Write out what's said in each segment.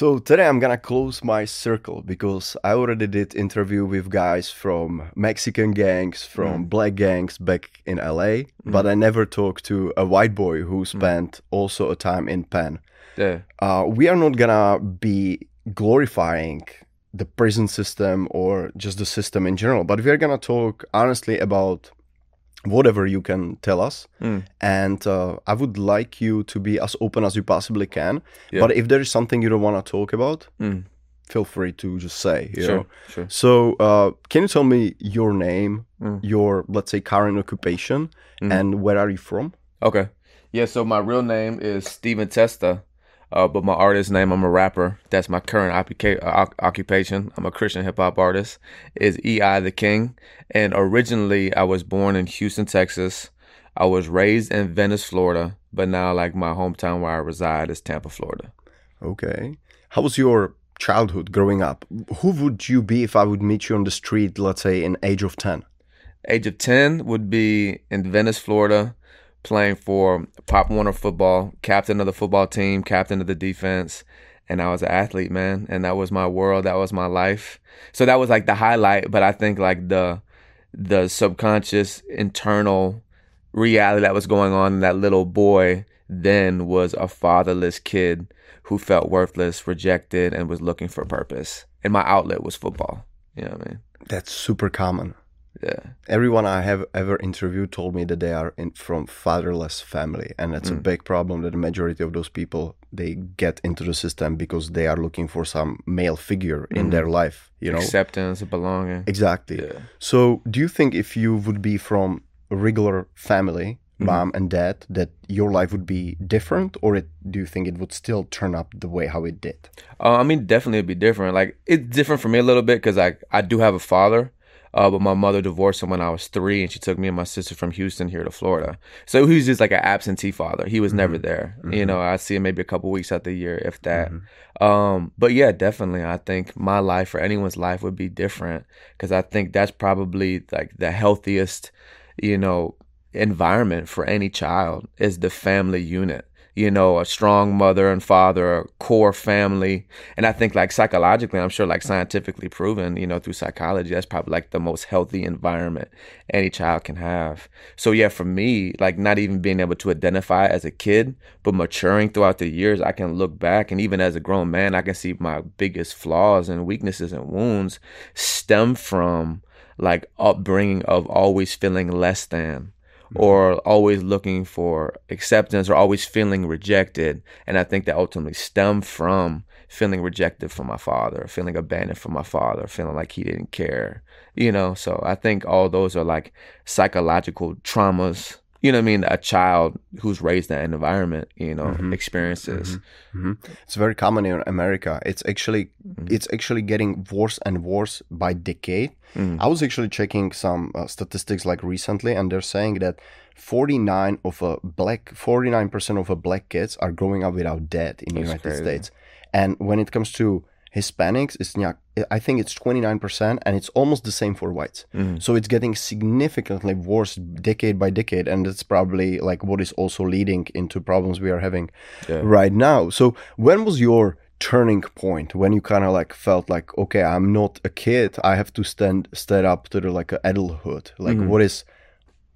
So today I'm gonna close my circle because I already did interview with guys from Mexican gangs, from mm. black gangs back in LA, but mm. I never talked to a white boy who mm. spent also a time in Penn. Yeah. Uh, we are not gonna be glorifying the prison system or just the system in general, but we are gonna talk honestly about whatever you can tell us. Mm. And uh, I would like you to be as open as you possibly can. Yeah. But if there is something you don't want to talk about, Mm. feel free to just say. You Sure. know? Sure. So, uh, can you tell me your name, Mm. your let's say current occupation, Mm. and where are you from? Okay. Yeah, so my real name is Steven Testa, uh, but my artist name, I'm a rapper. That's my current uh, occupation. I'm a Christian hip hop artist. Is EI the King. And originally, I was born in Houston, Texas. I was raised in Venice, Florida, but now, like, my hometown where I reside is Tampa, Florida. Okay. How was your childhood growing up? Who would you be if I would meet you on the street, let's say, in age of ten? Age of 10 would be in Venice, Florida, playing for Pop Warner football, captain of the football team, captain of the defense. And I was an athlete, man. And that was my world. That was my life. So that was like the highlight. But I think like the the subconscious internal reality that was going on in that little boy then was a fatherless kid who felt worthless, rejected, and was looking for purpose. And my outlet was football. You know what I mean? That's super common. Yeah. Everyone I have ever interviewed told me that they are in, from fatherless family, and that's a Mm. big problem. That the majority of those people they get into the system because they are looking for some male figure in Mhm. their life. You know Acceptance, belonging. exactly. Yeah. So, do you think if you would be from a regular family, Mhm. mom and dad, that your life would be different, or it, do you think it would still turn up the way how it did? Uh, I mean, definitely it'd be different. Like it's different for me a little bit because I I do have a father, uh, but my mother divorced him when I was three, and she took me and my sister from Houston here to Florida. So he was just like an absentee father. He was never there. You Mhm. know, I see him maybe a couple weeks out the year, if that. Mhm. Um, but yeah, definitely, I think my life or anyone's life would be different because I think that's probably like the healthiest, you know, environment for any child is the family unit. You know, a strong mother and father, a core family. And I think like psychologically, I'm sure like scientifically proven, you know, through psychology, that's probably like the most healthy environment any child can have. So yeah, for me, like not even being able to identify as a kid, but maturing throughout the years, I can look back and even as a grown man, I can see my biggest flaws and weaknesses and wounds stem from like upbringing of always feeling less than Mm-hmm. or always looking for acceptance or always feeling rejected. And i think that ultimately stem from feeling rejected from my father feeling abandoned from my father feeling like he didn't care you know? So i think all those are like psychological traumas you know what i mean a child who's raised in that environment you know Mhm. experiences hmm It's very common in America. It's actually Mhm. it's actually getting worse and worse by decade. Mm. I was actually checking some uh, statistics like recently, and they're saying that 49 of a black 49 percent of a black kids are growing up without dad in the United crazy. States, and when it comes to Hispanics, it's not, I think it's 29 percent, and it's almost the same for whites. Mhm. So it's getting significantly worse decade by decade, and that's probably like what is also leading into problems we are having Yeah. right now. So when was your turning point when you kind of like felt like okay, I'm not a kid. I have to stand stand up to the like adulthood. Like Mhm. what is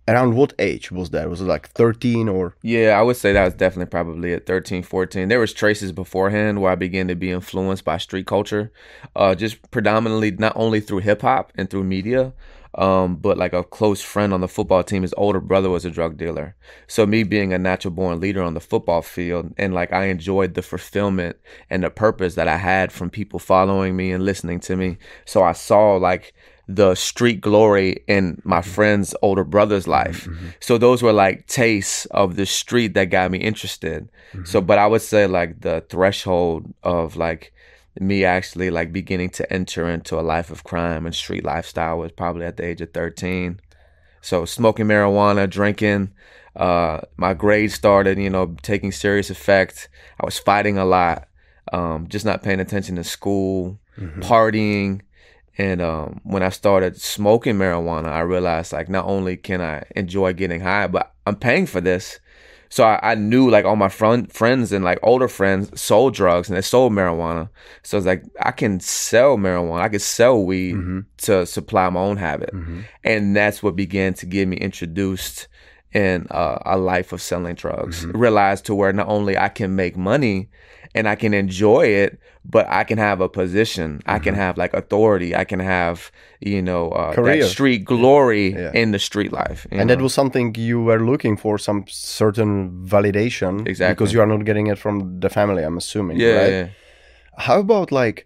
around what age was that? Was it like 13 or Yeah, I would say that was definitely probably at 13, 14. There was traces beforehand where I began to be influenced by street culture, uh, just predominantly not only through hip hop and through media, um, but like a close friend on the football team, his older brother was a drug dealer. So me being a natural born leader on the football field, and like I enjoyed the fulfillment and the purpose that I had from people following me and listening to me. So I saw like the street glory in my friend's older brother's life. So those were like tastes of the street that got me interested. So, but I would say like the threshold of like me actually like beginning to enter into a life of crime and street lifestyle was probably at the age of 13. So smoking marijuana, drinking, uh, my grades started, you know, taking serious effect. I was fighting a lot, um, just not paying attention to school, partying. And um, when I started smoking marijuana, I realized like not only can I enjoy getting high, but I'm paying for this. So I, I knew like all my friend, friends and like older friends sold drugs and they sold marijuana. So it's like I can sell marijuana. I can sell weed Mm-hmm. to supply my own habit. And that's what began to get me introduced in uh, a life of selling drugs. Mm-hmm. Realized to where not only I can make money and I can enjoy it, but I can have a position. I can have like authority. I can have, you know, uh, Mm-hmm. That street glory Yeah. in the street life. and know? that was something you were looking for some certain validation Exactly. because you are not getting it from the family i'm assuming yeah, right yeah. how about like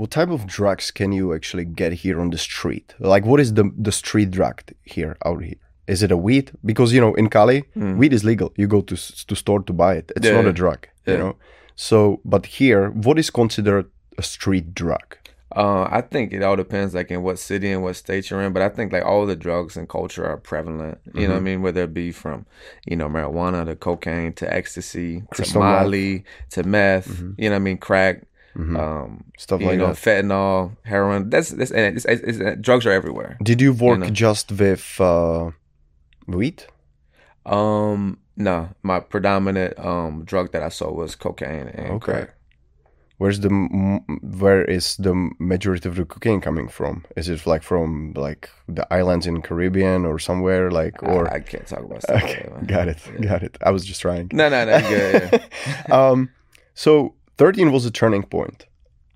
what type of drugs can you actually get here on the street like what is the the street drug here out here is it a weed because you know in cali weed is legal you go to to store to buy it it's Mm. Yeah, not a drug you know so but here what is considered a street drug Uh, I think it all depends, like in what city and what state you're in. But I think like all the drugs and culture are prevalent. You know what I mean? Whether it be from, you know, marijuana to cocaine to ecstasy Crystal to meth. Molly to meth. You know what I mean? Crack, um, stuff you like know, that fentanyl, heroin. That's that's and it's, it's, it's, drugs are everywhere. did you work know. just with uh weed Um, no, my predominant um drug that I saw was cocaine and Okay. crack. Where's the where is the majority of the cocaine coming from? Is it like from like the islands in Caribbean or somewhere like or I, I can't talk about stuff. okay, like got it, got it. I was just trying. No, no, no, good. Yeah. um, so thirteen was a turning point.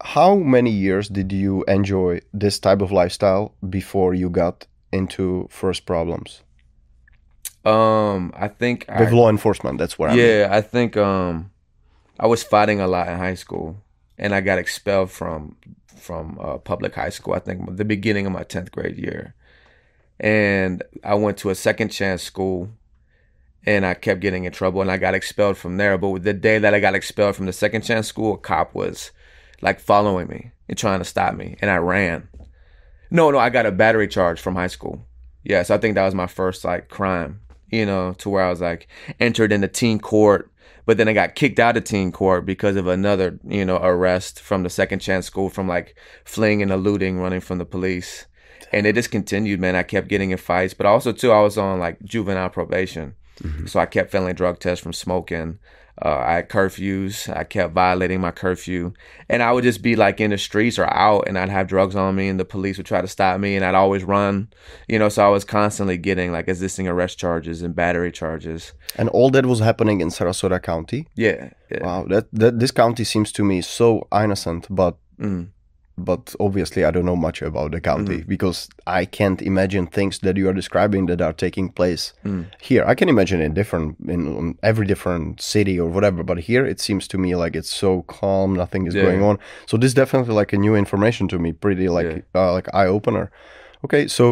How many years did you enjoy this type of lifestyle before you got into first problems Um, I think I, with law enforcement? That's what I mean. yeah, I think um, I was fighting a lot in high school, and I got expelled from from uh, public high school. I think the beginning of my tenth grade year, and I went to a second chance school, and I kept getting in trouble, and I got expelled from there. But the day that I got expelled from the second chance school, a cop was like following me and trying to stop me, and I ran. No, no, I got a battery charge from high school. Yeah, so I think that was my first like crime, you know, to where I was like entered in the teen court, but then I got kicked out of teen court because of another, you know, arrest from the second chance school from like fleeing and eluding, running from the police. And it just continued, man. I kept getting in fights, but also too, I was on like juvenile probation. Mm-hmm. So I kept failing drug tests from smoking. Uh, I had curfews. I kept violating my curfew, and I would just be like in the streets or out, and I'd have drugs on me, and the police would try to stop me, and I'd always run, you know. So I was constantly getting like existing arrest charges and battery charges. And all that was happening in Sarasota County. Yeah, yeah. Wow, that, that this county seems to me so innocent, but Mm. But obviously I don't know much about the county Mm-hmm. because I can't imagine things that you are describing that are taking place Mm. here. I can imagine in different in every different city or whatever, but here it seems to me like it's so calm, nothing is Yeah. going on. So this definitely like a new information to me, pretty like uh, like eye opener. Okay, so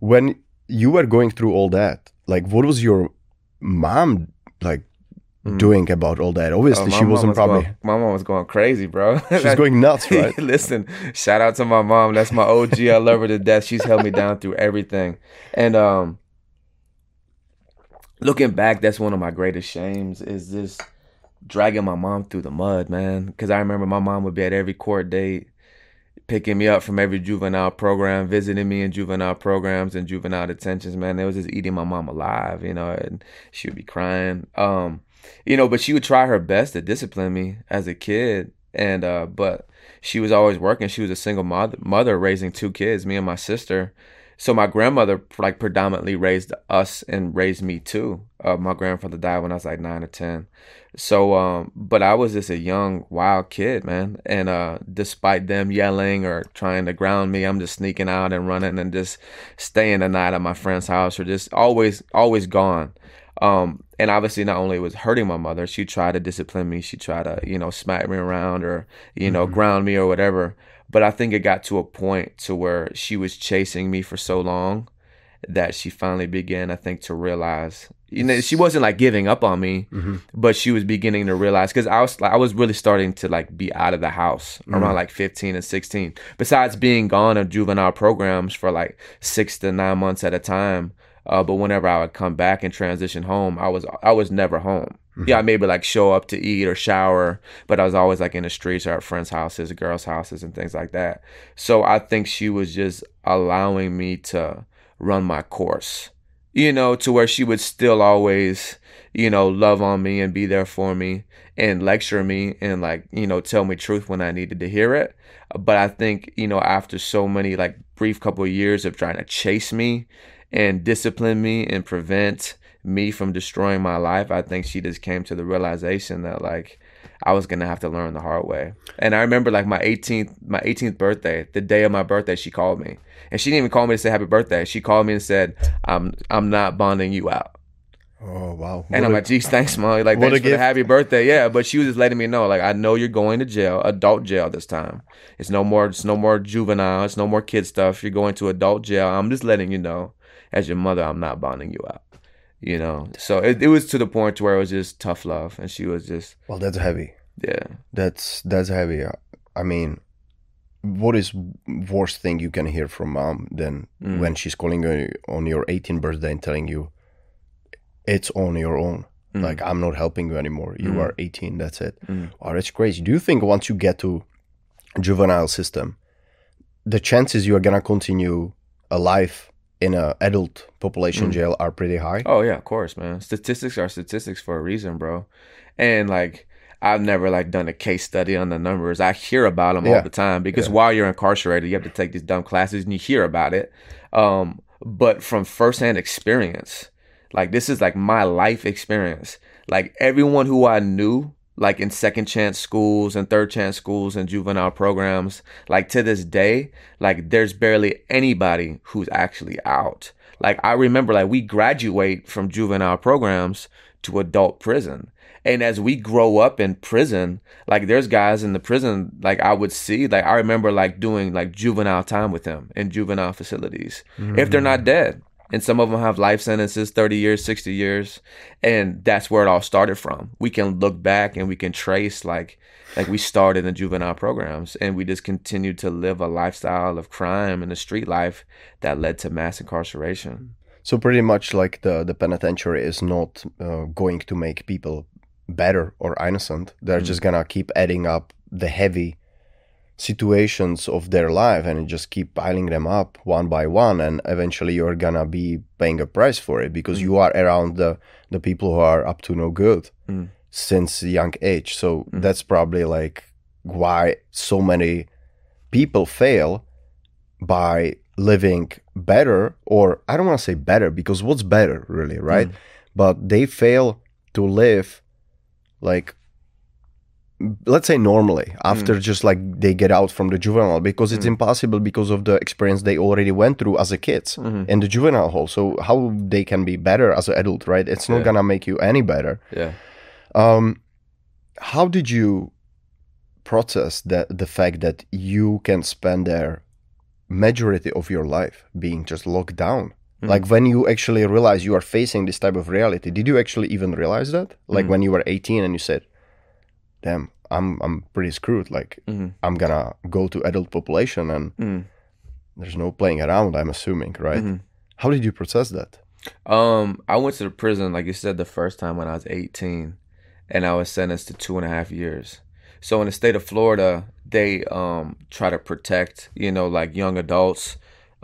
when you were going through all that, like what was your mom like doing about all that? Obviously, Mm. Oh, she wasn't was probably. going- my mom was going crazy, bro. She's going nuts, right? Listen, shout out to my mom. That's my OG. I love her to death. She's held me down through everything. And um looking back, that's one of my greatest shames is this dragging my mom through the mud, man. Cause I remember my mom would be at every court date, picking me up from every juvenile program, visiting me in juvenile programs and juvenile detentions, man. It was just eating my mom alive, you know, and she would be crying. Um, you know, but she would try her best to discipline me as a kid. And uh, but she was always working. She was a single mother, mother raising two kids, me and my sister. So my grandmother like predominantly raised us and raised me too. Uh, my grandfather died when I was like nine or ten. So, um, but I was just a young, wild kid, man. And uh, despite them yelling or trying to ground me, I'm just sneaking out and running and just staying the night at my friend's house or just always, always gone. Um, and obviously, not only was hurting my mother, she tried to discipline me. She tried to, you know, smack me around or, you know, mm-hmm. ground me or whatever. But I think it got to a point to where she was chasing me for so long that she finally began, I think, to realize. You know, she wasn't like giving up on me, mm-hmm. but she was beginning to realize because I was like, I was really starting to like be out of the house around mm-hmm. like 15 and 16. Besides being gone of juvenile programs for like six to nine months at a time, uh, but whenever I would come back and transition home, I was I was never home. Yeah, I maybe like show up to eat or shower, but I was always like in the streets or at friends' houses, girls' houses, and things like that. So I think she was just allowing me to run my course, you know, to where she would still always, you know, love on me and be there for me and lecture me and like, you know, tell me truth when I needed to hear it. But I think, you know, after so many like brief couple of years of trying to chase me and discipline me and prevent me from destroying my life, I think she just came to the realization that like I was gonna have to learn the hard way. And I remember like my 18th my 18th birthday, the day of my birthday, she called me, and she didn't even call me to say happy birthday. She called me and said, "I'm I'm not bonding you out." Oh wow! And what I'm a, like, geez, thanks, mom. Like, thanks for the happy birthday. Yeah, but she was just letting me know, like, I know you're going to jail, adult jail this time. It's no more, it's no more juvenile, it's no more kid stuff. You're going to adult jail. I'm just letting you know, as your mother, I'm not bonding you out you know. So it, it was to the point where it was just tough love, and she was just. Well, that's heavy. Yeah. That's that's heavy. I mean, what is worst thing you can hear from mom than mm. when she's calling you on your 18th birthday and telling you it's on your own. Mm. Like I'm not helping you anymore. You mm. are 18. That's it. Mm. Oh, that's crazy. Do you think once you get to juvenile system, the chances you are gonna continue a life in a adult population mm. jail are pretty high. Oh yeah, of course, man. Statistics are statistics for a reason, bro. And like I've never like done a case study on the numbers. I hear about them yeah. all the time because yeah. while you're incarcerated, you have to take these dumb classes and you hear about it. Um, but from firsthand experience, like this is like my life experience. Like everyone who I knew like in second chance schools and third chance schools and juvenile programs like to this day like there's barely anybody who's actually out like i remember like we graduate from juvenile programs to adult prison and as we grow up in prison like there's guys in the prison like i would see like i remember like doing like juvenile time with them in juvenile facilities mm-hmm. if they're not mm. dead and some of them have life sentences 30 years 60 years. And that's where it all started from. We can look back and we can trace like like we started in juvenile programs. And we just continued to live a lifestyle of crime and the street life that led to mass incarceration. So pretty much like the the penitentiary is not uh, going to make people better or innocent. They're mm-hmm. just gonna keep adding up the heavy situations of their life and just keep piling them up one by one and eventually you're gonna be paying a price for it because mm. you are around the the people who are up to no good mm. since young age so mm. that's probably like why so many people fail by living better or i don't want to say better because what's better really right mm. but they fail to live like let's say normally after mm. just like they get out from the juvenile because it's mm. impossible because of the experience they already went through as a kids mm-hmm. in the juvenile hall so how they can be better as an adult right it's not yeah. gonna make you any better yeah um how did you process that the fact that you can spend there majority of your life being just locked down mm. like when you actually realize you are facing this type of reality did you actually even realize that like mm. when you were 18 and you said damn, I'm I'm pretty screwed. Like mm-hmm. I'm gonna go to adult population and mm. there's no playing around. I'm assuming, right? Mm-hmm. How did you process that? Um, I went to the prison, like you said, the first time when I was 18, and I was sentenced to two and a half years. So in the state of Florida, they um try to protect, you know, like young adults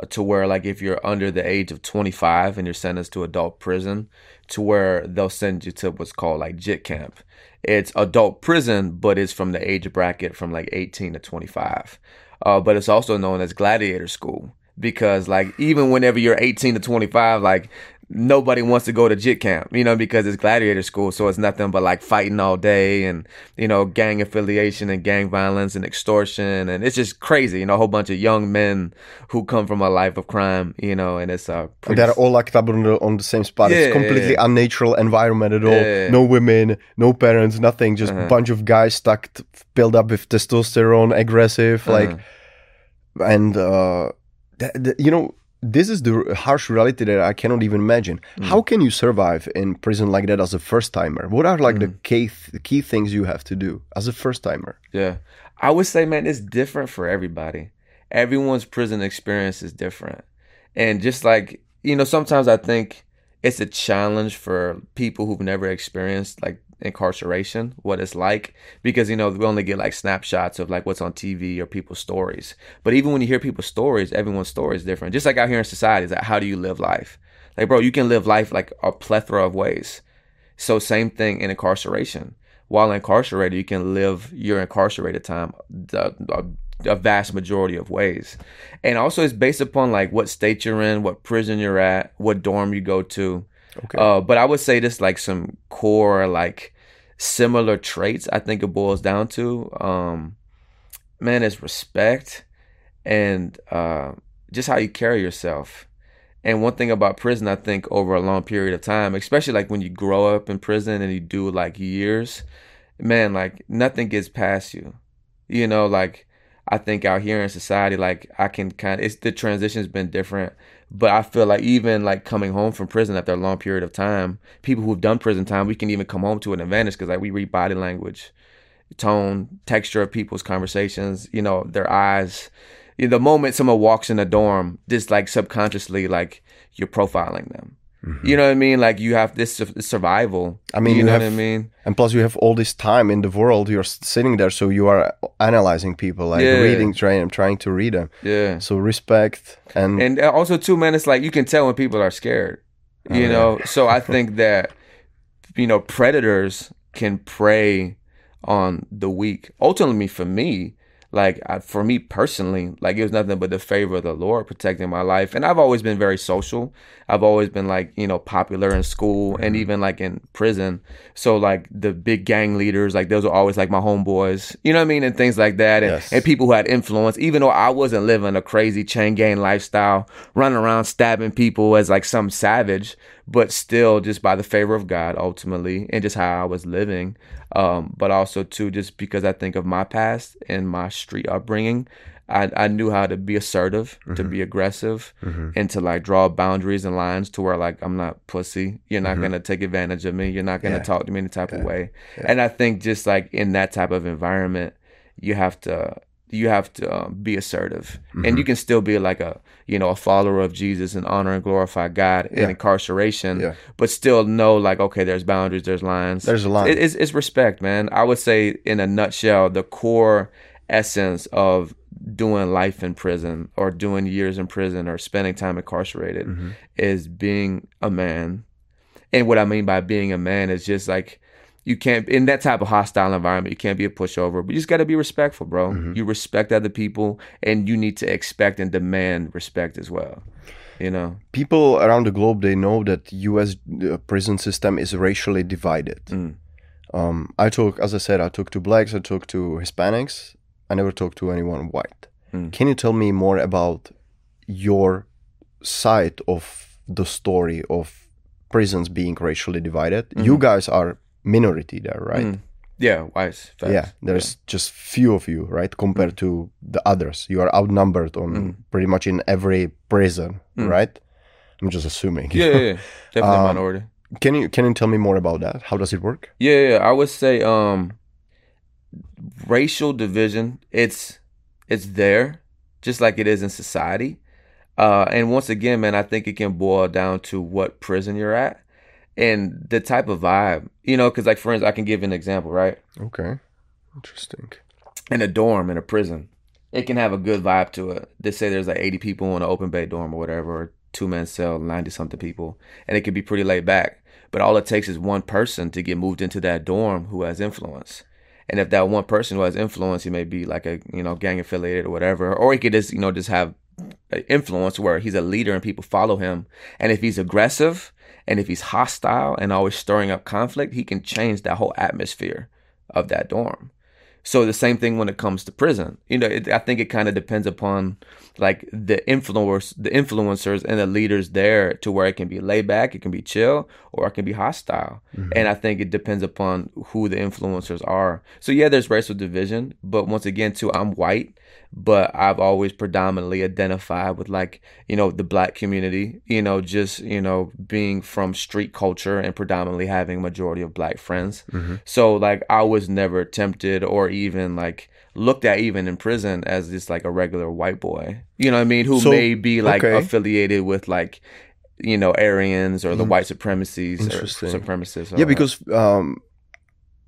uh, to where like if you're under the age of 25 and you're sentenced to adult prison to where they'll send you to what's called like jit camp it's adult prison, but it's from the age bracket from like 18 to 25. Uh, but it's also known as gladiator school because like even whenever you're 18 to 25, like nobody wants to go to JIT camp, you know, because it's gladiator school. So it's nothing but like fighting all day and, you know, gang affiliation and gang violence and extortion. And it's just crazy, you know, a whole bunch of young men who come from a life of crime, you know, and it's uh, pretty... They're all locked up on the, on the same spot. Yeah, it's completely yeah. unnatural environment at all. Yeah. No women, no parents, nothing. Just a uh-huh. bunch of guys stuck, filled up with testosterone, aggressive, uh-huh. like, and, uh, th- th- you know, this is the harsh reality that I cannot even imagine. Mm. How can you survive in prison like that as a first timer? What are like mm. the key the key things you have to do as a first timer? Yeah, I would say, man, it's different for everybody. Everyone's prison experience is different, and just like you know, sometimes I think it's a challenge for people who've never experienced like incarceration, what it's like, because you know we only get like snapshots of like what's on TV or people's stories. But even when you hear people's stories, everyone's story is different. Just like out here in society, is that how do you live life? Like, bro, you can live life like a plethora of ways. So same thing in incarceration. While incarcerated, you can live your incarcerated time the, a vast majority of ways, and also it's based upon like what state you're in, what prison you're at, what dorm you go to. Okay. Uh, but I would say this like some core like similar traits. I think it boils down to um, man is respect and uh, just how you carry yourself. And one thing about prison, I think over a long period of time, especially like when you grow up in prison and you do like years, man, like nothing gets past you. You know, like I think out here in society, like I can kind of, it's the transition's been different, but I feel like even like coming home from prison after a long period of time, people who've done prison time, we can even come home to an advantage because like we read body language, tone, texture of people's conversations, you know, their eyes, the moment someone walks in a dorm, just like subconsciously, like you're profiling them. Mm-hmm. You know what I mean? Like you have this survival. I mean, you, you know have, what I mean. And plus, you have all this time in the world. You're sitting there, so you are analyzing people, like Yeah. reading, trying, trying to read them. Yeah, So respect and, and also too, man, it's like you can tell when people are scared. Oh, You yeah. know, so I think that you know predators can prey on the weak. Ultimately, for me, like I, for me personally, like it was nothing but the favor of the Lord protecting my life. And I've always been very social. I've always been like you know popular in school and Mm-hmm. even like in prison. So like the big gang leaders, like those were always like my homeboys. You know what I mean, and things like that. And, Yes. and people who had influence, even though I wasn't living a crazy chain gang lifestyle, running around stabbing people as like some savage, but still just by the favor of God ultimately and just how I was living. Um, but also too just because I think of my past and my street upbringing. I, I knew how to be assertive, to mm-hmm. be aggressive, mm-hmm. and to like draw boundaries and lines to where like I'm not pussy. You're not mm-hmm. gonna take advantage of me. You're not gonna Yeah. talk to me any type of way. And I think just like in that type of environment, you have to you have to um, be assertive, and you can still be like a you know a follower of Jesus and honor and glorify God in incarceration, Yeah. but still know like okay, there's boundaries, there's lines. There's a line. It- it's, it's respect, man. I would say in a nutshell, the core essence of doing life in prison or doing years in prison or spending time incarcerated Mm-hmm. is being a man. And what I mean by being a man is just like you can't in that type of hostile environment, you can't be a pushover, but you just got to be respectful, bro. Mm-hmm. You respect other people and you need to expect and demand respect as well. You know. people around the globe they know that U.S. uh, prison system is racially divided. Mm. Um, I talk, as I said, I talk to blacks, I talk to Hispanics. I never talked to anyone white. Mm. Can you tell me more about your side of the story of prisons being racially divided? You guys are minority there, right? Mm. Yeah, wise. Facts. Yeah, there's just few of you, right? Compared to the others, you are outnumbered on Mm. pretty much in every prison, right? I'm just assuming. Yeah, yeah, yeah. definitely Um, minority. Can you can you tell me more about that? How does it work? Yeah, yeah, I would say um racial division it's it's there just like it is in society. Uh and once again, man, I think it can boil down to what prison you're at and the type of vibe. You know, cuz like for instance, I can give an example, right? Okay, interesting. In a dorm in a prison, it can have a good vibe to it. They say there's like 80 people in an open bay dorm or whatever, or two man cell, 90 something people, and it can be pretty laid back. But all it takes is one person to get moved into that dorm who has influence. And if that one person who has influence, he may be like a you know gang affiliated or whatever, or he could just you know just have influence where he's a leader and people follow him. And if he's aggressive and if he's hostile and always stirring up conflict, he can change that whole atmosphere of that dorm. So the same thing when it comes to prison. You know, it, I think it kind of depends upon like the influence, the influencers and the leaders there to where it can be laid back, it can be chill, or it can be hostile. Mm-hmm. And I think it depends upon who the influencers are. So yeah, there's racial division, but once again, too, I'm white, but I've always predominantly identified with like you know the black community. You know, just you know being from street culture and predominantly having a majority of black friends. Mm-hmm. So like I was never tempted or even like looked at even in prison as just like a regular white boy. You know what I mean? Who So, may be like okay. affiliated with like you know Aryans or the white supremacies or supremacists. Yeah, because um,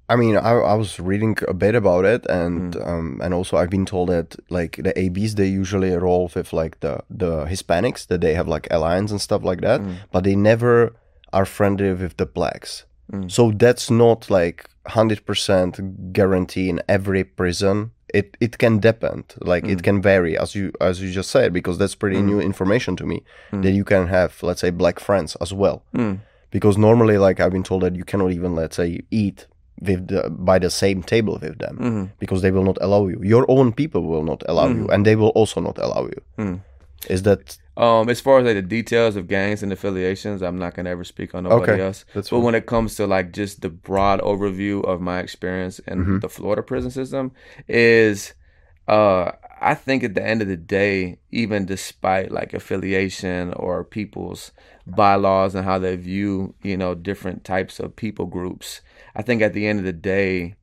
I mean, I, I was reading a bit about it, and Mm. um, and also I've been told that like the ABs they usually roll with like the the Hispanics that they have like alliance and stuff like that, Mm. but they never are friendly with the blacks. Mm. So that's not like hundred percent guarantee in every prison. It it can depend. Like it Mm. can vary, as you as you just said, because that's pretty Mm. new information to me. Mm. That you can have, let's say, black friends as well. Mm. Because normally, like I've been told that you cannot even, let's say, eat with the, by the same table with them Mhm. because they will not allow you. Your own people will not allow you, Mhm. and they will also not allow you. Mm. Is that Um, as far as like the details of gangs and affiliations, I'm not gonna ever speak on nobody Okay, else. that's But fine. when it comes to like just the broad overview of my experience in Mhm. the Florida prison system, is uh I think at the end of the day, even despite like affiliation or people's bylaws and how they view, you know, different types of people groups, I think at the end of the day,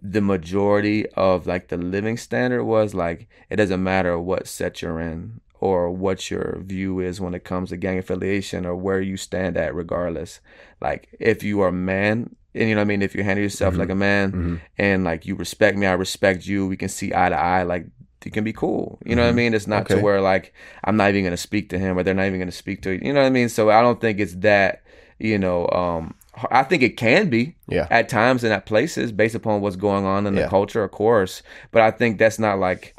the majority of like the living standard was like it doesn't matter what set you're in or what your view is when it comes to gang affiliation or where you stand at regardless like if you are a man and you know what i mean if you handle yourself Mhm. like a man Mhm. and like you respect me i respect you we can see eye to eye like it can be cool you know what Mhm. i mean it's not Okay. to where like i'm not even gonna speak to him or they're not even gonna speak to you you know what i mean so i don't think it's that you know um i think it can be yeah? at times and at places based upon what's going on in the Yeah. culture, of course. But I think that's not like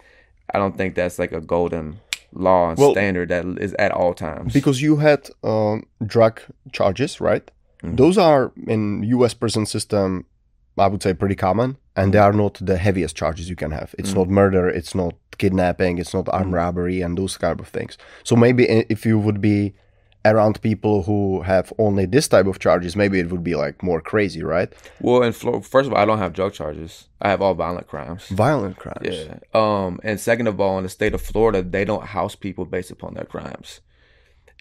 I don't think that's like a golden law and Well- standard that is at all times. Because you had um, drug charges, right? Mhm. Those are in U.S. prison system. I would say pretty common, and they are not the heaviest charges you can have. It's Mhm. not murder, it's not kidnapping, it's not armed Mhm. robbery, and those kind of things. So maybe if you would be around people who have only this type of charges, maybe it would be like more crazy, right? well, in Florida, first of all, I don't have drug charges. I have all violent crimes. Violent crimes. Yeah. Um, and second of all, in the state of Florida, they don't house people based upon their crimes.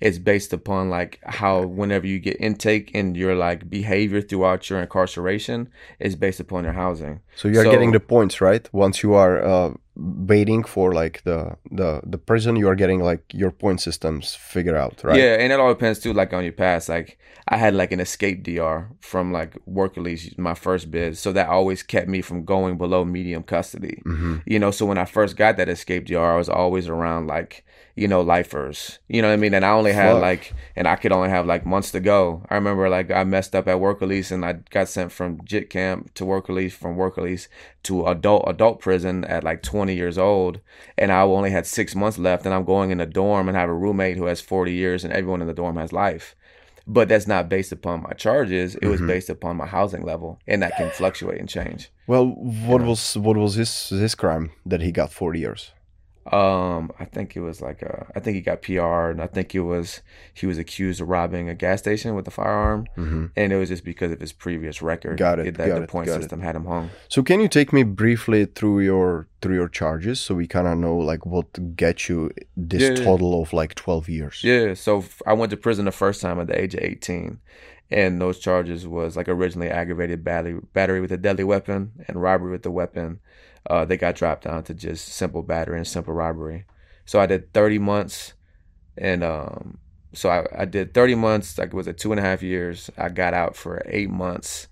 It's based upon like how whenever you get intake and your like behavior throughout your incarceration is based upon your housing. So you are So- getting the points, right? Once you are uh, waiting for like the the the prison, you are getting like your point systems figured out, right? Yeah, and it all depends too, like on your past. Like I had like an escape DR from like work release, my first bid, so that always kept me from going below medium custody. hmm You know, so when I first got that escape DR, I was always around like you know lifers. You know what I mean? And I only had Fuck. like, and I could only have like months to go. I remember like I messed up at work release, and I got sent from JIT camp to work release, from work release to adult adult prison at like 20 years old, and I only had six months left, and I'm going in a dorm and I have a roommate who has 40 years, and everyone in the dorm has life. But that's not based upon my charges. It was Mhm. based upon my housing level, and that can fluctuate and change. Well, what know. was what was his his crime that he got forty years? Um, I think it was like a, I think he got PR, and I think it was he was accused of robbing a gas station with a firearm, hmm and it was just because of his previous record. Got it, That got the it, point got it. system had him hung. So can you take me briefly through your through your charges so we kind of know like what get you this Yeah, yeah. total of like twelve years? Yeah, so I went to prison the first time at the age of 18. And those charges was like originally aggravated battery, battery with a deadly weapon and robbery with a weapon. Uh, they got dropped down to just simple battery and simple robbery. So I did 30 months, and um, so I, I did 30 months. Like it was at two and a half years. I got out for eight months,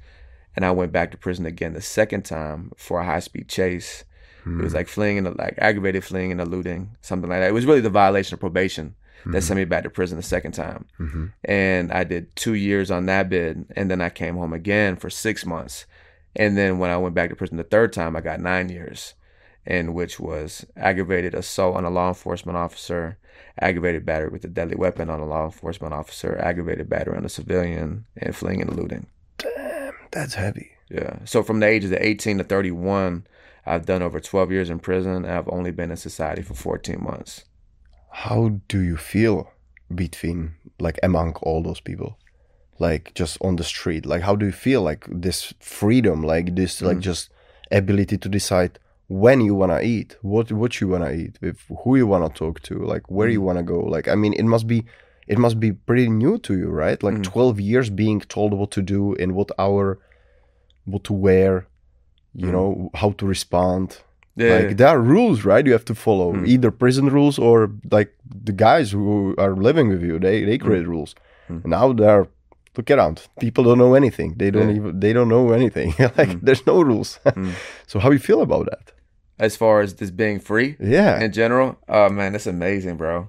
and I went back to prison again the second time for a high speed chase. It was like fleeing and like aggravated fleeing and eluding, something like that. It was really the violation of probation that sent me back to prison the second time. hmm And I did two years on that bid, and then I came home again for six months. And then when I went back to prison the third time, I got nine years, and which was aggravated assault on a law enforcement officer, aggravated battery with a deadly weapon on a law enforcement officer, aggravated battery on a civilian, and fleeing and eluding. Damn, that's heavy. Yeah. So from the ages of 18 to 31, I've done over 12 years in prison. I've only been in society for 14 months. How do you feel between like among all those people? Like just on the street, like how do you feel like this freedom, like this, like Mm. just ability to decide when you wanna eat, what what you wanna eat, with who you wanna talk to, like where you Mm. wanna go. Like I mean, it must be, it must be pretty new to you, right? Like Mm. twelve years being told what to do in what hour, what to wear, you Mm. know, how to respond. Yeah. Like there are rules, right? You have to follow Mm. either prison rules or like the guys who are living with you. They they create rules. Mm. Now they're look around. People don't know anything. They don't Yeah. even they don't know anything. like Mm. there's no rules. Mm. so how you feel about that? as far as this being free, Yeah. in general, oh man, that's amazing, bro.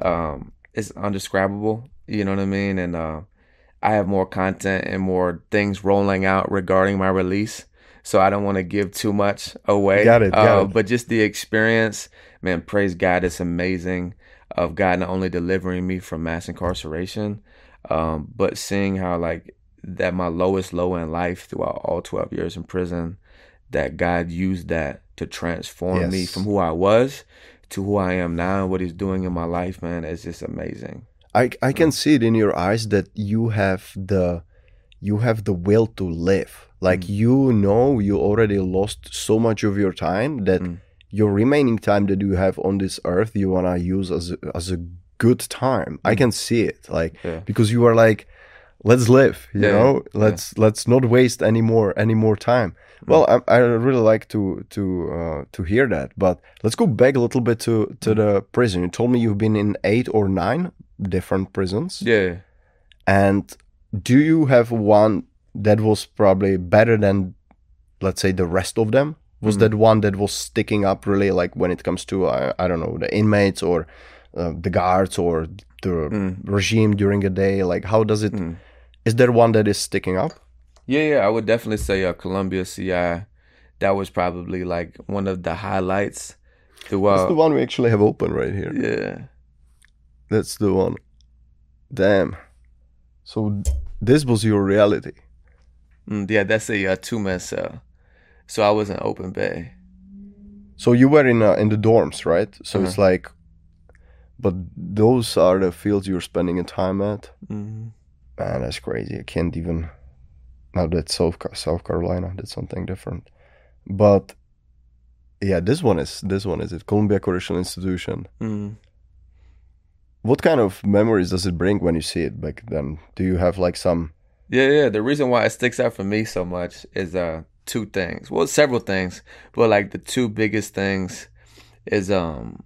Um, it's undescribable. You know what I mean? And uh, I have more content and more things rolling out regarding my release. So I don't want to give too much away. Got it, got uh, it. But just the experience, man, praise God, it's amazing of God not only delivering me from mass incarceration, um, but seeing how like that my lowest low in life throughout all 12 years in prison, that God used that to transform me from who I was to who I am now and what he's doing in my life, man, it's just amazing. I I can see it in your eyes that you have the you have the will to live. Like Mm. you know you already lost so much of your time that Mm. your remaining time that you have on this earth you wanna use as as a good time. I Mm. can see it. Like Yeah. because you are like let's live you Yeah, know yeah. let's let's not waste any more any more time Mm. well I, I really like to to uh, to hear that but let's go back a little bit to Mm. to the prison you told me you've been in eight or nine different prisons Yeah. and do you have one that was probably better than let's say the rest of them was Mhm. that one that was sticking up really like when it comes to I, I don't know the inmates or uh, the guards or the Mm. regime during a day like how does it is Mm. there one that is sticking up Yeah, yeah, I would definitely say uh, Columbia CI. That was probably like one of the highlights that's the one we actually have open right here Yeah, that's the one damn so this was your reality mm, yeah, that's a uh, two man cell. So I was in Open Bay. so you were in uh, in the dorms right so it's Uh-huh. like but those are the fields you're spending your time at hmm Man, that's crazy. I can't even. Now that's South South Carolina. That's something different. But yeah, this one is this one is it Columbia Correctional Institution. hmm What kind of memories does it bring when you see it back then? Do you have like some? Yeah, yeah. The reason why it sticks out for me so much is uh two things. Well, several things, but like the two biggest things is um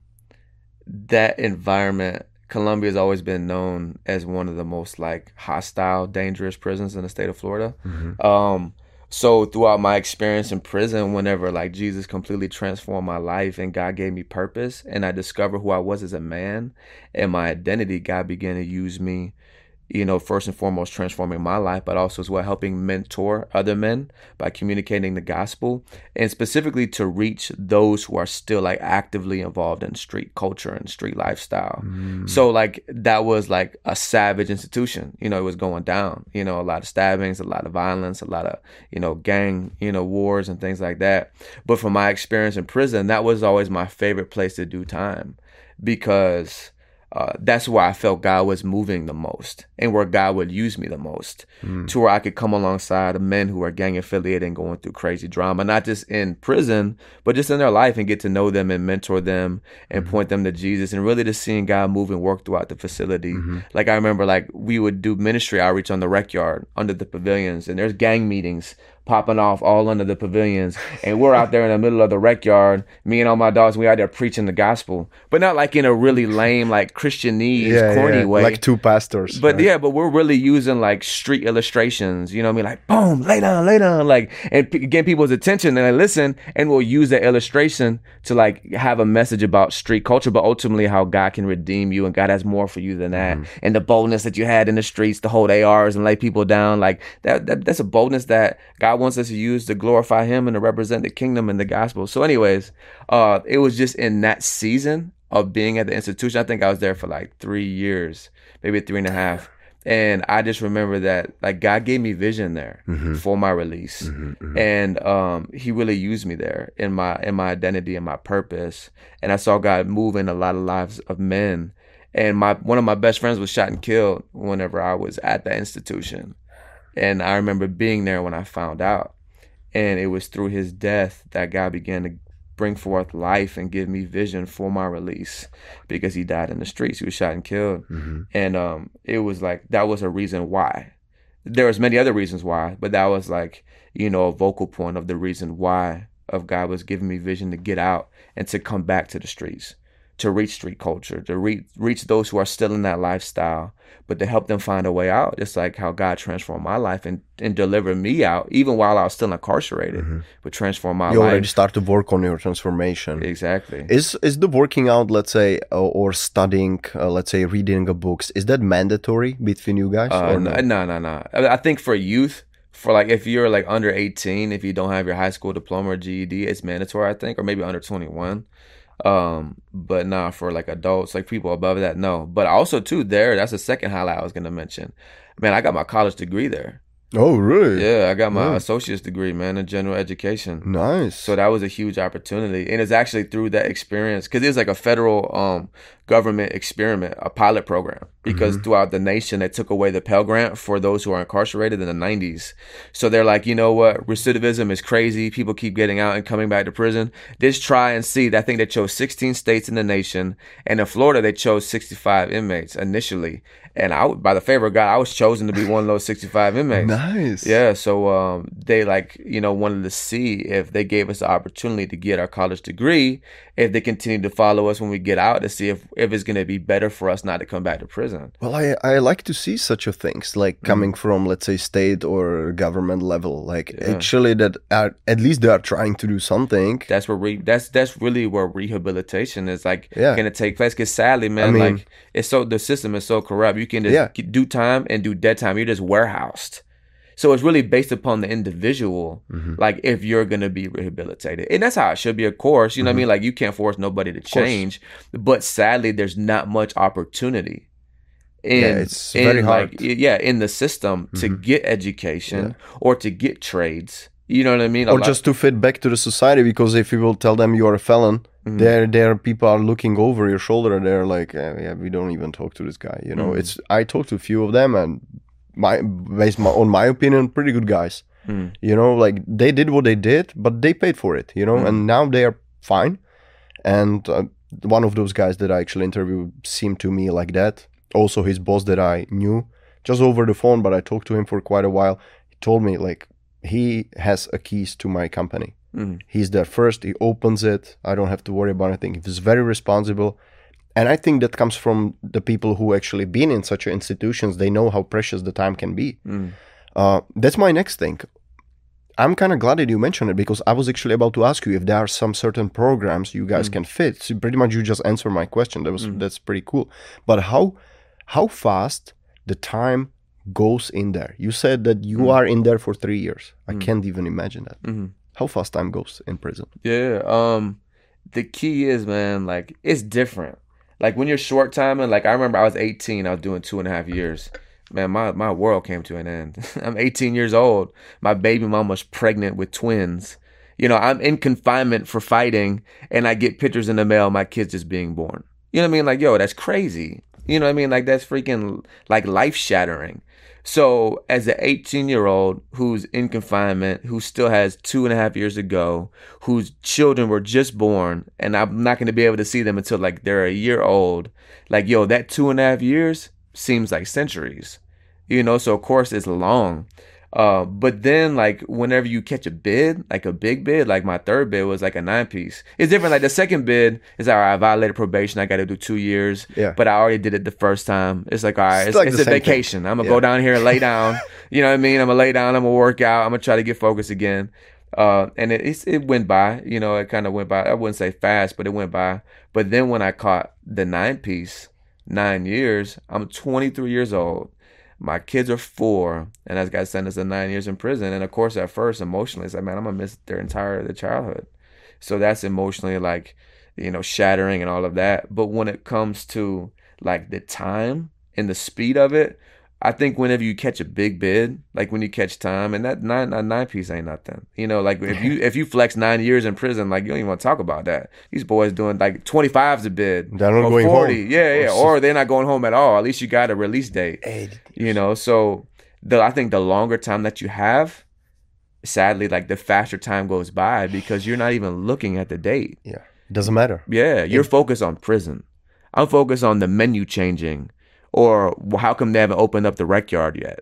that environment. Columbia has always been known as one of the most like hostile, dangerous prisons in the state of Florida. Um, so throughout my experience in prison, whenever like Jesus completely transformed my life and God gave me purpose and I discovered who I was as a man and my identity, God began to use me, you know, first and foremost transforming my life, but also as well helping mentor other men by communicating the gospel and specifically to reach those who are still like actively involved in street culture and street lifestyle. Mm. So like that was like a savage institution. You know, it was going down. You know, a lot of stabbings, a lot of violence, a lot of you know gang you know wars and things like that. But from my experience in prison, that was always my favorite place to do time because. Uh, that's where I felt God was moving the most and where God would use me the most hmm. to where I could come alongside of men who are gang affiliated and going through crazy drama, not just in prison, but just in their life and get to know them and mentor them and hmm. point them to Jesus and really just seeing God move and work throughout the facility. Hmm. Like I remember like we would do ministry outreach on the rec yard under the pavilions and there's gang meetings popping off all under the pavilions and we're out there in the middle of the rec yard, me and all my dogs, we out there preaching the gospel. But not like in a really lame, like Christianese, corny way. like two pastors. But right? yeah, but we're really using like street illustrations. You know what I mean? Like boom, lay down, lay down, like and p- get people's attention and they listen, and we'll use that illustration to like have a message about street culture, but ultimately how God can redeem you and God has more for you than that, mm-hmm. and the boldness that you had in the streets to hold ARs and lay people down, like that, that. That's a boldness that God wants us to use to glorify Him and to represent the kingdom and the gospel. So, anyways, uh, it was just in that season of being at the institution. I think I was there for like three years, maybe three and a half. And I just remember that like God gave me vision there for my release. And um he really used me there in my in my identity and my purpose. And I saw God move in a lot of lives of men. And my one of my best friends was shot and killed whenever I was at that institution. And I remember being there when I found out. And it was through his death that God began to bring forth life and give me vision for my release because he died in the streets. He was shot and killed. And um it was like that was a reason why. There was many other reasons why, but that was like, you know, a vocal point of the reason why of God was giving me vision to get out and to come back to the streets. To reach street culture, to reach reach those who are still in that lifestyle, but to help them find a way out, It's like how God transformed my life and, and delivered me out, even while I was still incarcerated, mm-hmm. but transform my you life. You already start to work on your transformation. Exactly. Is is the working out, let's say, or studying, uh, let's say, reading a books, is that mandatory between you guys? Uh, no, no, no, no. I think for youth, for like if you're like under 18 if you don't have your high school diploma or ged it's mandatory i think or maybe under 21 um but not nah, for like adults like people above that no but also too there that's the second highlight i was gonna mention man i got my college degree there Oh, really? Yeah, I got my yeah. associate's degree, man, in general education. Nice. So that was a huge opportunity, and it's actually through that experience because it's like a federal um, government experiment, a pilot program. Because mm-hmm. throughout the nation, they took away the Pell Grant for those who are incarcerated in the '90s. So they're like, you know what? Recidivism is crazy. People keep getting out and coming back to prison. Just try and see. I think they chose 16 states in the nation, and in Florida, they chose 65 inmates initially and I, by the favor of God, I was chosen to be one of those 65 inmates. nice. Yeah. So um, they like, you know, wanted to see if they gave us the opportunity to get our college degree, if they continue to follow us when we get out to see if, if it's going to be better for us not to come back to prison. Well, I, I like to see such a things like mm-hmm. coming from, let's say, state or government level. Like yeah. actually that are, at least they are trying to do something. That's where re- that's, that's really where rehabilitation is like yeah. going to take place. Cause sadly, man, I mean, like it's so, the system is so corrupt you can just yeah. do time and do dead time. You're just warehoused. So it's really based upon the individual, mm-hmm. like if you're gonna be rehabilitated, and that's how it should be. Of course, you know mm-hmm. what I mean. Mm-hmm. Like you can't force nobody to change, but sadly, there's not much opportunity. In, yeah, it's very in, hard. Like, yeah, in the system mm-hmm. to get education yeah. or to get trades. You know what I mean? Or lot. just to fit back to the society, because if you will tell them you are a felon, Mm-hmm. There, there, people are looking over your shoulder. and They're like, eh, yeah, we don't even talk to this guy. You know, mm-hmm. it's. I talked to a few of them, and my based my, on my opinion, pretty good guys. Mm. You know, like they did what they did, but they paid for it. You know, mm. and now they are fine. And uh, one of those guys that I actually interviewed seemed to me like that. Also, his boss that I knew just over the phone, but I talked to him for quite a while. He told me like he has a keys to my company Mm. He's there first. He opens it. I don't have to worry about anything. He's very responsible, and I think that comes from the people who actually been in such institutions. They know how precious the time can be. Mm. Uh, that's my next thing. I'm kind of glad that you mentioned it because I was actually about to ask you if there are some certain programs you guys mm. can fit. So pretty much you just answered my question. That was mm. that's pretty cool. But how how fast the time goes in there? You said that you mm. are in there for three years. I mm. can't even imagine that. Mm-hmm how fast time goes in prison. Yeah. Um, the key is, man, like it's different. Like when you're short timing, like I remember I was 18, I was doing two and a half years. Man, my, my world came to an end. I'm 18 years old. My baby mom was pregnant with twins. You know, I'm in confinement for fighting, and I get pictures in the mail, my kids just being born. You know what I mean? Like, yo, that's crazy. You know what I mean? Like that's freaking like life shattering. So, as an 18 year old who's in confinement, who still has two and a half years to go, whose children were just born, and I'm not going to be able to see them until like they're a year old, like, yo, that two and a half years seems like centuries, you know? So, of course, it's long. Uh, but then like whenever you catch a bid, like a big bid, like my third bid was like a nine piece. It's different. Like the second bid is all right, I violated probation. I got to do two years. Yeah. But I already did it the first time. It's like all right, it's, it's, like it's a vacation. Thing. I'm gonna yeah. go down here and lay down. you know what I mean? I'm gonna lay down. I'm gonna work out. I'm gonna try to get focused again. Uh, and it it went by. You know, it kind of went by. I wouldn't say fast, but it went by. But then when I caught the nine piece, nine years, I'm 23 years old my kids are four, and I got sentenced to nine years in prison. And of course, at first, emotionally, it's like, man, I'm gonna miss their entire their childhood. So that's emotionally like, you know, shattering and all of that. But when it comes to like the time and the speed of it, I think whenever you catch a big bid, like when you catch time, and that nine nine piece ain't nothing. You know, like if you if you flex nine years in prison, like you don't even want to talk about that. These boys doing like twenty five's a bid, they're not going 40. home. Yeah, yeah, or they're not going home at all. At least you got a release date. You know, so the I think the longer time that you have, sadly, like the faster time goes by because you're not even looking at the date. Yeah, it doesn't matter. Yeah, you're it, focused on prison. I'm focused on the menu changing or how come they haven't opened up the rec yard yet?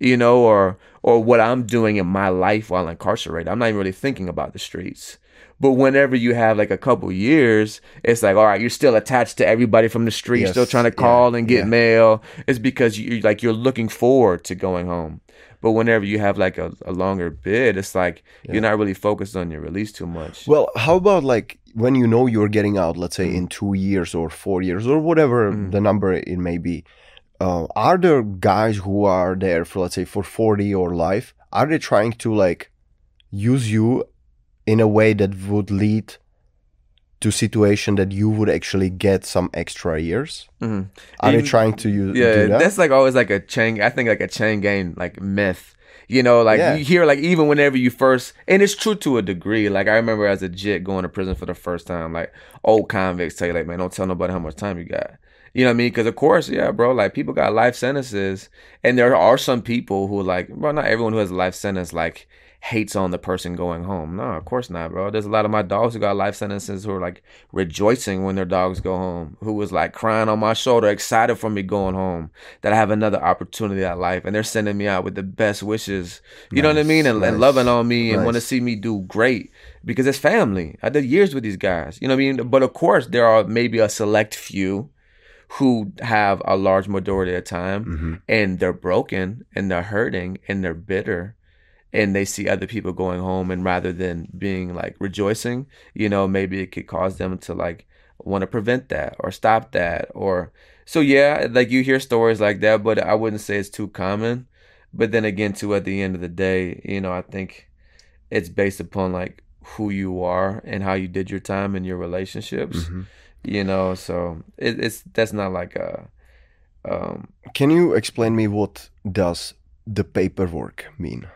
You know, or or what I'm doing in my life while incarcerated. I'm not even really thinking about the streets. But whenever you have like a couple years, it's like, all right, you're still attached to everybody from the street, Yes, still trying to yeah, call and get yeah. mail. It's because you're like you're looking forward to going home. But whenever you have like a, a longer bid, it's like you're not really focused on your release too much. Well, how about like when you know you're getting out, let's say Mm. in two years or four years or whatever the number it may be? Uh, are there guys who are there for let's say for 40 or life? Are they trying to like use you in a way that would lead to situation that you would actually get some extra years? Mhm. Are they Even- trying to use yeah, do that? that's like always like a chain. I think like a chain gang like myth. You know, like Yeah. you hear like even whenever you first, and it's true to a degree. Like I remember as a jit going to prison for the first time, like old convicts tell you like, man, don't tell nobody how much time you got. You know what I mean? Because of course, yeah, bro. Like people got life sentences, and there are some people who like, bro. Not everyone who has a life sentence like hates on the person going home. No, of course not, bro. There's a lot of my dogs who got life sentences who are like rejoicing when their dogs go home. Who was like crying on my shoulder, excited for me going home that I have another opportunity at life, and they're sending me out with the best wishes. You know what I mean? And, and loving on me and want to see me do great because it's family. I did years with these guys. You know what I mean? But of course, there are maybe a select few who have a large majority of time Mhm. and they're broken and they're hurting and they're bitter and they see other people going home and rather than being like rejoicing you know maybe it could cause them to like want to prevent that or stop that or so yeah like you hear stories like that but i wouldn't say it's too common but then again too at the end of the day you know i think it's based upon like who you are and how you did your time in your relationships Mhm. you know so it, it's that's not like a um Can you explain me what does the paperwork mean?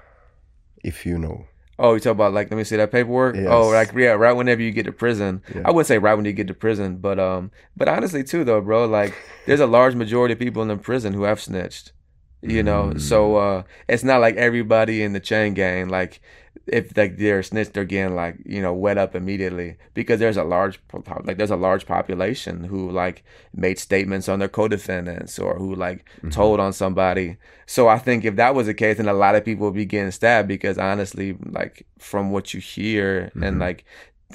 If you know. Oh, you talk about like let me see that paperwork. Oh, like yeah, right whenever you get to prison. Yeah. I wouldn't say right when you get to prison, but um, but honestly too though, bro, like there's a large majority of people in the prison who have snitched. You know, Mm. so uh, it's not like everybody in the chain gang like if like they're snitched, they're getting like you know wet up immediately because there's a large like there's a large population who like made statements on their co-defendants or who like Mm-hmm. told on somebody. So I think if that was the case, then a lot of people would be getting stabbed because honestly, like from what you hear Mm-hmm. and like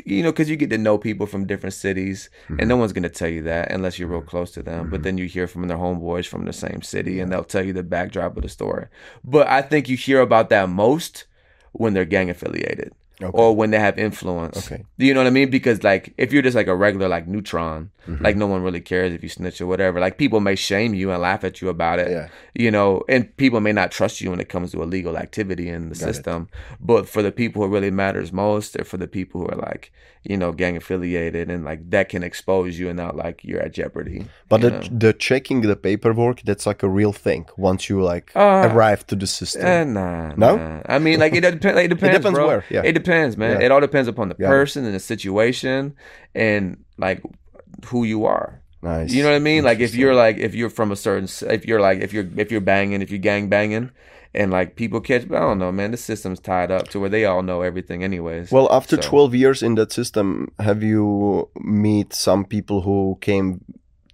you know, because you get to know people from different cities, and no one's gonna tell you that unless you're real close to them. But then you hear from their homeboys from the same city, and they'll tell you the backdrop of the story. But I think you hear about that most when they're gang affiliated Okay. or when they have influence. Okay. Do you know what I mean? Because like if you're just like a regular like neutron, Mm-hmm. like no one really cares if you snitch or whatever. Like people may shame you and laugh at you about it. Yeah. You know, and people may not trust you when it comes to illegal activity in the Got it. system. But for the people who it really matters most, or for the people who are like, you know, gang affiliated and like that can expose you and not like you're at jeopardy. But the, know? the checking the paperwork, that's like a real thing once you like Uh, arrive to the system. Eh, nah, No? nah. I mean, like it depends. It depends, depends bro. where, yeah. It depends, man. Yeah. It all depends upon the it. person and the situation and like who you are. nice. You know what I mean? Like if you're like if you're from a certain if you're like if you're if you're banging if you're gang banging and like people catch but I don't know man the system's tied up to where they all know everything anyways. Well, after So- 12 years in that system, have you meet some people who came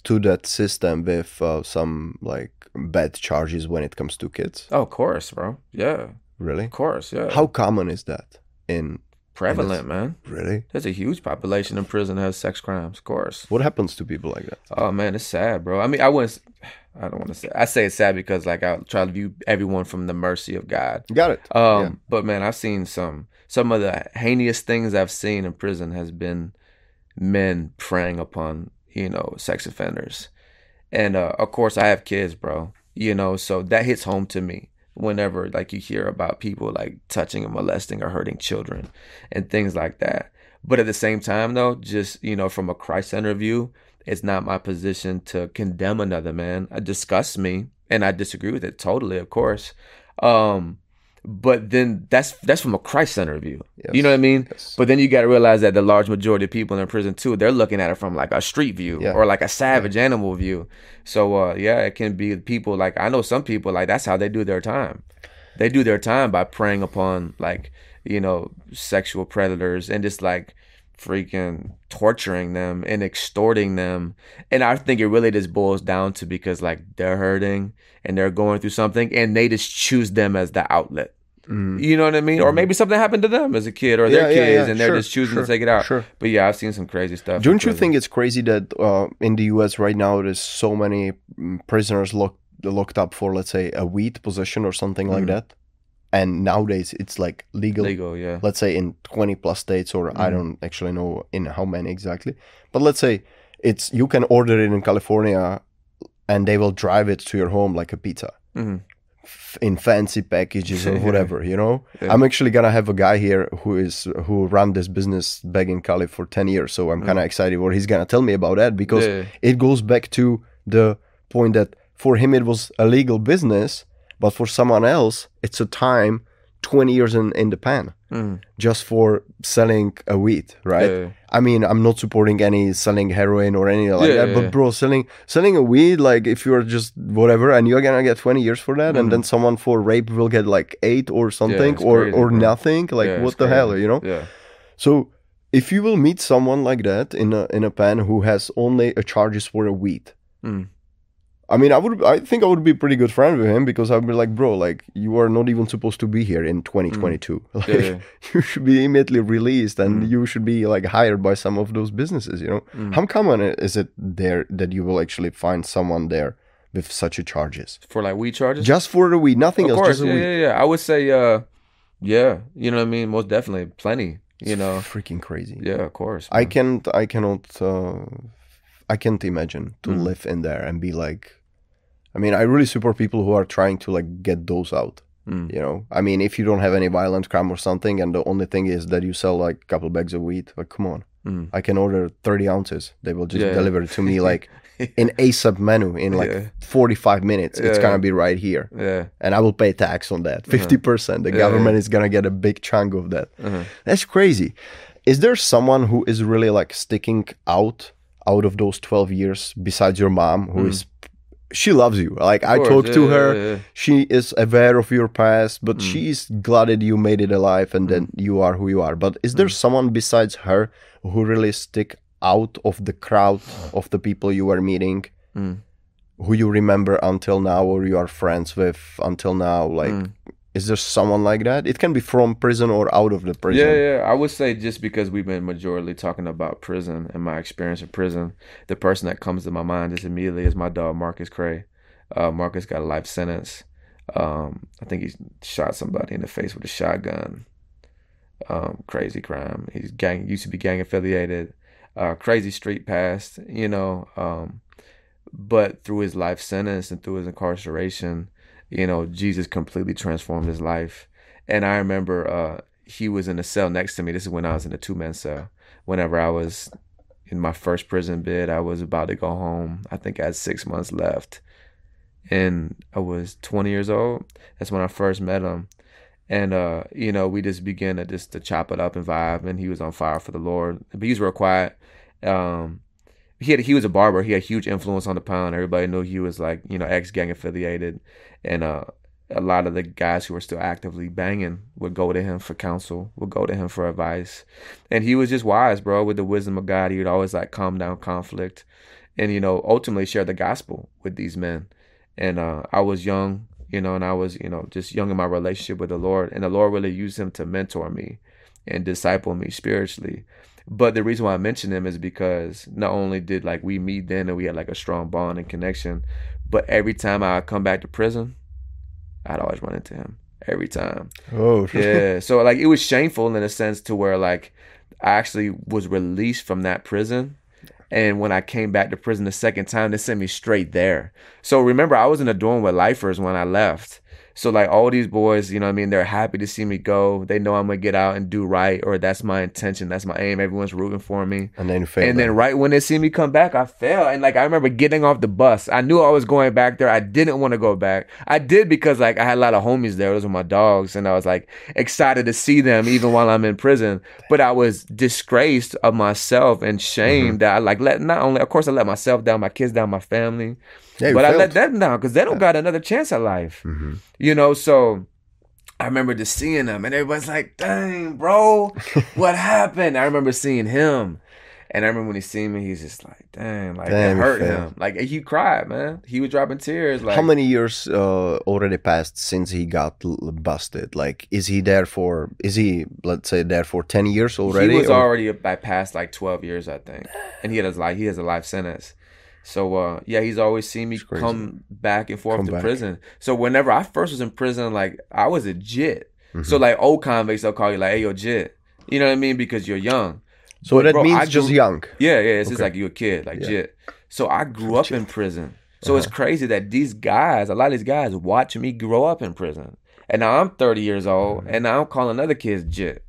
to that system with uh, some like bad charges when it comes to kids? oh, of course, bro. Yeah, Really? of course. Yeah. How common is that in prevalent, man? really? There's a huge population in prison that has sex crimes. Of course. What happens to people like that? Oh man, it's sad, bro. I mean, I wouldn't. I don't want to say. I say it's sad because like I try to view everyone from the mercy of God. Got it. Um, Yeah. but man, I've seen some some of the heinous things I've seen in prison has been men preying upon you know sex offenders, and uh, of course I have kids, bro. You know, so that hits home to me whenever like you hear about people like touching and molesting or hurting children and things like that. But at the same time, though, just you know, from a Christ center view, it's not my position to condemn another man. It disgusts me, and I disagree with it totally, of course. Um, but then that's that's from a Christ center view. You know what I mean? Yes. But then you got to realize that the large majority of people in prison too, they're looking at it from like a street view Yeah. or like a savage animal view. So uh, yeah, it can be people like I know some people like that's how they do their time. They do their time by preying upon like you know sexual predators and just like freaking torturing them and extorting them. And I think it really just boils down to because like they're hurting and they're going through something and they just choose them as the outlet. You know what I mean? Or maybe something happened to them as a kid or their Mm-hmm. Yeah, yeah, kids yeah, and they're sure, just choosing sure, to take it out. sure. But yeah, I've seen some crazy stuff. Don't you think it's crazy that uh, in the U.S. right now there's so many mm, prisoners locked locked up for let's say a weed possession or something like that, and nowadays it's like legal. legal? Yeah. Let's say in 20 plus states, or I don't actually know in how many exactly, but let's say it's you can order it in California, and they will drive it to your home like a pizza. Mhm. f- In fancy packages or whatever, you know. Yeah. I'm actually gonna have a guy here who is who run this business back in Cali for ten years, so I'm kind of excited what he's gonna tell me about that because Mm. Yeah. it goes back to the point that for him it was a legal business, but for someone else it's a time twenty years in in the pan Mhm. just for selling a weed, right? Yeah. I mean, I'm not supporting any selling heroin or anything like Yeah, that, yeah, but yeah. bro, selling selling a weed, like if you're just whatever, and you're gonna get 20 years for that, and then someone for rape will get like eight or something, or crazy, or bro. nothing, like Yeah, what the hell, you know? Yeah. So if you will meet someone like that in a in a pen who has only a charges for a weed. Mm. I mean, I would. I think I would be a pretty good friend with him because I'd be like, bro, like you are not even supposed to be here in 2022. Like, Mm. yeah. you should be immediately released, and Mm. you should be like hired by some of those businesses. You know, Mm. how common is it there that you will actually find someone there with such a charges For like weed charges? just for the weed, nothing of else, course, just a yeah, weed? yeah, yeah. I would say, uh, yeah, you know what I mean. Most definitely, plenty. You know, freaking crazy. yeah, of course. I can't. I cannot. Uh, I can't imagine to Mm. live in there and be like. I mean, I really support people who are trying to like get those out. Mm. You know, I mean, if you don't have any violent crime or something, and the only thing is that you sell like a couple bags of weed, like come on, Mm. I can order thirty ounces. They will just Yeah. deliver it to me like in ASAP menu in like Yeah. forty-five minutes. It's gonna be right here, Yeah. and I will pay tax on that, fifty percent. The Uh-huh. Yeah, government yeah. is gonna get a big chunk of that. Uh-huh. That's crazy. Is there someone who is really like sticking out out of those 12 years besides your mom who is she loves you. Like I course, talked to her, yeah, yeah. she is aware of your past, but Mm. she's glad that you made it alive and then you are who you are. But is there someone besides her who really stick out of the crowd of the people you were meeting Mm. who you remember until now or you are friends with until now? Like Mm. Is there someone like that? It can be from prison or out of the prison. Yeah, yeah. I would say just because we've been majorly talking about prison and my experience in prison, the person that comes to my mind just immediately is my dog Marcus Cray. Uh, Marcus got a life sentence. Um, I think he shot somebody in the face with a shotgun. Um, crazy crime. He's gang used to be gang affiliated. Uh, crazy street past, you know. Um, but through his life sentence and through his incarceration, you know, Jesus completely transformed his life. And I remember uh, he was in a cell next to me. This is when I was in a two man cell. Whenever I was in my first prison bid, I was about to go home. I think I had six months left. And I was 20 years old. That's when I first met him. And uh, you know, we just began to just to chop it up and vibe. And he was on fire for the Lord. But he was real quiet. Um, he had he was a barber. He had huge influence on the pound. Everybody knew he was like you know ex gang affiliated, and uh, a lot of the guys who were still actively banging would go to him for counsel, would go to him for advice, and he was just wise, bro. With the wisdom of God, he would always like calm down conflict, and you know ultimately share the gospel with these men. And uh, I was young, you know, and I was you know just young in my relationship with the Lord, and the Lord really used him to mentor me and disciple me spiritually. But the reason why I mention him is because not only did like we meet then and we had like a strong bond and connection, but every time I come back to prison, I'd always run into him. Every time. Oh, Yeah. so like it was shameful in a sense to where like I actually was released from that prison. And when I came back to prison the second time, they sent me straight there. So remember, I was in a dorm with lifers when I left. So like all these boys, you know what I mean, they're happy to see me go. They know I'm gonna get out and do right, or that's my intention, that's my aim. Everyone's rooting for me. and then fail. And then right when they see me come back, I fell. And like I remember getting off the bus. I knew I was going back there. I didn't want to go back. I did because like I had a lot of homies there. Those were my dogs. And I was like excited to see them even while I'm in prison. But I was disgraced of myself and shamed mm-hmm. that I like let not only of course I let myself down, my kids down, my family. Yeah, but I let them down because they don't got another chance at life. You know, so I remember just seeing them and everybody's like, dang, bro, what happened? I remember seeing him. And I remember when he seen me, he's just like, "Damn, like Damn, it hurt him." Like he cried, man. He was dropping tears. Like How many years uh, already passed since he got l- busted? Like, is he there for? Is he let's say there for ten years already? He was or- already by past like twelve years, I think, and he has like he has a life sentence. So uh, yeah, he's always seen me come back and forth Come to back. prison. So whenever I first was in prison, like I was a jit. Mm-hmm. So like old convicts, they'll call you like, "Hey, yo, jit." You know what I mean? Because you're young. so But, that bro, means I just grew- young. Yeah, yeah. It's just like you're a kid, like Yeah. jit. So I grew up in prison. So it's Uh-huh. crazy that these guys, a lot of these guys, watch me grow up in prison. And now I'm 30 years old, and now I'm calling other kids jit.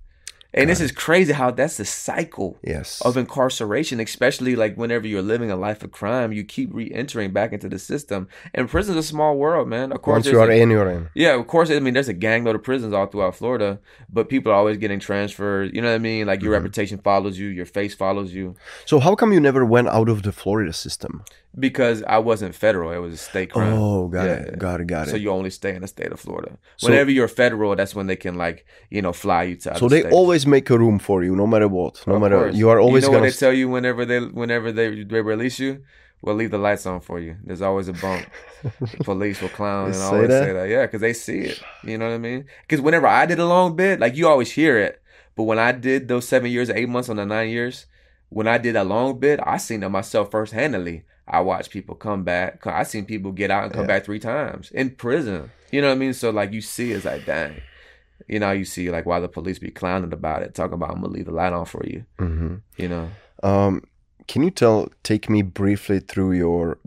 And this is crazy how that's the cycle Yes. of incarceration, especially like whenever you're living a life of crime, you keep re-entering back into the system. And prison's a small world, man. Of course, Once you are in, you're in. yeah, of course. I mean, there's a gangload of prisons all throughout Florida, but people are always getting transferred. You know what I mean? Like your Mm-hmm. reputation follows you, your face follows you. So how come you never went out of the Florida system? Because I wasn't federal, it was a state crime. Oh, got Yeah, it, got it, got it. So you only stay in the state of Florida. So- Whenever you're federal, that's when they can like you know fly you to. So they states. always make a room for you, no matter what. No Of matter course. you are always You know what gonna. they tell you whenever they whenever they they release you. We'll leave the lights on for you. There's always a bump. Police will clown and always that? say that. Yeah, because they see it. You know what I mean? Because whenever I did a long bit, like you always hear it, but when I did those seven years, eight months on the nine years, when I did a long bit, I seen it myself first handedly. I watch people come back. I seen people get out and come Yeah. back three times in prison. You know what I mean? So like you see, it's like dang. You know, you see like why the police be clowning about it, talking about I'm gonna leave the light on for you. Mhm. You know. Um, can you tell? Take me briefly through your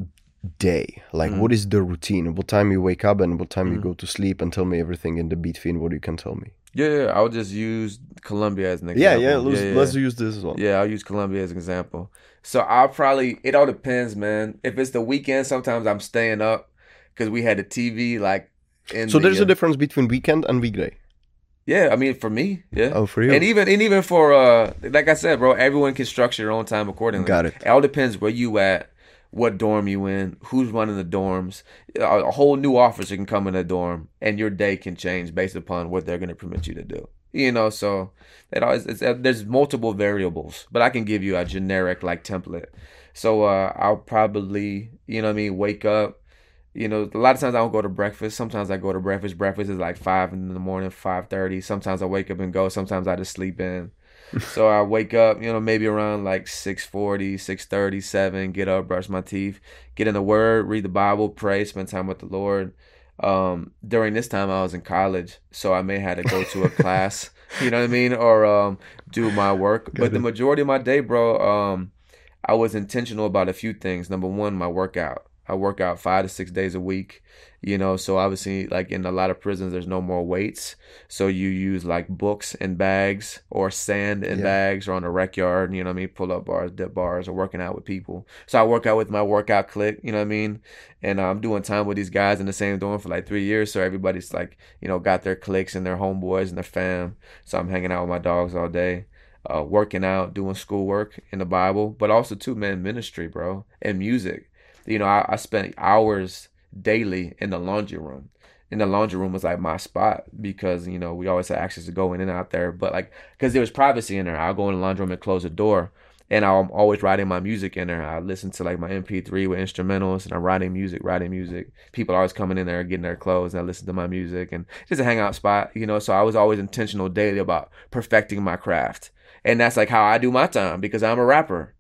day. Like, Mhm. what is the routine? What time you wake up and what time you Mhm. go to sleep? And tell me everything in the between. What you can tell me. Yeah, yeah, I'll just use Columbia as an example. yeah. Let's yeah, let's use this as well. Yeah, I'll use Columbia as an example. So I'll probably it all depends, man. If it's the weekend, sometimes I'm staying up because we had a TV like. In So the, there's a difference between weekend and weekday. Yeah, I mean for me, yeah. Oh, for you. And even and even for uh like I said, bro, everyone can structure their own time accordingly. Got it. It all depends where you at, what dorm you in, who's running the dorms. A, a whole new officer can come in a dorm, and your day can change based upon what they're going to permit you to do. You know, so it always it's, uh, there's multiple variables, but I can give you a generic like template. So uh I'll probably you know what I mean wake up. You know, a lot of times I don't go to breakfast. Sometimes I go to breakfast. Breakfast is like five in the morning, five thirty. Sometimes I wake up and go. Sometimes I just sleep in. so I wake up, you know, maybe around like 640, 630, 7, get up, brush my teeth, get in the word, read the Bible, pray, spend time with the Lord. Um, during this time I was in college, so I may have to go to a class, you know what I mean, or um do my work. but the majority of my day, bro, um, I was intentional about a few things. Number one, my workout. I work out five to six days a week, you know. So obviously, like in a lot of prisons, there's no more weights, so you use like books and bags or sand and Yeah. bags or on the rec yard. You know what I mean? Pull up bars, dip bars, or working out with people. So I work out with my workout clique. You know what I mean? And uh, I'm doing time with these guys in the same dorm for like three years. So everybody's like, you know, got their cliques and their homeboys and their fam. So I'm hanging out with my dogs all day. Uh, working out, doing schoolwork in the Bible, but also too, man, ministry, bro, and music you know, I, I spent hours daily in the laundry room. In the laundry room was like my spot because, you know, we always had access to go in and out there. But like, because there was privacy in there, I'll go in the laundry room and close the door. And I'm always writing my music in there. I listen to like my MP3 with instrumentals and I'm writing music, writing music. People always coming in there getting their clothes and I listen to my music and just a hangout spot, you know. So I was always intentional daily about perfecting my craft. And that's like how I do my time because I'm a rapper.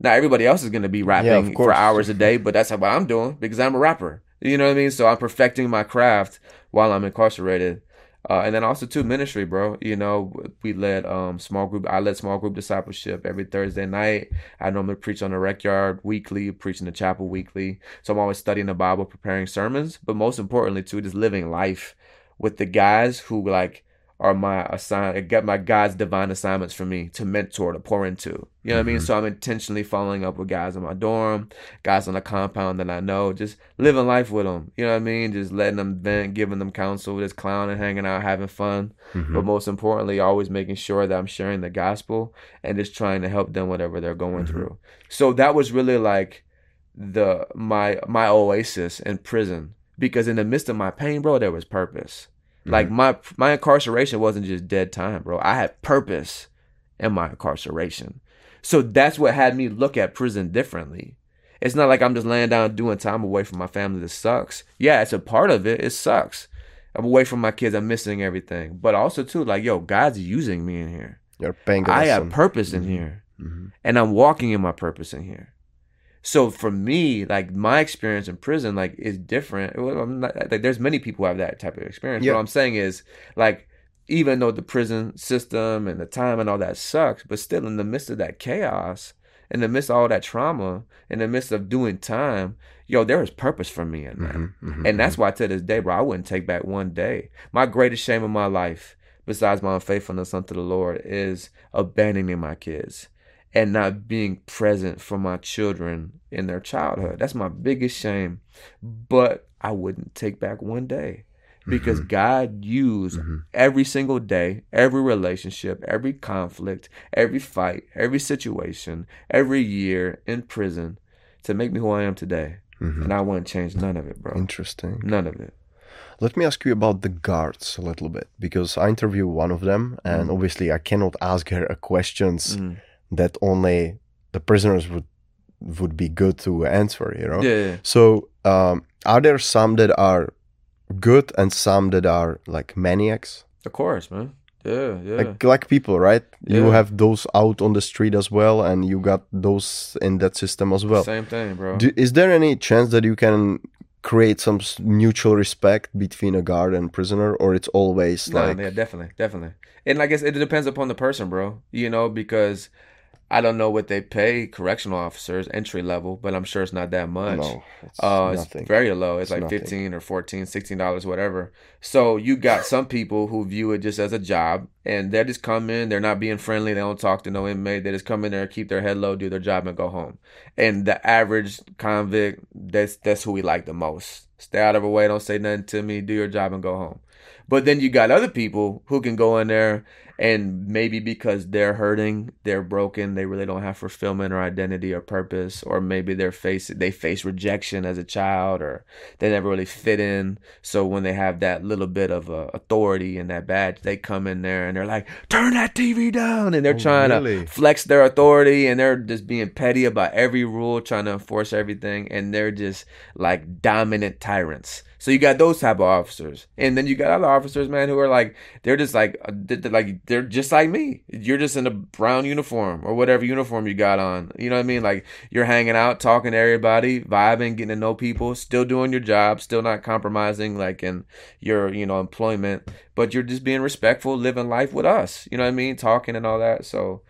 Now everybody else is going to be rapping for hours a day, but that's what I'm doing because I'm a rapper. You know what I mean? So I'm perfecting my craft while I'm incarcerated. Uh, and then also too ministry, bro. You know, we led um small group. I led small group discipleship every Thursday night. I normally preach on the rec yard weekly, preach in the chapel weekly. So I'm always studying the Bible, preparing sermons, but most importantly too, just living life with the guys who like are my assign get my God's divine assignments for me to mentor, to pour into. You know what I mean? So I'm intentionally following up with guys in my dorm, guys on the compound that I know, just living life with them. You know what I mean? Just letting them vent, giving them counsel, just clowning, hanging out, having fun. Mm-hmm. But most importantly, always making sure that I'm sharing the gospel and just trying to help them whatever they're going Mhm. through. So that was really like the my my oasis in prison because in the midst of my pain, bro, there was purpose. Like my my incarceration wasn't just dead time, bro. I had purpose in my incarceration. So that's what had me look at prison differently. It's not like I'm just laying down doing time away from my family. This sucks. Yeah, it's a part of it. It sucks. I'm away from my kids. I'm missing everything. But also too, like, yo, God's using me in here. You're. I have purpose in Mhm. here, Mhm. and I'm walking in my purpose in here. So for me, like my experience in prison, like is different. Well, I'm not, like there's many people who have that type of experience. Yeah. What I'm saying is, like, even though the prison system and the time and all that sucks, but still in the midst of that chaos, in the midst of all that trauma, in the midst of doing time, yo, there is purpose for me in that. Mhm. Mhm. And that's why to this day, bro, I wouldn't take back one day. My greatest shame in my life, besides my unfaithfulness unto the Lord, is abandoning my kids and not being present for my children in their childhood. That's my biggest shame. But I wouldn't take back one day because God used Mhm. every single day, every relationship, every conflict, every fight, every situation, every year in prison to make me who I am today. Mhm. And I wouldn't change none of it, bro. Interesting. None of it. Let me ask you about the guards a little bit because I interview one of them, and Mm. obviously I cannot ask her a questions Mm. That only the prisoners would would be good to answer. You know. Yeah, yeah. So, um, are there some that are good and some that are like maniacs? Of course, man. Yeah, yeah. Like like people, right? You have those out on the street as well, and you got those in that system as well. Same thing, bro. Do, is there any chance that you can create some mutual respect between a guard and prisoner, or it's always like No, like yeah, definitely, definitely. And I guess it depends upon the person, bro. You know, because I don't know what they pay correctional officers entry level, but I'm sure it's not that much. no, it's Uh, it's very low. It's, It's like nothing. 15 or 14, 16 dollars, whatever. So you got some people who view it just as a job and they just come in, they're not being friendly, they don't talk to no inmate, they just come in there, keep their head low, do their job and go home. And the average convict, that's that's who we like the most. Stay out of our way, don't say nothing to me, do your job and go home. But then you got other people who can go in there and maybe because they're hurting, they're broken, they really don't have fulfillment or identity or purpose, or maybe they're face they face rejection as a child, or they never really fit in. So when they have that little bit of uh, authority and that badge, they come in there and they're like, "Turn that TV down," and they're Oh, trying really? to flex their authority, and they're just being petty about every rule, trying to enforce everything, and they're just like dominant tyrants. So you got those type of officers, and then you got other officers, man, who are like they're just like uh, they're, like they're just like me. You're just in a brown uniform or whatever uniform you got on. You know what I mean? Like you're hanging out, talking to everybody, vibing, getting to know people, still doing your job, still not compromising like in your you know employment, but you're just being respectful, living life with us. You know what I mean? Talking and all that. So.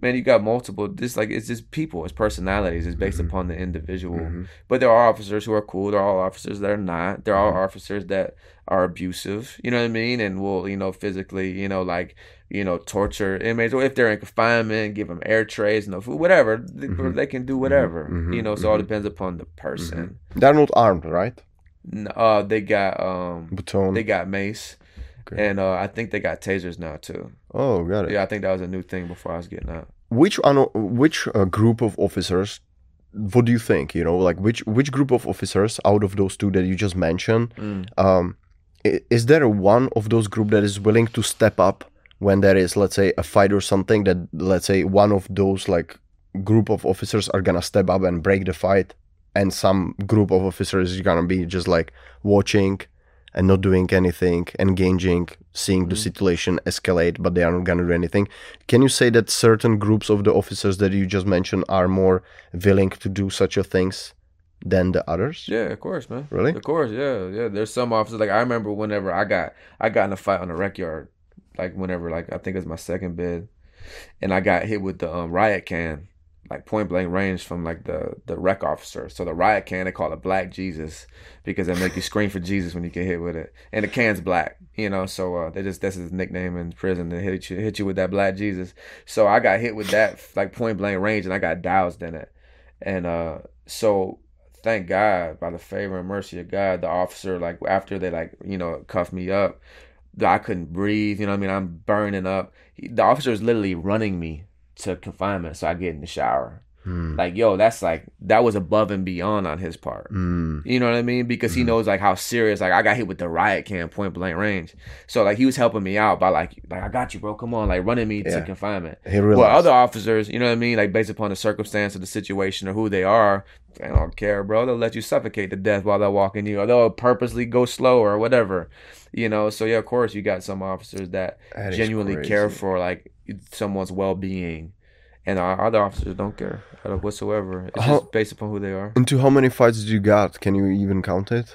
Man, you got multiple. This like it's just people. It's personalities. It's based Mhm. upon the individual. Mhm. But there are officers who are cool. There are officers that are not. There are Mhm. officers that are abusive. You know what I mean? And will you know physically, you know, like you know, torture inmates, or if they're in confinement, give them air trays, no food, whatever. They, Mhm. they can do whatever. Mhm. You know, so it all depends upon the person. They're not armed, right? No, Uh, they got um, Baton. they got mace, Okay. and uh, I think they got tasers now too. oh, got it. Yeah, I think that was a new thing before I was getting out. Which one, which uh, group of officers? What do you think? You know, like which which group of officers out of those two that you just mentioned? Mm. Um, is there one of those group that is willing to step up when there is, let's say, a fight or something? That let's say one of those like group of officers are gonna step up and break the fight, and some group of officers is gonna be just like watching and not doing anything, engaging, seeing the Mhm. situation escalate, but they are not gonna do anything. Can you say that certain groups of the officers that you just mentioned are more willing to do such a things than the others? Yeah, of course, man. Really? Of course, yeah, yeah. There's some officers like I remember whenever I got I got in a fight on the rec yard, like whenever like I think it was my second bid, and I got hit with the um, riot can, like point blank range from like the the rec officer. So the riot can they call it Black Jesus because they make you scream for Jesus when you get hit with it, and the can's black, you know. So uh, they just that's his nickname in prison. They hit you hit you with that Black Jesus. So I got hit with that like point blank range, and I got doused in it, and uh so thank God by the favor and mercy of God, the officer like after they like you know cuffed me up, I couldn't breathe. You know I mean? I'm burning up. He, the officer is literally running me to confinement, so I get in the shower. Like, yo, that's like that was above and beyond on his part. Mm. You know what I mean? Because he knows like how serious. Like I got hit with the riot can point blank range. So like he was helping me out by like like I got you, bro. Come on, like running me Yeah. to confinement. He Well, other officers, you know what I mean? Like based upon the circumstance of the situation or who they are, they don't care, bro. They'll let you suffocate to death while they're walking you, or they'll purposely go slow or whatever. You know, so yeah, of course you got some officers that That genuinely crazy. care for like someone's well being. And our other officers don't care whatsoever. It's How- just based upon who they are. Into how many fights did you got? Can you even count it?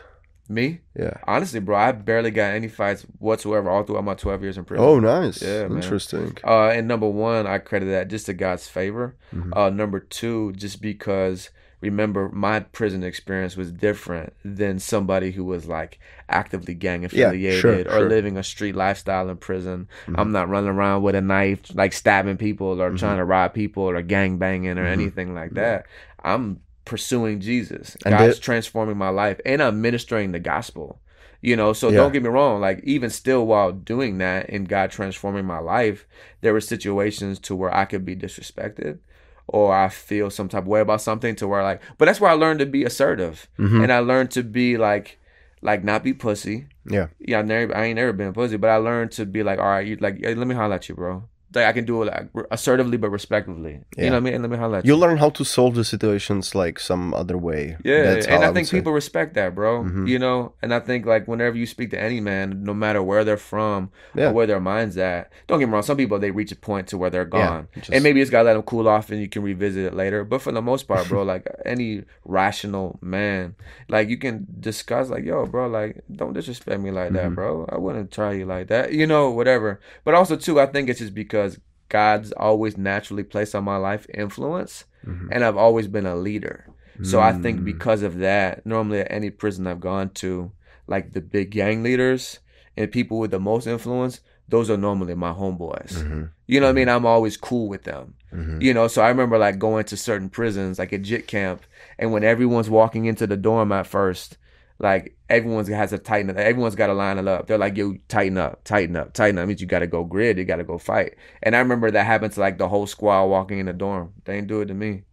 Me? Yeah. Honestly, bro, I barely got any fights whatsoever all throughout my 12 years in prison. Oh, nice. Yeah, man. Interesting. Uh, and number one, I credit that just to God's favor. Mhm. Uh, number two, just because remember my prison experience was different than somebody who was like actively gang affiliated sure, or sure. living a street lifestyle in prison. Mhm. I'm not running around with a knife, like stabbing people or Mhm. trying to rob people or gang banging or Mhm. anything like that. I'm pursuing Jesus. And God's transforming my life and I'm ministering the gospel. You know, so Yeah. don't get me wrong. Like even still, while doing that and God transforming my life, there were situations to where I could be disrespected, or I feel some type of way about something to where like. But that's where I learned to be assertive, Mhm. and I learned to be like, like not be pussy. Yeah. Yeah, I never, I ain't never been pussy, but I learned to be like, all right, you like, hey, let me holler at you, bro. Like I can do it like assertively but respectfully. Yeah. You know what I mean? And let me highlight. You you. learn how to solve the situations like some other way. Yeah, That's and I, would think say. people respect that, bro. Mhm. You know, and I think like whenever you speak to any man, no matter where they're from Yeah. or where their mind's at, don't get me wrong. Some people they reach a point to where they're Yeah, gone, just- and maybe it's gotta let them cool off, and you can revisit it later. But for the most part, bro, like any rational man, like you can discuss, like, yo, bro, like don't disrespect me like that, Mhm. bro. I wouldn't try you like that, you know, whatever. But also too, I think it's just because God's always naturally placed on my life influence, Mhm. and I've always been a leader. So I think Mm. because of that, normally at any prison I've gone to, like the big gang leaders and people with the most influence, those are normally my homeboys. Mhm. You know what I mean? I'm always cool with them. Mhm. You know, so I remember like going to certain prisons, like at JIT camp, and when everyone's walking into the dorm at first, like everyone's has to tighten up. Everyone's got to line it up. They're like, "Yo, tighten up, tighten up, tighten up." Means you got to go grid. You got to go fight. And I remember that happened to like the whole squad walking in the dorm. They didn't do it to me.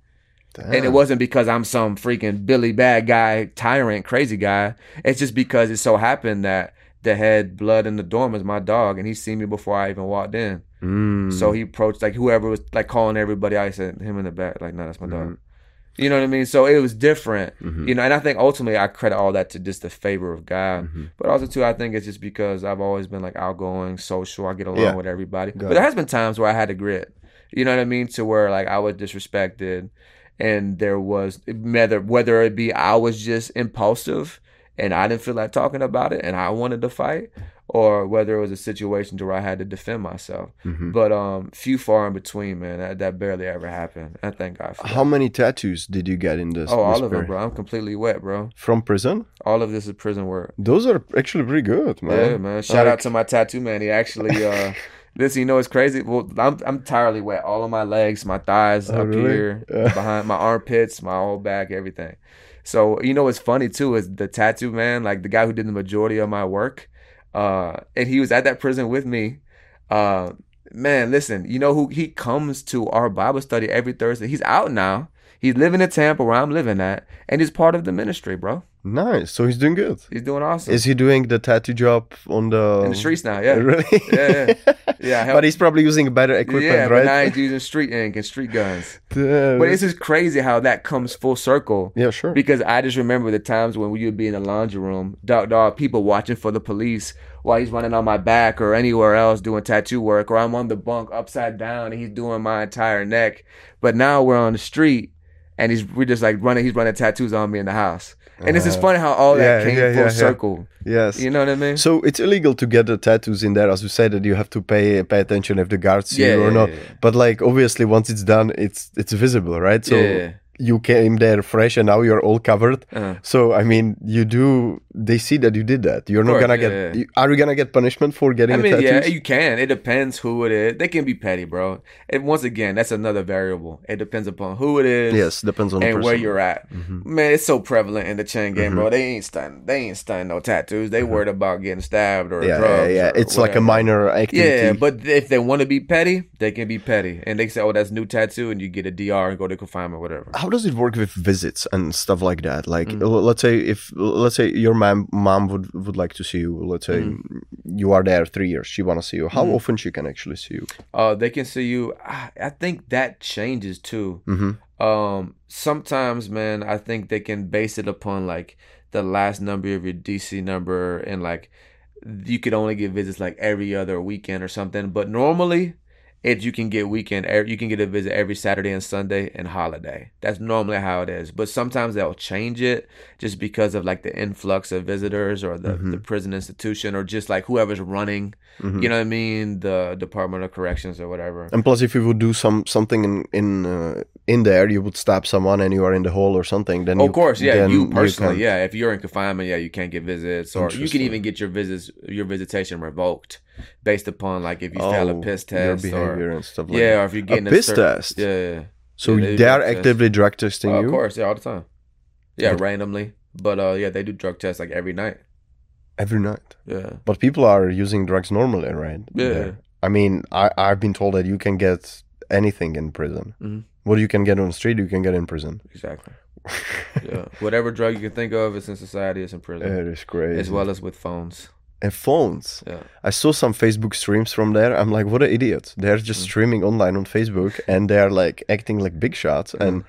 And it wasn't because I'm some freaking Billy bad guy, tyrant, crazy guy. It's just because it so happened that the head blood in the dorm is my dog, and he seen me before I even walked in. Mm. So he approached like whoever was like calling everybody. I said him in the back, like, no, that's my dog. You know what I mean? So it was different. Mhm. You know, and I think ultimately I credit all that to just the favor of God. Mhm. But also too, I think it's just because I've always been like outgoing, social. I get along Yeah. with everybody. But there has been times where I had to grit. You know what I mean? To where like I was disrespected, and there was whether whether it be I was just impulsive and I didn't feel like talking about it, and I wanted to fight, or whether it was a situation to where I had to defend myself. Mhm. But um, few far in between, man. That, that barely ever happened. I thank God for that. How many tattoos did you get in this? Oh, all this of them, bro. I'm completely wet, bro. From prison? All of this is prison work. Those are actually pretty good, man. Yeah, man. Shout out to my tattoo man. He actually uh this you know it's crazy. Well, I'm I'm entirely wet. All of my legs, my thighs Oh, up really? here, Yeah. behind my armpits, my whole back, everything. So you know what's funny too is the tattoo man, like the guy who did the majority of my work, uh, and he was at that prison with me. Uh, man, listen, you know who he comes to our Bible study every Thursday. He's out now. He's living in Tampa where I'm living at, and he's part of the ministry, bro. Nice. So he's doing good. He's doing awesome Is he doing the tattoo job on the in the streets now. Yeah, Really? Yeah, yeah. Help- but he's probably using better equipment, yeah, right? but now he's using street ink and street guns. Damn. But it's just crazy how that comes full circle. yeah, sure. Because I just remember the times when we would be in the laundry room, dog, dog, people watching for the police while he's running on my back or anywhere else doing tattoo work, or I'm on the bunk upside down and he's doing my entire neck. But now we're on the street and he's we're just like running. He's running tattoos on me in the house, and it's just Uh, funny how all that yeah, came yeah, full yeah, circle. yes. You know what I mean? So it's illegal to get the tattoos in there, as you said that you have to pay pay attention if the guards see you or not. But like obviously once it's done, it's it's visible, right? So yeah. You came there fresh and now you're all covered. Uh, So I mean, you do. They see that you did that. You're not course, gonna yeah, get. yeah. you- Are you gonna get punishment for getting I a mean, tattoo? yeah, you can. It depends who it is. They can be petty, bro. And once again, that's another variable. It depends upon who it is. yes, depends on the and where you're at. Mhm. Man, it's so prevalent in the chain gang, Mm-hmm. bro. They ain't stunning. They ain't stunning no tattoos. They worried about getting stabbed or Yeah, yeah, drugs. yeah. or It's like a minor activity. Yeah, but if they want to be petty, they can be petty, and they say, "Oh, that's new tattoo," and you get a DR and go to confinement, whatever. Does it work with visits and stuff like that like Mm. let's say if let's say your mom mom would would like to see you let's say Mm. you are there three years she want to see you how Mhm. often she can actually see you Uh, they can see you. I, I think that changes too. mm-hmm. Um, sometimes, man, I think they can base it upon like the last number of your DC number, and like you could only get visits like every other weekend or something. But normally, it you can get weekend, you can get a visit every Saturday and Sunday and holiday. That's normally how it is. But sometimes they'll change it just because of like the influx of visitors or the, the prison institution or just like whoever's running. Mhm. You know what I mean? The Department of Corrections or whatever. and plus if you would do some something in in uh, in there you would stab someone and you are in the hole or something then Oh, you, of course, yeah. You personally, can- yeah. If you're in confinement, yeah, you can't get visits, or you can even get your visits, your visitation revoked based upon like if you fail a Oh, piss your test, behavior or and stuff like yeah, that. or if you're getting a piss certain- test Yeah, so Yeah, they, they are tests. actively drug testing Uh, you of course, yeah, all the time. Yeah, But- randomly, but uh, yeah, they do drug tests like every night. every night Yeah, but people are using drugs normally right yeah. There. i mean i i've been told that you can get anything in prison Mhm. what you can get on the street you can get in prison Exactly. Yeah, whatever drug you can think of is in society is in prison, It is crazy. as well as with phones. And phones. Yeah. I saw some Facebook streams from there. I'm like, what an idiot. They're just Mm. streaming online on Facebook and they're like acting like big shots. Mm. And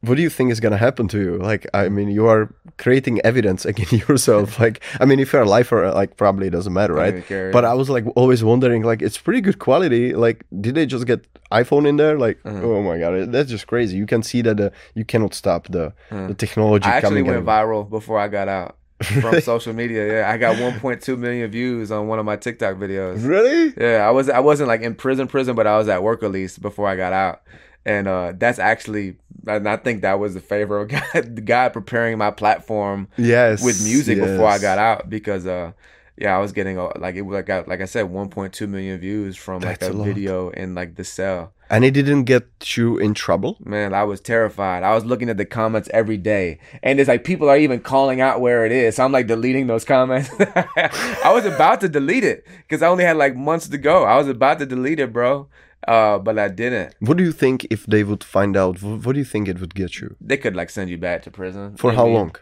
what do you think is gonna happen to you? Like, I mean, you are creating evidence against yourself. like, I mean, if you're a lifer, like, probably it doesn't matter, right? care. But I was like always wondering, like, it's pretty good quality. Like, did they just get iPhone in there? Like, Uh-huh. oh my god, that's just crazy. You can see that uh, you cannot stop the Uh. the technology I actually went viral before I got out from social media. Yeah, I got 1.2 million views on one of my TikTok videos. Really? Yeah, I was I wasn't like in prison prison, but I was at work release before I got out, and uh, that's actually and I think that was the favor of God, God preparing my platform Yes. with music before I got out because uh yeah I was getting like it was like I, like I said 1.2 million views from like That's a, a video in like the cell. And it didn't get you in trouble. Man, I was terrified. I was looking at the comments every day, and it's like people are even calling out where it is. So I'm like deleting those comments. I was about to delete it because I only had like months to go. I was about to delete it, bro, uh, but I didn't. What do you think if they would find out? What do you think it would get you? They could like send you back to prison For how long?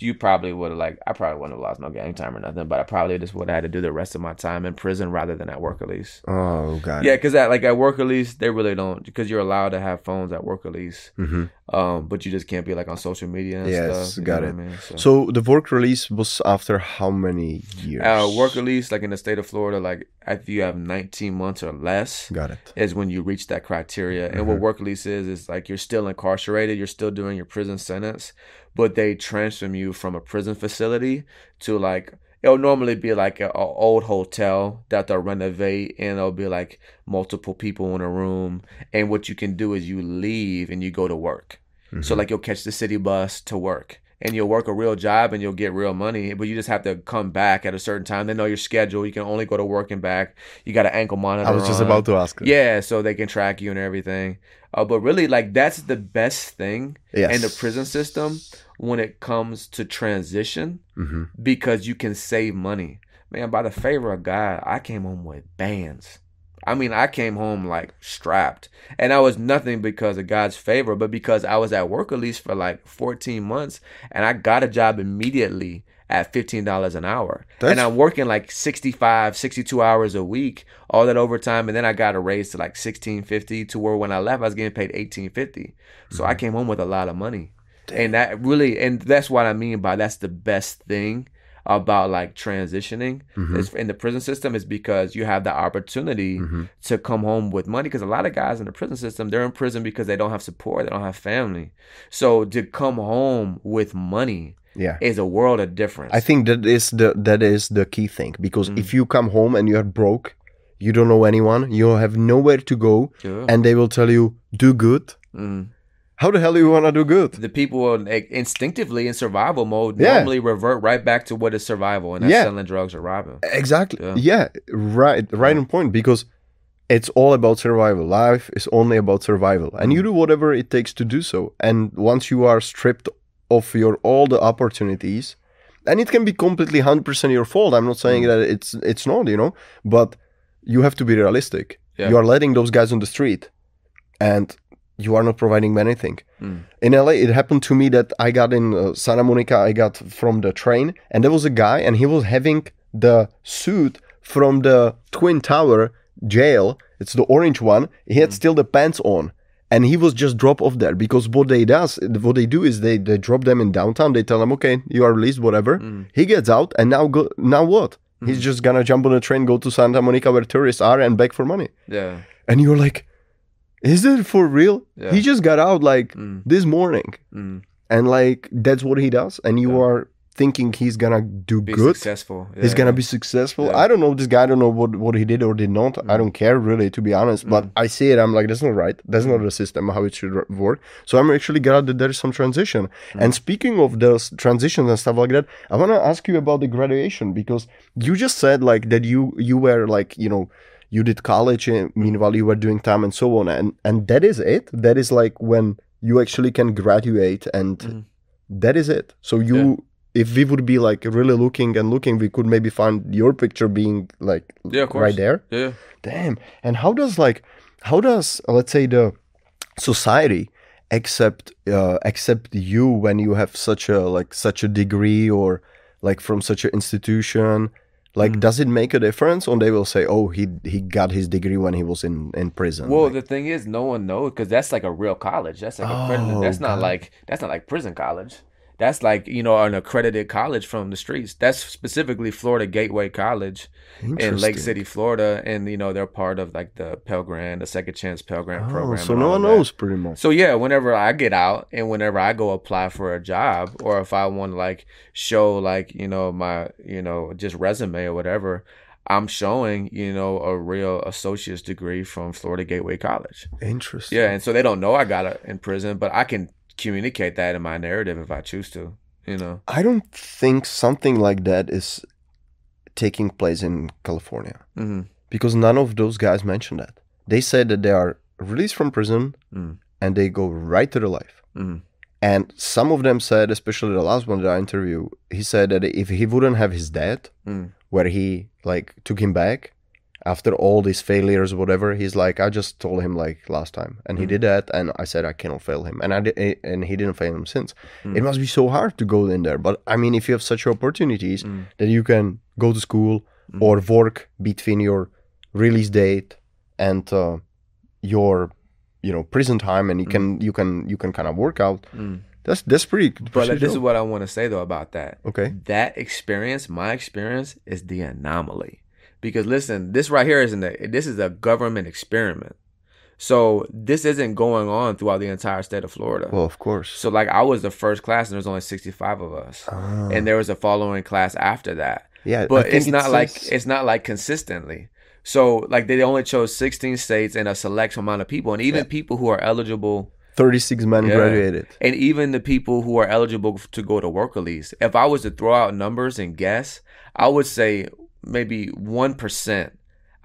You probably would have like I probably wouldn't have lost no gang time or nothing, but I probably just would have had to do the rest of my time in prison rather than at work release. Oh god. Yeah, because at like at work release, they really don't because you're allowed to have phones at work release, hmm um, but you just can't be like on social media and Yes, stuff. got it. I mean? So, So the work release was after how many years? uh, work release, like in the state of Florida, like if you have 19 months or less, Got it. is when you reach that criteria. And Mm-hmm. what work release is is like you're still incarcerated, you're still doing your prison sentence, but they transfer you from a prison facility to like it'll normally be like an old hotel that they'll renovate and it'll be like multiple people in a room. And what you can do is you leave and you go to work. So mm-hmm. like you'll catch the city bus to work and you'll work a real job and you'll get real money but you just have to come back at a certain time they know your schedule you can only go to work and back you got an ankle monitor I was just on. about to ask. Yeah, so they can track you and everything. Uh, but really, like that's the best thing Yes. in the prison system when it comes to transition hmm because you can save money. Man, by the favor of God, I came home with bands. I mean, I came home like strapped. And I was nothing because of God's favor, but because I was at work at least for like 14 months and I got a job immediately at $15 an hour. and I'm working like 65, 62 hours a week, all that overtime. And then I got a raise to like 1650 to where when I left, I was getting paid 1850 So I mm-hmm. came home with a lot of money. And that really, and that's what I mean by that's the best thing about like transitioning is in the prison system is because you have the opportunity to come home with money because a lot of guys in the prison system they're in prison because they don't have support they don't have family so to come home with money Yeah. is a world of difference I think that is the that is the key thing because Mm. if you come home and you're broke, you don't know anyone, you have nowhere to go, Yeah. and they will tell you do good. Mm. How the hell do you want to do good? The people are, like, instinctively in survival mode Yeah. normally revert right back to what is survival, and that's Yeah. selling drugs or robbing. Exactly. Yeah. Yeah, right, right on point. Because it's all about survival. Life is only about survival, and you do whatever it takes to do so. And once you are stripped of your all the opportunities, and it can be completely hundred percent your fault. I'm not saying mm. that it's it's not, you know, but you have to be realistic. You are letting those guys on the street, and you are not providing them anything. Mm. In LA, it happened to me that I got in uh, Santa Monica. I got from the train, and there was a guy, and he was having the suit from the Twin Tower jail. It's the orange one. He had still the pants on, and he was just drop off there because what they does, what they do is they they drop them in downtown. They tell them, okay, you are released, whatever. He gets out, and now go now what? He's just gonna jump on a train, go to Santa Monica where tourists are, and beg for money. Yeah. And you're like, is it for real? Yeah. He just got out like Mm. this morning, Mm. and like that's what he does. And you Yeah. are thinking he's gonna do Be good. successful. He's Yeah. gonna be successful. I don't know this guy. I don't know what, what he did or did not. I don't care really, to be honest. But Mm. I see it. I'm like, that's not right. That's not the system how it should work. So I'm actually glad that there is some transition. Mm. And speaking of those transitions and stuff like that, I want to ask you about the graduation because you just said like that you you were like you know you did college and meanwhile you were doing time and so on and and that is it. That is like when you actually can graduate and Mhm. that is it. So you. If we would be like really looking and looking, we could maybe find your picture being like Yeah, right there. Yeah. Damn. And how does like how does let's say the society accept uh, accept you when you have such a like such a degree or like from such an institution? Like, Mm. does it make a difference? Or they will say, "Oh, he he got his degree when he was in in prison." Well, Like, the thing is, no one knows because that's like a real college. That's like. Oh, That's not God. like that's not like prison college. That's like you know an accredited college from the streets. That's specifically Florida Gateway College in Lake. City, Florida, and you know they're part of like the Pell Grant, the Second Chance Pell Grant Oh, program. so no one knows pretty much. So yeah, whenever I get out and whenever I go apply for a job or if I want to like show like, you know, my, you know, just resume or whatever, I'm showing, you know, a real associate's degree from Florida Gateway College. Interesting. Yeah, and so they don't know I got it in prison, but I can communicate that in my narrative if I choose to, you know. I don't think something like that is taking place in California. hmm because none of those guys mentioned that. They said that they are released from prison Mm. and they go right to the life. Mhm. And some of them said, especially the last one that I interviewed, he said that if he wouldn't have his dad, Mm. where he like took him back after all these failures, whatever, he's like, I just told him like last time, and he Mm. did that, and I said I cannot fail him, and I did, and he didn't fail him since. Mm. It must be so hard to go in there, but I mean, if you have such opportunities Mm. that you can go to school Mm. or work between your release date and uh, your you know prison time and you can you can you can kind of work out Mm. that's that's pretty, But like, this is what I want to say though about that. okay that experience, my experience, is the anomaly. Because listen, this right here isn't a this is a government experiment. So this isn't going on throughout the entire state of Florida. well of course so like I was the first class and there was only sixty five of us. Ah, And there was a following class after that. yeah But it's it not like says- it's not like consistently. So like they only chose sixteen states and a select amount of people. And even people who are eligible 36 men Yeah. graduated and even the people who are eligible to go to work release, if I was to throw out numbers and guess, I would say maybe 1%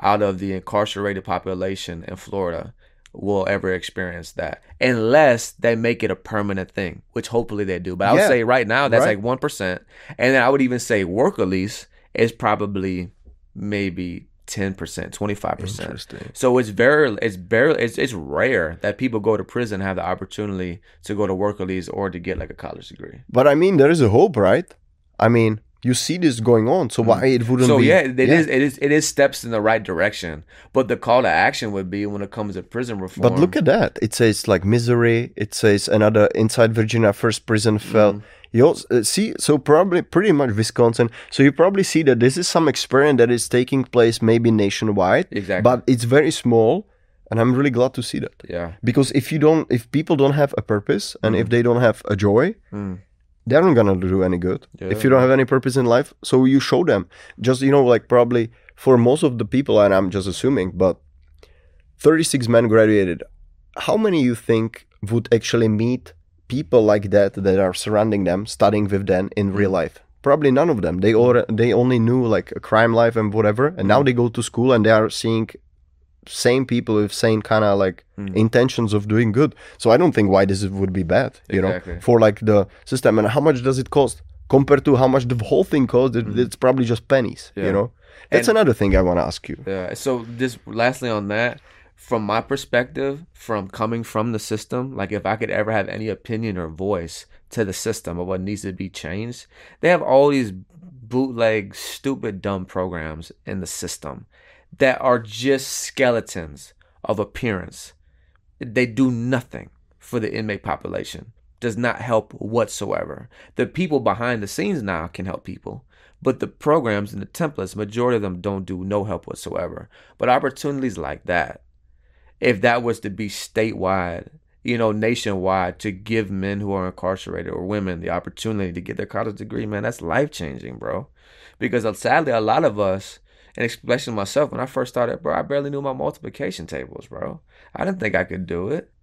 out of the incarcerated population in Florida will ever experience that unless they make it a permanent thing, which hopefully they do. But I would Yeah. say right now that's Right. like 1%. And then I would even say work release is probably maybe 10%, 25%. So it's very, it's very, it's, it's rare that people go to prison and have the opportunity to go to work release or to get like a college degree. but i mean there is a hope right i mean you see this going on so why it wouldn't Mm. So be yeah, it is, it is, it is steps in the right direction. But the call to action would be when it comes to prison reform. But look at that. It says like Missouri. It says another inside Virginia first prison Pell. Mm-hmm. You also, uh, see, so probably pretty much Wisconsin. So you probably see that this is some experiment that is taking place maybe nationwide, exactly. but it's very small, and I'm really glad to see that yeah. because if you don't, if people don't have a purpose and if they don't have a joy, Mm. They're not gonna do any good. If you don't have any purpose in life, so you show them. Just you know, like probably for most of the people, and I'm just assuming, but 36 men graduated. How many you think would actually meet people like that that are surrounding them, studying with them in real Mm. life? Probably none of them. They or they only knew like a crime life and whatever, and now they go to school and they are seeing same people with same kind of like Mm. intentions of doing good. So I don't think why this would be bad, you Exactly. know, for like the system. And how much does it cost compared to how much the whole thing costs? It, It's probably just pennies, Mm. Yeah. you know. That's And- another thing I want to ask you. Yeah. So just lastly on that, from my perspective, from coming from the system, like if I could ever have any opinion or voice to the system of what needs to be changed, they have all these bootleg, stupid, dumb programs in the system that are just skeletons of appearance. They do nothing for the inmate population. Does not help whatsoever. The people behind the scenes now can help people, but the programs and the templates, majority of them don't do no help whatsoever. But opportunities like that, if that was to be statewide, you know, nationwide, to give men who are incarcerated or women the opportunity to get their college degree, man, that's life changing, bro. Because sadly, a lot of us, and especially myself, when I first started, bro, I barely knew my multiplication tables, bro. I didn't think I could do it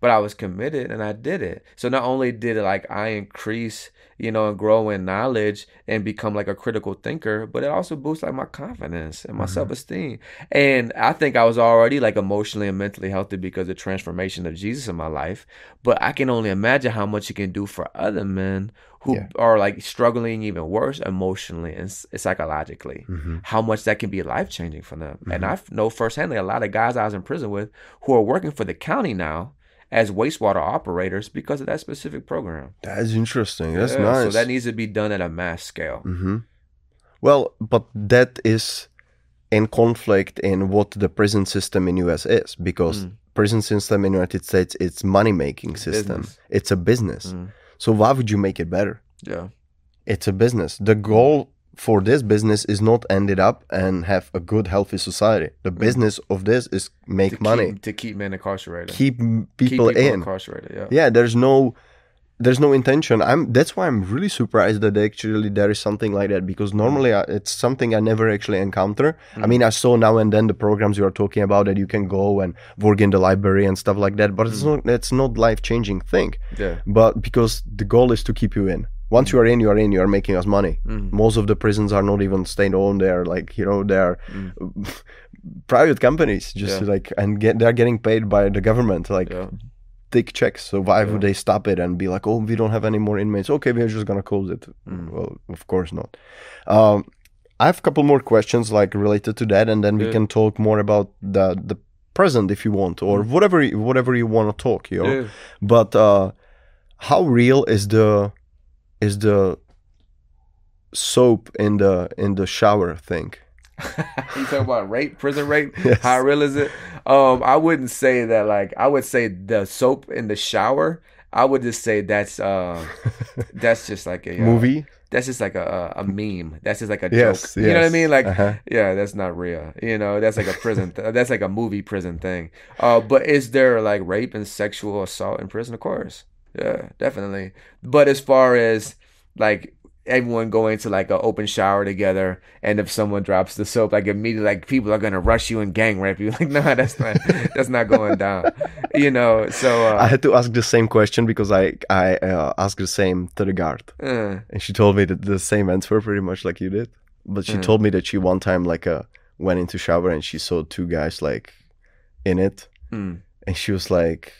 but I was committed and I did it. So not only did it like I increase, you know, and grow in knowledge and become like a critical thinker, but it also boosts like my confidence and my mm-hmm. self-esteem. And I think I was already like emotionally and mentally healthy because of the transformation of Jesus in my life. But I can only imagine how much it can do for other men who Yeah. are like struggling even worse emotionally and psychologically. Mm-hmm. How much that can be life changing for them. And i know firsthand a lot of guys I was in prison with who are working for the county now as wastewater operators because of that specific program. That's interesting. That's Yeah, nice. So that needs to be done at a mass scale. hmm Well, but that is in conflict in what the prison system in US is because Mm. prison system in United States it's money making system. Business. It's a business. Mm. So why would you make it better? Yeah. It's a business. The goal for this business is not ended up and have a good healthy society. The business of this is make Mm. To money, Keep, to keep men incarcerated. keep, m- Keep people, in. incarcerated. Yeah. yeah there's no there's no intention. I'm that's why i'm really surprised that actually there is something like that because normally I, it's something i never actually encounter. I mm. mean i saw now and then the programs you are talking about that you can go and work in the library and stuff like that but it's mm. not it's not life changing thing. Yeah. but because the goal is to keep you in. Once you mm. are in you are in you are making us money. Mhm. most of the prisons are not even state owned they're like you know they're private companies just Yeah. like and get they're getting paid by the government like Yeah. Thick checks. So why Yeah. would they stop it and be like, "Oh, we don't have any more inmates. Okay, we're just gonna close it." Mm. Well, of course not. Um, I have a couple more questions like related to that, and then we can talk more about the the present if you want, or whatever you- whatever you want to talk. You know. Yeah. But uh, how real is the is the soap in the in the shower thing? You talking about rape, prison rape? Yes. How real is it? Um, I wouldn't say that. Like, I would say the soap in the shower. I would just say that's uh, that's just like a uh, Movie? That's just like a a, meme. That's just like a Yes, joke. You know what I mean? Like, Uh-huh. yeah, that's not real. You know, that's like a prison. Th- that's like a movie prison thing. Uh, but is there like rape and sexual assault in prison? Of course, yeah, definitely. But as far as like everyone going to like an open shower together, and if someone drops the soap, like immediately, like people are gonna rush you and gang rape you. Like, nah, that's not that's not going down. You know, so I uh, had to ask the same question because I I uh, asked the same to the guard. uh, and she told me that the same answer pretty much like you did but she Mm. told me that she one time like uh went into shower and she saw two guys like in it mm. and she was like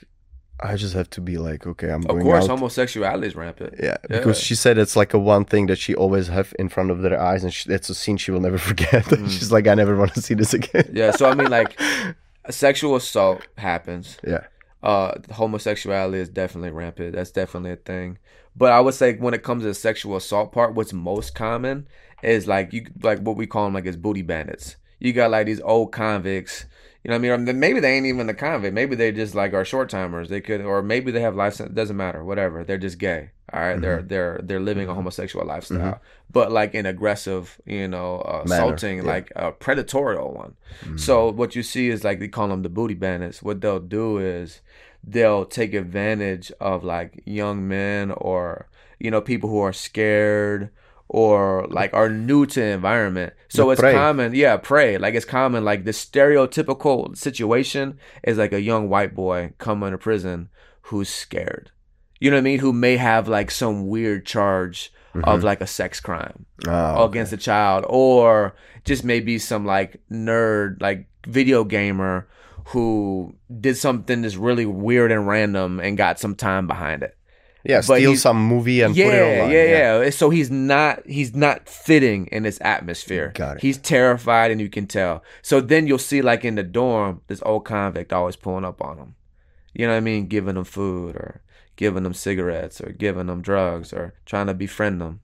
i just have to be like okay i'm of course, out homosexuality is rampant. yeah because she said it's like a one thing that she always have in front of their eyes and she, it's a scene she will never forget Mm. she's like i never want to see this again Yeah, so I mean, like, sexual assault happens. yeah Uh, homosexuality is definitely rampant. That's definitely a thing. But I would say when it comes to the sexual assault part, what's most common is like you like what we call them like is booty bandits. You got like these old convicts. You know what I mean? Maybe they ain't even the convict. Maybe they just like are short timers. They could, or maybe they have life. sen- Doesn't matter. Whatever. They're just gay. All right? They're mm-hmm. they're they're living a mm-hmm. homosexual lifestyle, mm-hmm. but like an aggressive, you know, uh, assaulting, yeah. like a predatorial one. So what you see is like they call them the booty bandits. What they'll do is they'll take advantage of like young men or you know people who are scared or like are new to the environment. So it's common, yeah, prey. Like it's common. Like the stereotypical situation is like a young white boy coming to prison who's scared. You know what I mean? Who may have like some weird charge of mm-hmm. like a sex crime Oh, against a child, or just maybe some like nerd, like video gamer who did something that's really weird and random and got some time behind it. Yeah, but steal some movie and yeah, put it online. yeah, yeah, So he's not he's not fitting in this atmosphere. Got it. He's terrified, and you can tell. So then you'll see, like in the dorm, this old convict always pulling up on him. You know what I mean? Giving them food or giving them cigarettes or giving them drugs or trying to befriend them.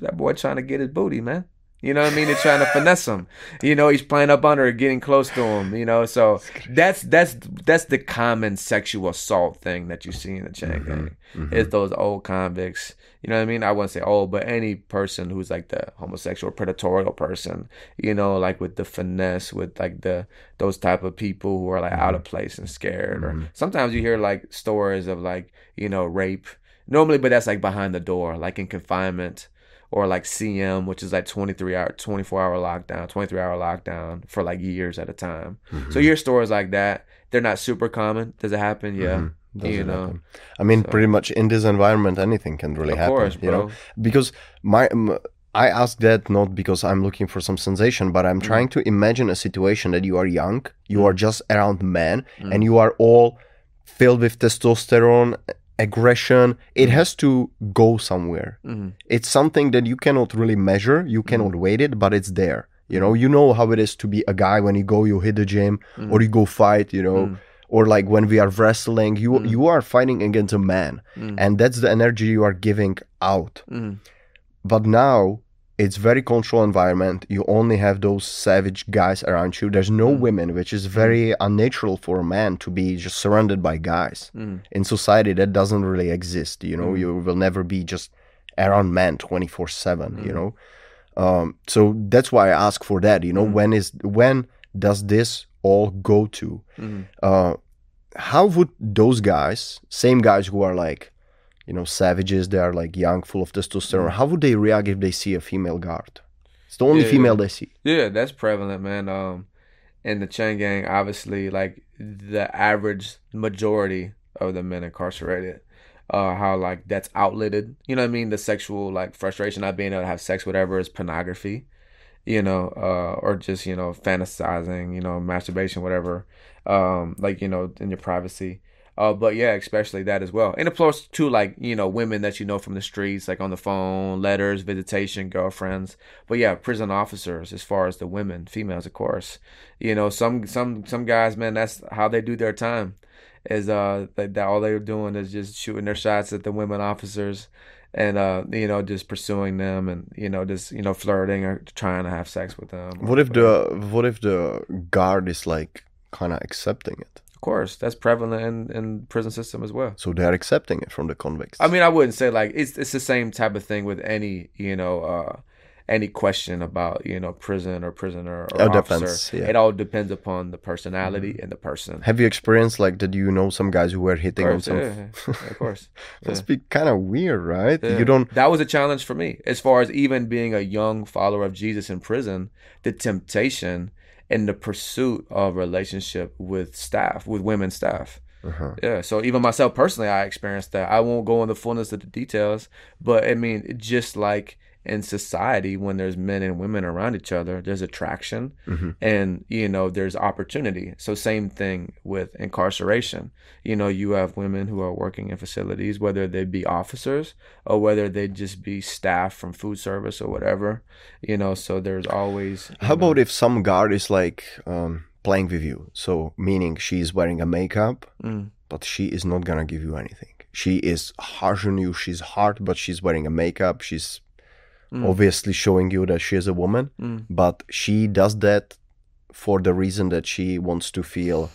That boy trying to get his booty, man. You know what I mean? They're trying to finesse him. You know, he's playing up under, getting close to him. You know, so that's that's that's the common sexual assault thing that you see in the chain mm-hmm. gang. Mm-hmm. Is those old convicts? You know what I mean? I wouldn't say old, but any person who's like the homosexual, predatorial person. You know, like with the finesse, with like the those type of people who are like out mm-hmm. of place and scared. Or sometimes you hear like stories of like you know rape. Normally, but that's like behind the door, like in confinement or like CM, which is like 23 hour, 24 hour lockdown, 23 hour lockdown for like years at a time. So your stories like that. They're not super common. Does it happen? Yeah. Does you know, happen? I mean, pretty much in this environment, anything can really Of happen. course, you know, bro. because my um, I ask that not because I'm looking for some sensation, but Mm. I'm trying to imagine a situation that you are young, you are just around men, Mm. and you are all filled with testosterone, aggression. It has to go somewhere. Mhm. It's something that you cannot really measure. You Mm. cannot weight it, but it's there. You know, you know how it is to be a guy when you go, you hit the gym, Mm. or you go fight. You know, or like when we are wrestling, you you are fighting against a man, and that's the energy you are giving out. But now it's very controlled environment. You only have those savage guys around you. There's no mm. women, which is very mm. unnatural for a man to be just surrounded by guys. Mm. In society, that doesn't really exist. You know, you will never be just around men 24 7, you know. Um, so that's why I ask for that. You know, when is when does this all go to? Uh, how would those guys, same guys who are like, you know, savages, they are like young, full of testosterone, how would they react if they see a female guard? It's the only Yeah, female they see. Yeah, that's prevalent, man. Um, in the chain gang, obviously, like the average majority of the men incarcerated, uh, how like that's outletted. You know what I mean? The sexual like frustration, not being able to have sex, whatever, is pornography. You know, uh, or just you know fantasizing, you know, masturbation, whatever. Um, like you know, in your privacy. Uh, but yeah, especially that as well. And of course, too, like, you know, women that you know from the streets, like on the phone, letters, visitation, girlfriends. But yeah, prison officers, as far as the women, females, of course. You know, some some some guys, man, that's how they do their time. Is uh that, that all they're doing is just shooting their shots at the women officers and uh you know just pursuing them and you know just you know flirting or trying to have sex with them. What if the what if the guard is like kind of accepting it? Of course, that's prevalent in in prison system as well. So they are accepting it from the convicts. I mean, I wouldn't say like it's it's the same type of thing with any you know uh any question about you know prison or prisoner or It officer. depends, yeah. It all depends upon the personality and the person. have you experienced like did You know some guys who were hitting on some. yeah, yeah, of course. Must be kind of weird, right? You don't. That was a challenge for me, as far as even being a young follower of Jesus in prison. The temptation and the pursuit of relationship with staff, with women staff. Uh-huh. Yeah. So even myself personally, I experienced that. I won't go into the fullness of the details, but I mean, just like in society, when there's men and women around each other, there's attraction, and you know, there's opportunity. So same thing with incarceration. You know, you have women who are working in facilities, whether they be officers or whether they just be staff from food service or whatever. You know, so there's always. How know- about if some guard is like um, playing with you? So meaning she's wearing a makeup, Mm. but she is not gonna give you anything. She is harsh on you. She's hard, but she's wearing a makeup. She's Mm. obviously showing you that she is a woman, Mm. but she does that for the reason that she wants to feel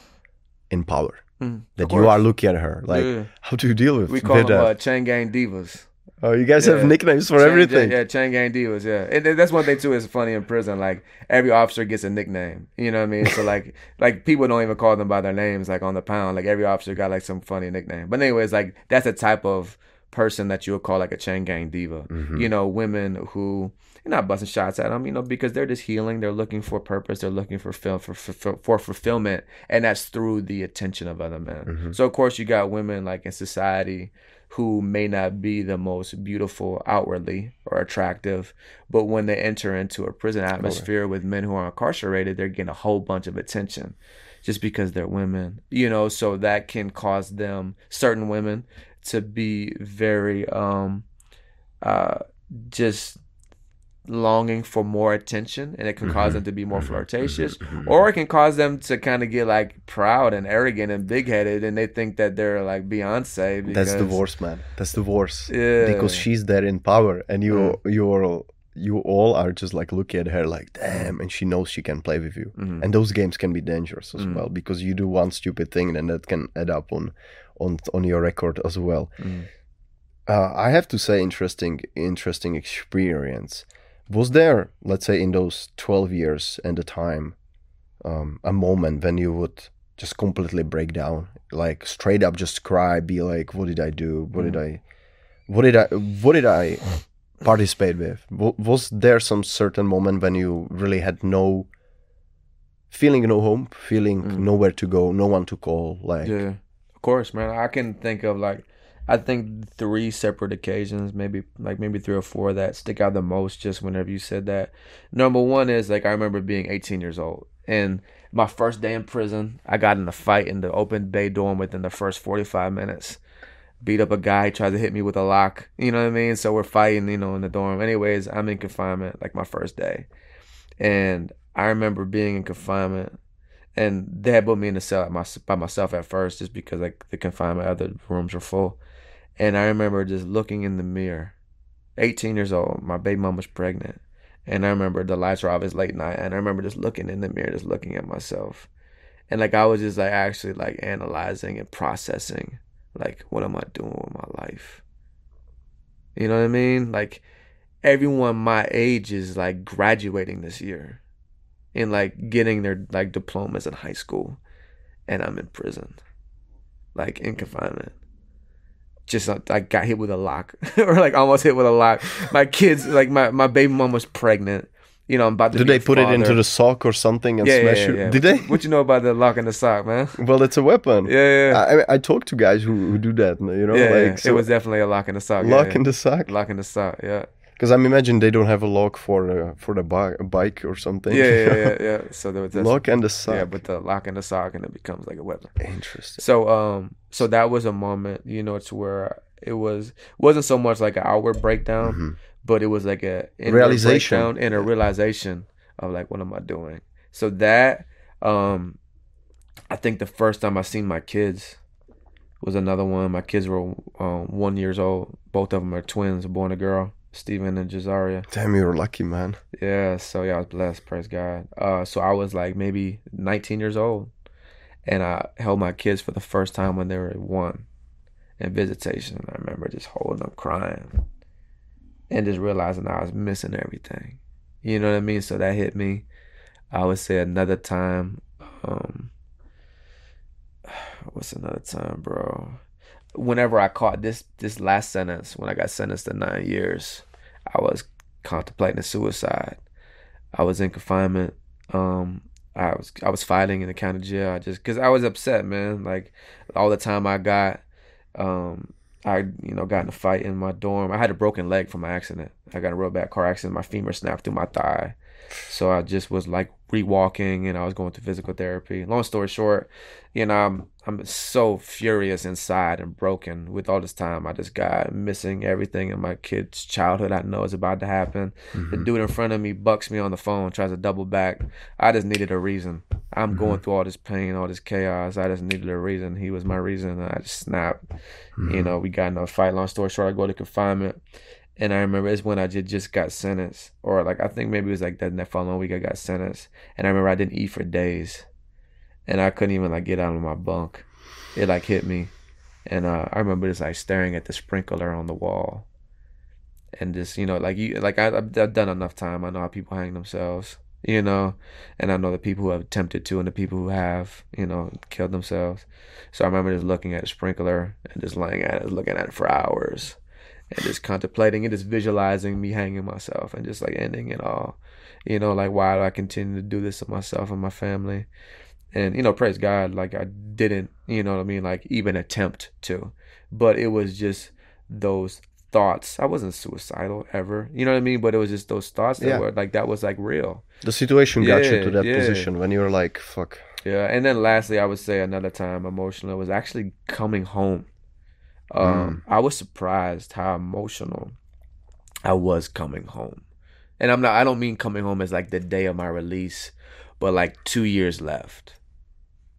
in power. Mm. That you are looking at her. Like, Yeah. how do you deal with, We call with them uh, chain gang divas. oh, you guys have nicknames for Chain- everything. Yeah, chain gang divas. Yeah, and that's one thing too. Is funny in prison. Like every officer gets a nickname. You know what I mean? So like, like people don't even call them by their names. Like on the pound, like every officer got like some funny nickname. But anyways, like that's a type of person that you would call like a chain gang diva. Mhm. You know, women who you're not busting shots at them, you know, because they're just healing. They're looking for purpose. They're looking for feel for, for for fulfillment, and that's through the attention of other men. Mhm. So of course you got women like in society who may not be the most beautiful outwardly or attractive, but when they enter into a prison atmosphere with men who are incarcerated, they're getting a whole bunch of attention just because they're women. You know, so that can cause them certain women to be very um uh just longing for more attention and it can cause Mhm. them to be more Mhm. flirtatious Mhm. or it can cause them to kind of get like proud and arrogant and big-headed and they think that they're like Beyonce because That's the worst, man. That's the worst. Yeah. Because she's there in power, and you, Mm. you're, you all are just like looking at her like, damn, and she knows she can play with you. Mhm. And those games can be dangerous as Mm. well because you do one stupid thing, and that can add up on, on, on your record as well. Mm. Uh, I have to say, interesting, interesting experience. Was there, let's say, in those twelve years and the time, um, a moment when you would just completely break down, like straight up, just cry, be like, "What did I do? What did I, what did I, what did I participate with?" W- was there some certain moment when you really had no feeling, no home, feeling Mm. nowhere to go, no one to call, like, Yeah, course, man. I can think of like, I think three separate occasions, maybe like maybe three or four that stick out the most. Just whenever you said that. Number one is like I remember being 18 years old and my first day in prison. I got in a fight in the open bay dorm within the first 45 minutes. Beat up a guy, tried to hit me with a lock. You know what I mean? So we're fighting, you know, in the dorm. Anyways, I'm in confinement, like my first day, and I remember being in confinement and they put me in the cell my, by myself at first just because like the confinement other rooms were full. And i remember just looking in the mirror 18 years old my baby mom was pregnant. And i remember the lights were off it's late night and i remember just looking in the mirror just looking at myself. And like i was just like actually like analyzing and processing like what am i doing with my life? You know what i mean? Like everyone my age is like graduating this year and like getting their like diplomas in high school and I'm in prison like in confinement just uh, like got hit with a lock or like almost hit with a lock my kids like my, my baby mom was pregnant you know I'm about to did they put it into the sock or something and yeah, smash yeah, you? yeah. Did they? what you know about the lock in the sock man Well, it's a weapon. yeah yeah I, I talked to guys who, who do that, you know, yeah, like yeah. so it was definitely a lock in the sock yeah, lock yeah. in the sock. lock in the sock yeah Because I'm imagine they don't have a lock for uh, for the bi- bike or something. yeah yeah yeah, yeah. so there was this, lock and the sock. yeah but the lock in the sock and it becomes like a weapon Interesting. So um so that was a moment, you know, to where it was wasn't so much like an outward breakdown, Mhm. but it was like a Realization. breakdown and a realization of like what am I doing? So that um I think the first time I seen my kids was another one. My kids were um, one years old. Both of them are twins, a boy and a girl, Steven and Jazaria. Damn, you're lucky, man. Yeah, so yeah, I was blessed, praise God. Uh, so I was like maybe 19 years old, and I held my kids for the first time when they were one, in visitation. I remember just holding them, crying, and just realizing I was missing everything. You know what I mean? So that hit me. I would say another time. Um, what's another time, bro? Whenever I caught this this last sentence, when I got sentenced to nine years, I was contemplating suicide. I was in confinement. Um, I was I was fighting in the county jail. I just because I was upset, man. Like all the time I got, um, I you know got in a fight in my dorm. I had a broken leg from my accident. I got a real bad car accident. My femur snapped through my thigh. So I just was like re-walking and I was going to physical therapy. Long story short, you know, I'm I'm so furious inside and broken with all this time. I just got missing everything in my kid's childhood I know is about to happen. The mm-hmm. dude in front of me bucks me on the phone, tries to double back. I just needed a reason. I'm mm-hmm. going through all this pain, all this chaos. I just needed a reason. He was my reason. And I just snapped. You mm-hmm. know, we got in a fight. Long story short, I go to confinement. And I remember it's when I just, just got sentenced. Or like I think maybe it was like that, that following week I got sentenced. And I remember I didn't eat for days. And I couldn't even like get out of my bunk. It like hit me. And uh, I remember just like staring at the sprinkler on the wall. And just, you know, like you like I I've I've done enough time. I know how people hang themselves. You know, and I know the people who have attempted to and the people who have, you know, killed themselves. So I remember just looking at the sprinkler and just laying at it, looking at it for hours and just contemplating and just visualizing me hanging myself and just like ending it all. You know, like why do I continue to do this to myself and my family? And you know, praise God, like I didn't, you know what I mean, like even attempt to, but it was just those thoughts. I wasn't suicidal ever, you know what I mean, but it was just those thoughts that Yeah. were like that was like real. The situation got you to that yeah. position when you were like, fuck. Yeah, and then lastly, I would say another time emotional was actually coming home. Um, I was surprised how emotional I was coming home, and I'm not. I don't mean coming home as like the day of my release, but like two years left.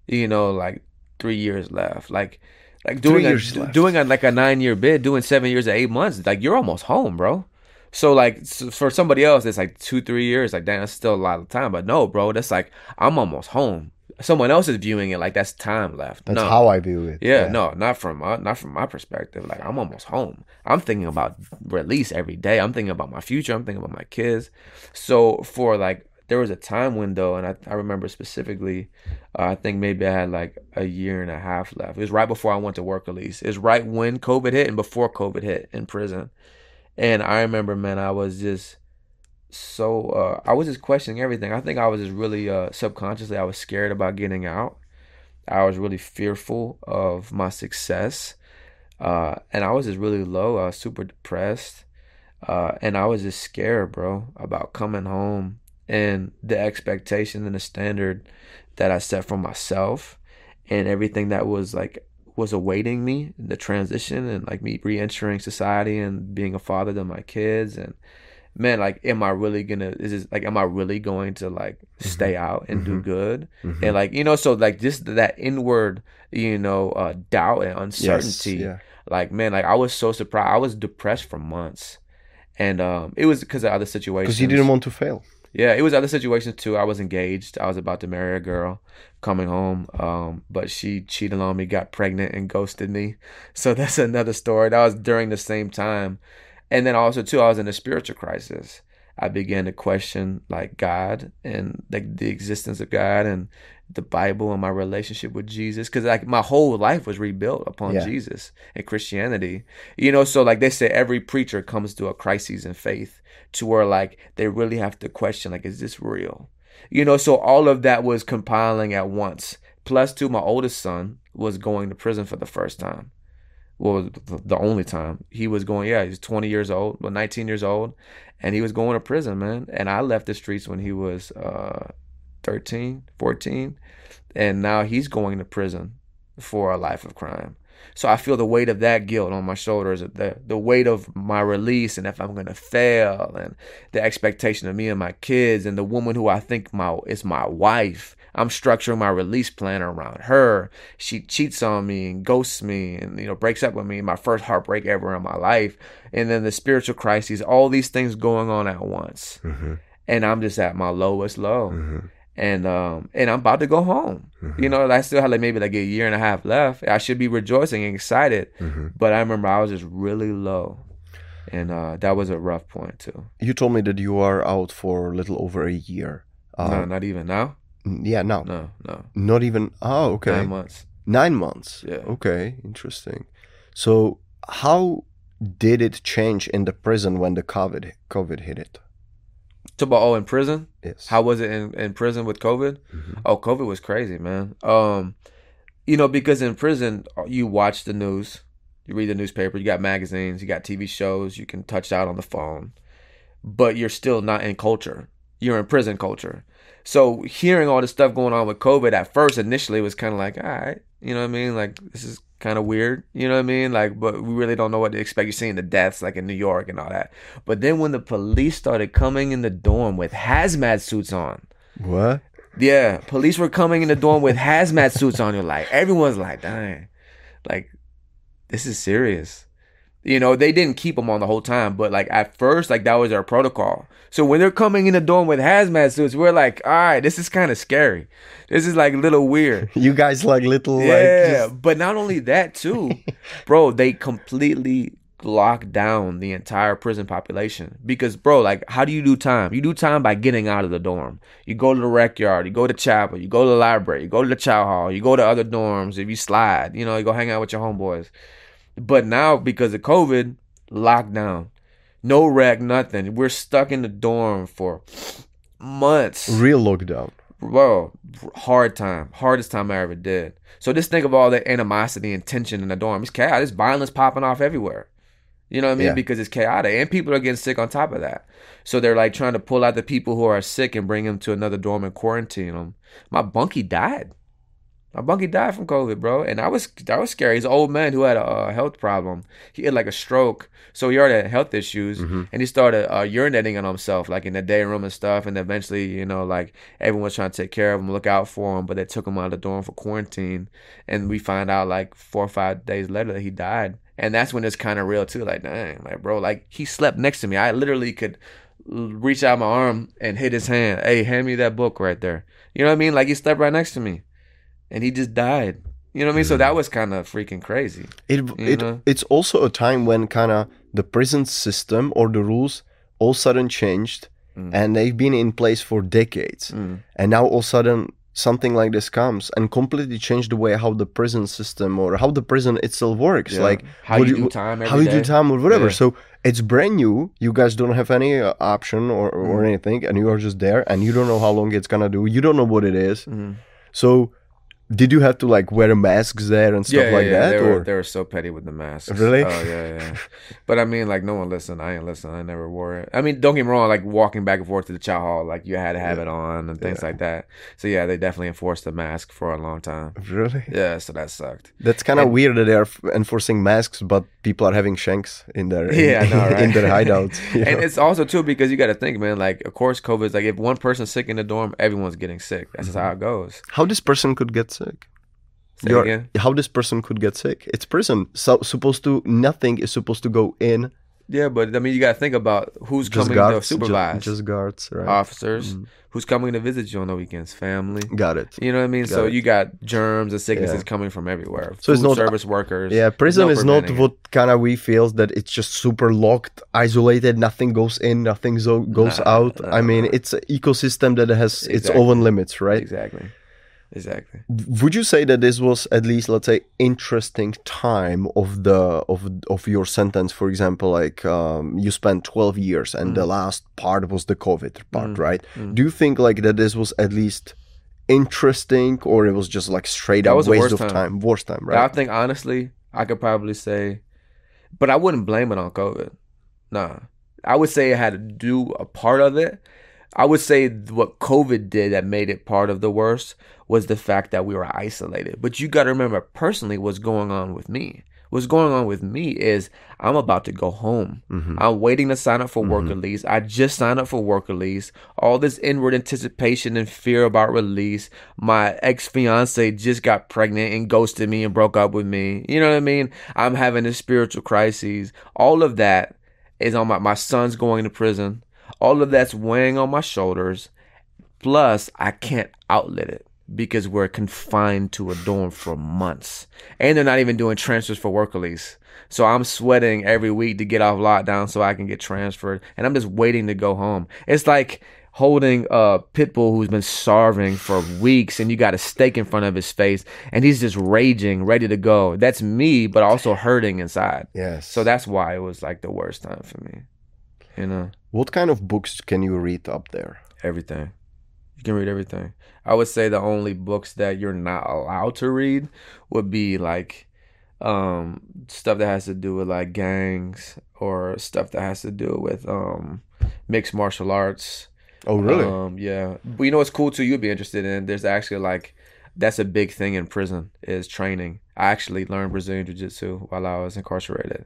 You know, like three years left. Like, like doing a, doing a, like a nine year bid, doing seven years or eight months. Like you're almost home, bro. So like s- for somebody else, it's like two, three years. Like damn, that's still a lot of time. But no, bro, that's like I'm almost home. Someone else is viewing it like that's time left. That's no. how I view it. Yeah, no, not from my, not from my perspective. Like I'm almost home. I'm thinking about release every day. I'm thinking about my future. I'm thinking about my kids. So for like, there was a time window, and I, I remember specifically. Uh, I think maybe I had like a year and a half left. It was right before I went to work release. It was right when COVID hit and before COVID hit in prison. And I remember, man, I was just so uh, I was just questioning everything. I think I was just really uh, subconsciously I was scared about getting out. I was really fearful of my success, uh, and I was just really low. I was super depressed, uh, and I was just scared, bro, about coming home and the expectation and the standard that I set for myself, and everything that was like was awaiting me the transition and like me re-entering society and being a father to my kids and man like am i really gonna is this like am i really going to like stay out and do good Mm-hmm. and like you know so like just that inward you know uh doubt and Yes, uncertainty yeah. like man like i was so surprised i was depressed for months and um it was because of other situations Because you didn't want to fail. yeah, it was other situations too. I was engaged. I was about to marry a girl, coming home, um, but she cheated on me, got pregnant, and ghosted me. So that's another story. That was during the same time, and then also too, I was in a spiritual crisis. I began to question like God and like the existence of God and the Bible and my relationship with Jesus because like my whole life was rebuilt upon Yeah. Jesus and Christianity. You know, so like they say every preacher comes to a crisis in faith to where like they really have to question like is this real? You know, so all of that was compiling at once. Plus two, my oldest son was going to prison for the first time. Well, the only time he was going, yeah, he's 20 years old, well, 19 years old, and he was going to prison, man. And I left the streets when he was uh, 13, 14, and now he's going to prison for a life of crime. So I feel the weight of that guilt on my shoulders, the the weight of my release, and if I'm gonna fail, and the expectation of me and my kids, and the woman who I think my is my wife. I'm structuring my release plan around her. She cheats on me and ghosts me, and you know breaks up with me. My first heartbreak ever in my life, and then the spiritual crises. All these things going on at once, Mm-hmm. and I'm just at my lowest low Mm-hmm. And um and I'm about to go home. You know, I still had like maybe like a year and a half left. I should be rejoicing and excited, Mm-hmm. but I remember I was just really low, and uh that was a rough point too. You told me that you are out for a little over a year. Uh, no, not even now. Yeah, no, No, no, not even. Oh, okay. nine months. Nine months. Yeah. Okay, interesting. So, how did it change in the prison when the COVID COVID hit it? Talk about oh in prison. Yes. How was it in, in prison with COVID? Mhm. Oh, COVID was crazy, man. Um, you know, because in prison you watch the news, you read the newspaper, you got magazines, you got TV shows, you can touch out on the phone, but you're still not in culture. You're in prison culture. So hearing all this stuff going on with COVID at first, initially, was kind of like, all right, you know what I mean? Like this is kind of weird, you know what I mean? Like, but we really don't know what to expect. You're seeing the deaths like in New York and all that. But then when the police started coming in the dorm with hazmat suits on, What? yeah, police were coming in the dorm with hazmat suits on. You're like, everyone's like, dang, like, this is serious. You know, they didn't keep them on the whole time, but like at first, like that was their protocol. So when they're coming in the dorm with hazmat suits, we're like, all right, this is kind of scary. This is like a little weird. You guys like little like Yeah, just- but not only that too, bro. They completely locked down the entire prison population because, bro, like, how do you do time? You do time by getting out of the dorm. You go to the rec yard, you go to chapel, you go to the library, you go to the chow hall, you go to other dorms. If you slide, you know, you go hang out with your homeboys. But now because of COVID, lockdown, no rec, nothing. We're stuck in the dorm for months. Real lockdown. Bro, hard time, hardest time I ever did. So just think of all the animosity and tension in the dorm. It's chaos. There's violence popping off everywhere. You know what I mean? Yeah. Because it's chaotic, and people are getting sick on top of that. So they're like trying to pull out the people who are sick and bring them to another dorm and quarantine them. My bunkie died. My bunkie died from COVID, bro, and I was that was scary. He's an old man who had a, uh health problem. He had like a stroke, so he already had health issues, and he started uh, urinating on himself, like in the day room and stuff. And eventually, you know, like everyone was trying to take care of him, look out for him, but they took him out of the dorm for quarantine, and we find out like four or five days later that he died. And that's when it's kind of real too. Like, dang, like bro, like he slept next to me. I literally could reach out my arm and hit his hand. Hey, hand me that book right there. You know what I mean? Like he slept right next to me, and he just died. You know what I mean? So that was kind of freaking crazy. It it know? it's also a time when kind of the prison system or the rules all of a sudden changed, Mm. and they've been in place for decades, and now all of a sudden something like this comes and completely changed the way how the prison system or how the prison itself works. Yeah. Like How what you do time how you do time or whatever. Yeah. So it's brand new. You guys don't have any uh, option or or Mm. anything, and you are just there, and you don't know how long it's gonna do. You don't know what it is. Mhm. So. Did you have to like wear masks there and stuff yeah, like yeah, that? They or were, they were so petty with the masks. Really? Oh yeah, yeah. but I mean, like no one listened. I ain't listen. I never wore it. I mean, don't get me wrong. Like walking back and forth to the chow hall, like you had to have it on and things like that. So yeah, they definitely enforced the mask for a long time. really? Yeah, so that sucked. That's kind of weird that they're enforcing masks, but people are having shanks in their Yeah, I know, right? in their hideouts. and know? it's also too because you got to think, man. Like, of course, COVID is like if one person's sick in the dorm, everyone's getting sick. That's just how mm-hmm. it goes. how this person could get sick? Again. How this person could get sick? It's prison. So supposed to nothing is supposed to go in. Yeah, but I mean, you got to think about who's Just coming guards, to supervise, Just, guards, right? officers, mm-hmm. who's coming to visit you on the weekends, family. Got it. You know what I mean? Got so it. you got germs and sicknesses Yeah. coming from everywhere. So it's Food not- service workers. Yeah, prison no is not what kind of we feels that it's just super locked, isolated. Nothing goes in, nothing zo- goes Nah, out. nah, I mean, nah. it's an ecosystem that has its own limits, right? Exactly. Exactly. would you say that this was at least let's say interesting time of the of of your sentence for example like um, you spent 12 years and Mm. the last part was the covid part right do you think like that this was at least interesting or it was just like straight That up waste of time. time worst time right? I think honestly, I could probably say, but I wouldn't blame it on COVID. Nah, I would say it had to do a part of it. I would say what COVID did that made it part of the worst was the fact that we were isolated. But you got to remember, personally, what's going on with me. What's going on with me is I'm about to go home. Mm-hmm. I'm waiting to sign up for work mm-hmm. release. I just signed up for work release. All this inward anticipation and fear about release. My ex fiance just got pregnant and ghosted me and broke up with me. You know what I mean? I'm having a spiritual crises. All of that is on my my son's going to prison. All of that's weighing on my shoulders. Plus, I can't outlet it because we're confined to a dorm for months. And they're not even doing transfers for work release. So I'm sweating every week to get off lockdown so I can get transferred. And I'm just waiting to go home. It's like holding a pit bull who's been starving for weeks and you got a steak in front of his face and he's just raging, ready to go. That's me, but also hurting inside. yes So that's why it was like the worst time for me. You know? What kind of books can you read up there everything. You can read everything. I would say the only books that you're not allowed to read would be like um stuff that has to do with like gangs or stuff that has to do with um mixed martial arts. oh really Um yeah. But you know what's cool too you'd be interested in? There's actually like that's a big thing in prison is training. I actually learned Brazilian Jiu Jitsu while I was incarcerated.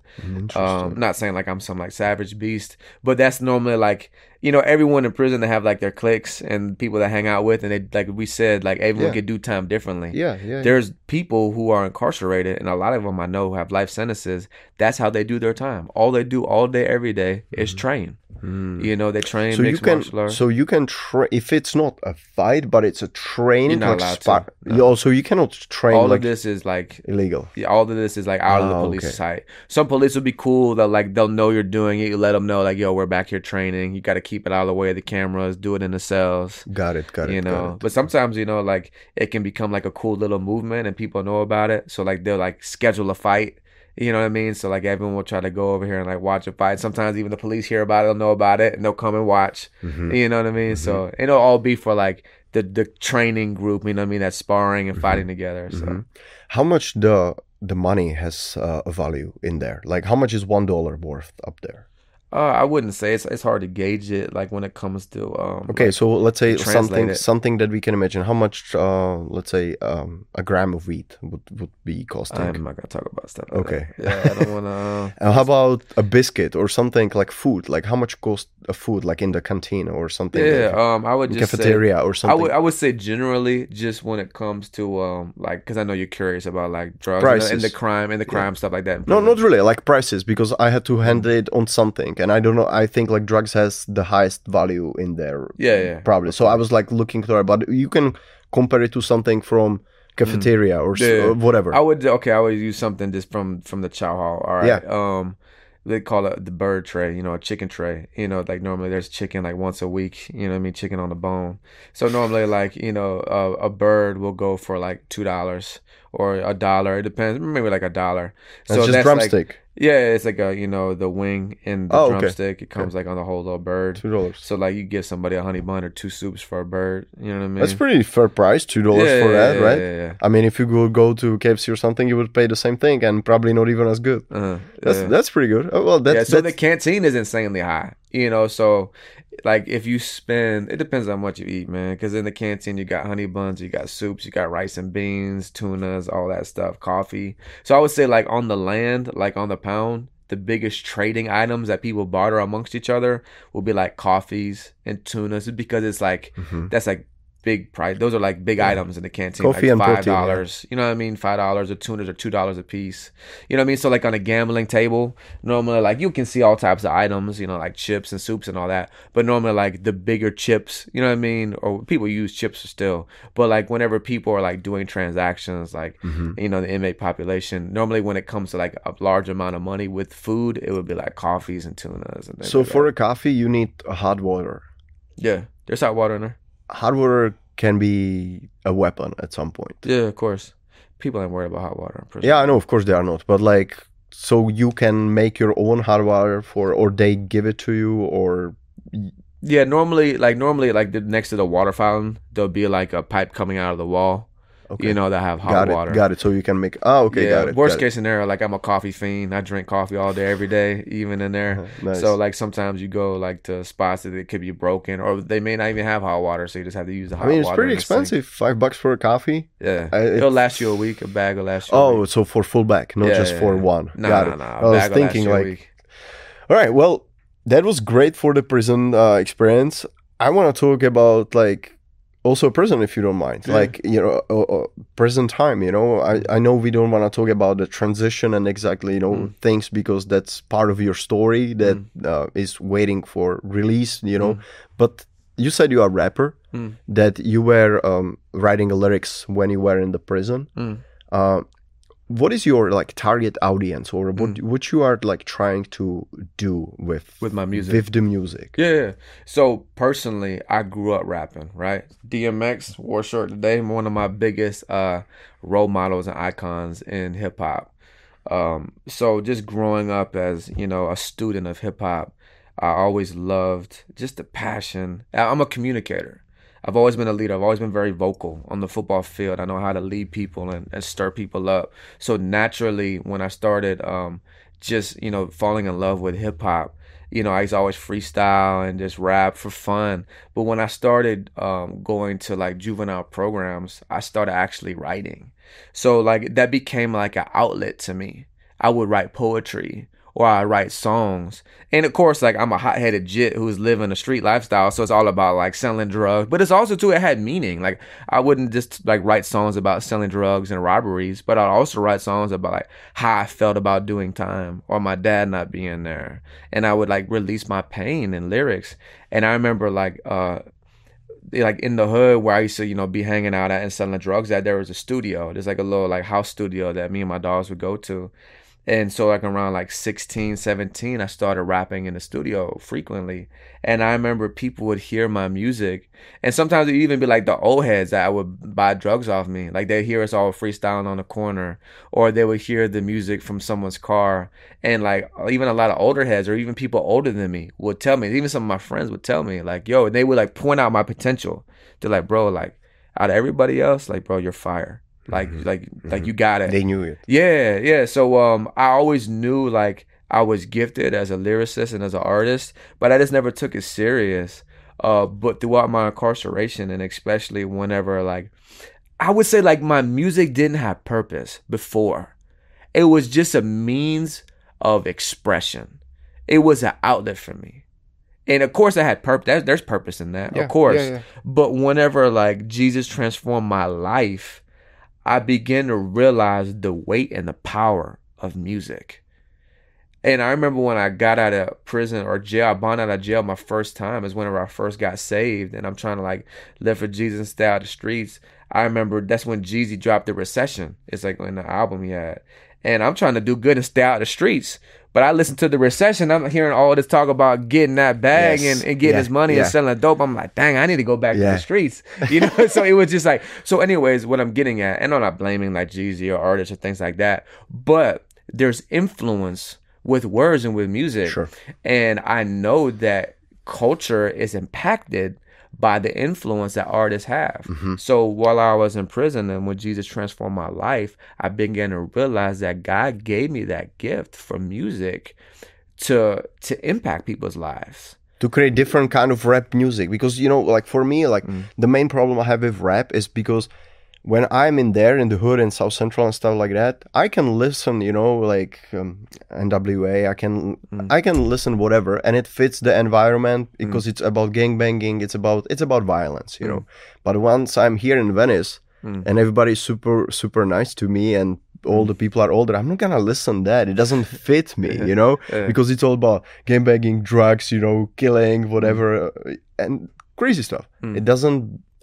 Um, not saying like I'm some like savage beast, but that's normally like you know everyone in prison they have like their cliques and people that hang out with, and they like we said like everyone Yeah. can do time differently. yeah yeah yeah. There's people who are incarcerated, and a lot of them I know who have life sentences. That's how they do their time. All they do all day, every day is train. You know, they train so you can so you can train if it's not a fight but it's a training You're not like allowed to, spar- no. Also you cannot train all like of this is like illegal Yeah, all of this is like out of the Ah, police okay. sight. Some police will be cool that like they'll know you're doing it. You let them know like, yo, we're back here training. You got to keep it out of the way of the cameras. Do it in the cells. got it got it You know, it. but sometimes you know like it can become like a cool little movement and people know about it. So like they'll like schedule a fight You know what I mean? So like everyone will try to go over here and like watch a fight. Sometimes even the police hear about it, they'll know about it, and they'll come and watch. Mhm. You know what I mean? So it'll all be for like the the training group. You know what I mean? That's sparring and fighting together. So Mhm. How much the the money has uh, a value in there? Like how much is one dollar worth up there? Uh, I wouldn't say it's it's hard to gauge it. Like when it comes to um. Okay, like- so let's say something it. something that we can imagine. How much, uh, let's say, um, a gram of wheat would would be costing? I'm not gonna talk about stuff. Like Okay. that. Yeah, I don't wanna. How about a biscuit or something like food? Like how much cost a food like in the canteen or something? yeah. like Um. I would just say. cafeteria or I something. would I would say generally just when it comes to um like because I know you're curious about like drugs and the, and the crime and the crime stuff like that. no, not really. Like prices, because I had to hand it on something, and I don't know. I think like drugs has the highest value in there. Yeah, yeah. probably. So I was like looking through it, but you can compare it to something from cafeteria or Mm. Yeah. uh, whatever. I would okay. I would use something just from from the chow hall. All right. Yeah. Um, they call it the bird tray. You know, a chicken tray. You know, like normally there's chicken like once a week. You know, what I mean, chicken on the bone. So normally, like you know, a, a bird will go for like two dollars or a dollar. It depends. Maybe like a dollar. That's just like- drumstick. yeah, it's like a you know the wing and the Oh, okay. drumstick. It comes like on the whole little bird. Two dollars. So like you give somebody a honey bun or two soups for a bird. You know what I mean? That's pretty fair price. Two dollars Yeah, for yeah, that, right? Yeah, yeah. I mean, if you go go to KFC or something, you would pay the same thing and probably not even as good. Uh-huh. That's that's pretty good. Oh, well, that's, yeah, so the canteen is insanely high. You know, so like if you spend, it depends on what you eat, man. Because in the canteen you got honey buns, you got soups, you got rice and beans, tunas, all that stuff, coffee. So I would say like on the land, like on the pound, the biggest trading items that people barter amongst each other will be like coffees and tunas, because it's like Mhm. that's like big price. Those are like big Yeah. items in the canteen. Coffee like and five protein, yeah. dollars. You know what I mean? Five dollars. or tunas are two dollars a piece. You know what I mean? So like on a gambling table, normally like you can see all types of items. You know, like chips and soups and all that. But normally like the bigger chips. You know what I mean? Or people use chips still. But like whenever people are like doing transactions, like Mhm. you know the inmate population, normally when it comes to like a large amount of money with food, it would be like coffees and tunas and So like for that. a coffee, you need a hot water. yeah, there's hot water in there. Hot water can be a weapon at some point. Yeah, of course. People ain't worried about hot water. Yeah, I know. Of course, they are not. But like, so you can make your own hot water for, or they give it to you, or Yeah, normally, like normally, like the, next to the water fountain, there'll be like a pipe coming out of the wall. Okay, You know that have hot got water. it, got it. So you can make. Oh, okay, yeah. got it. Worst got it. case scenario, like I'm a coffee fiend. I drink coffee all day, every day, even in there. Uh-huh, nice. So like sometimes you go like to spots that it could be broken, or they may not even have hot water, so you just have to use the hot water. I mean, it's pretty expensive. Five bucks for a coffee. Yeah, I- it'll last you a week. A bag will last you. a Oh, so for full bag, not Yeah, just yeah, for yeah. one. No, got no, it. no. I was bag will last thinking like, all right, well, that was great for the prison uh, experience. I want to talk about like also prison, if you don't mind. Yeah. Like you know, uh, uh, prison time. You know, I I know we don't want to talk about the transition and exactly you know Mm. things because that's part of your story that uh, is waiting for release. You know, Mm. but you said you are a rapper. Mm. That you were um, writing lyrics when you were in the prison. Mm. Uh, what is your like target audience or what Mm. what you are like trying to do with with my music. with the music Yeah, yeah. So personally, I grew up rapping, right? DMX, War Short Today, one of my biggest uh role models and icons in hip hop. Um, so just growing up as, you know, a student of hip hop, I always loved just the passion. I'm a communicator. I've always been a leader. I've always been very vocal on the football field. I know how to lead people and, and stir people up. So naturally, when I started um, just, you know, falling in love with hip hop, you know, I used always freestyle and just rap for fun. But when I started um, going to like juvenile programs, I started actually writing. So like that became like an outlet to me. I would write poetry or I write songs. And of course, like I'm a hot headed jit who's living a street lifestyle. So it's all about like selling drugs. But it's also too, it had meaning. Like I wouldn't just like write songs about selling drugs and robberies, but I'd also write songs about like how I felt about doing time or my dad not being there. And I would like release my pain in lyrics. And I remember like, uh, like in the hood where I used to, you know, be hanging out at and selling drugs at, there was a studio. There's like a little like house studio that me and my dogs would go to. And so like around like 16 17 i started rapping in the studio frequently. And i remember people would hear my music. And sometimes it would even be like the old heads that would buy drugs off me. Like they'd hear us all freestyling on the corner or they would hear the music from someone's car. And like even a lot of older heads or even people older than me would tell me even some of my friends would tell me like yo and they would like point out my potential. They're like bro like out of everybody else like bro you're fire like Mhm. like like Mhm. you got it They knew it. yeah, yeah. So um I always knew like I was gifted as a lyricist and as an artist, but I just never took it serious. Uh but throughout my incarceration and especially whenever like I would say like my music didn't have purpose before. It was just a means of expression. It was an outlet for me. And of course I had purpose there's, there's purpose in that. of course. Yeah, yeah. But whenever like Jesus transformed my life, I began to realize the weight and the power of music. And I remember when I got out of prison or jail, I bond out of jail my first time is whenever I first got saved and I'm trying to like live for Jesus and stay out of the streets. I remember that's when Jeezy dropped the recession. It's like in the album he had. And I'm trying to do good and stay out of the streets. But I listened to the recession. I'm hearing all this talk about getting that bag Yes. and, and getting Yeah. his money Yeah. and selling dope. I'm like, dang, I need to go back to the streets. You know, so it was just like so anyways, what I'm getting at, and I'm not blaming like Jeezy or artists or things like that, but there's influence with words and with music. Sure. And I know that culture is impacted by the influence that artists have. Mm-hmm. So while I was in prison and when Jesus transformed my life, I began to realize that God gave me that gift for music to to impact people's lives. to create different kind of rap music because you know like for me like Mm. the main problem i have with rap is because when i'm in there in the hood in south central and stuff like that i can listen you know like um, nwa i can Mm. i can listen whatever and it fits the environment because it's about gang banging it's about it's about violence you know but once i'm here in venice Mm. and everybody's super super nice to me and all the people are older i'm not gonna listen that it doesn't fit me you know Yeah. because it's all about game banging drugs you know killing whatever uh, and crazy stuff Mm. it doesn't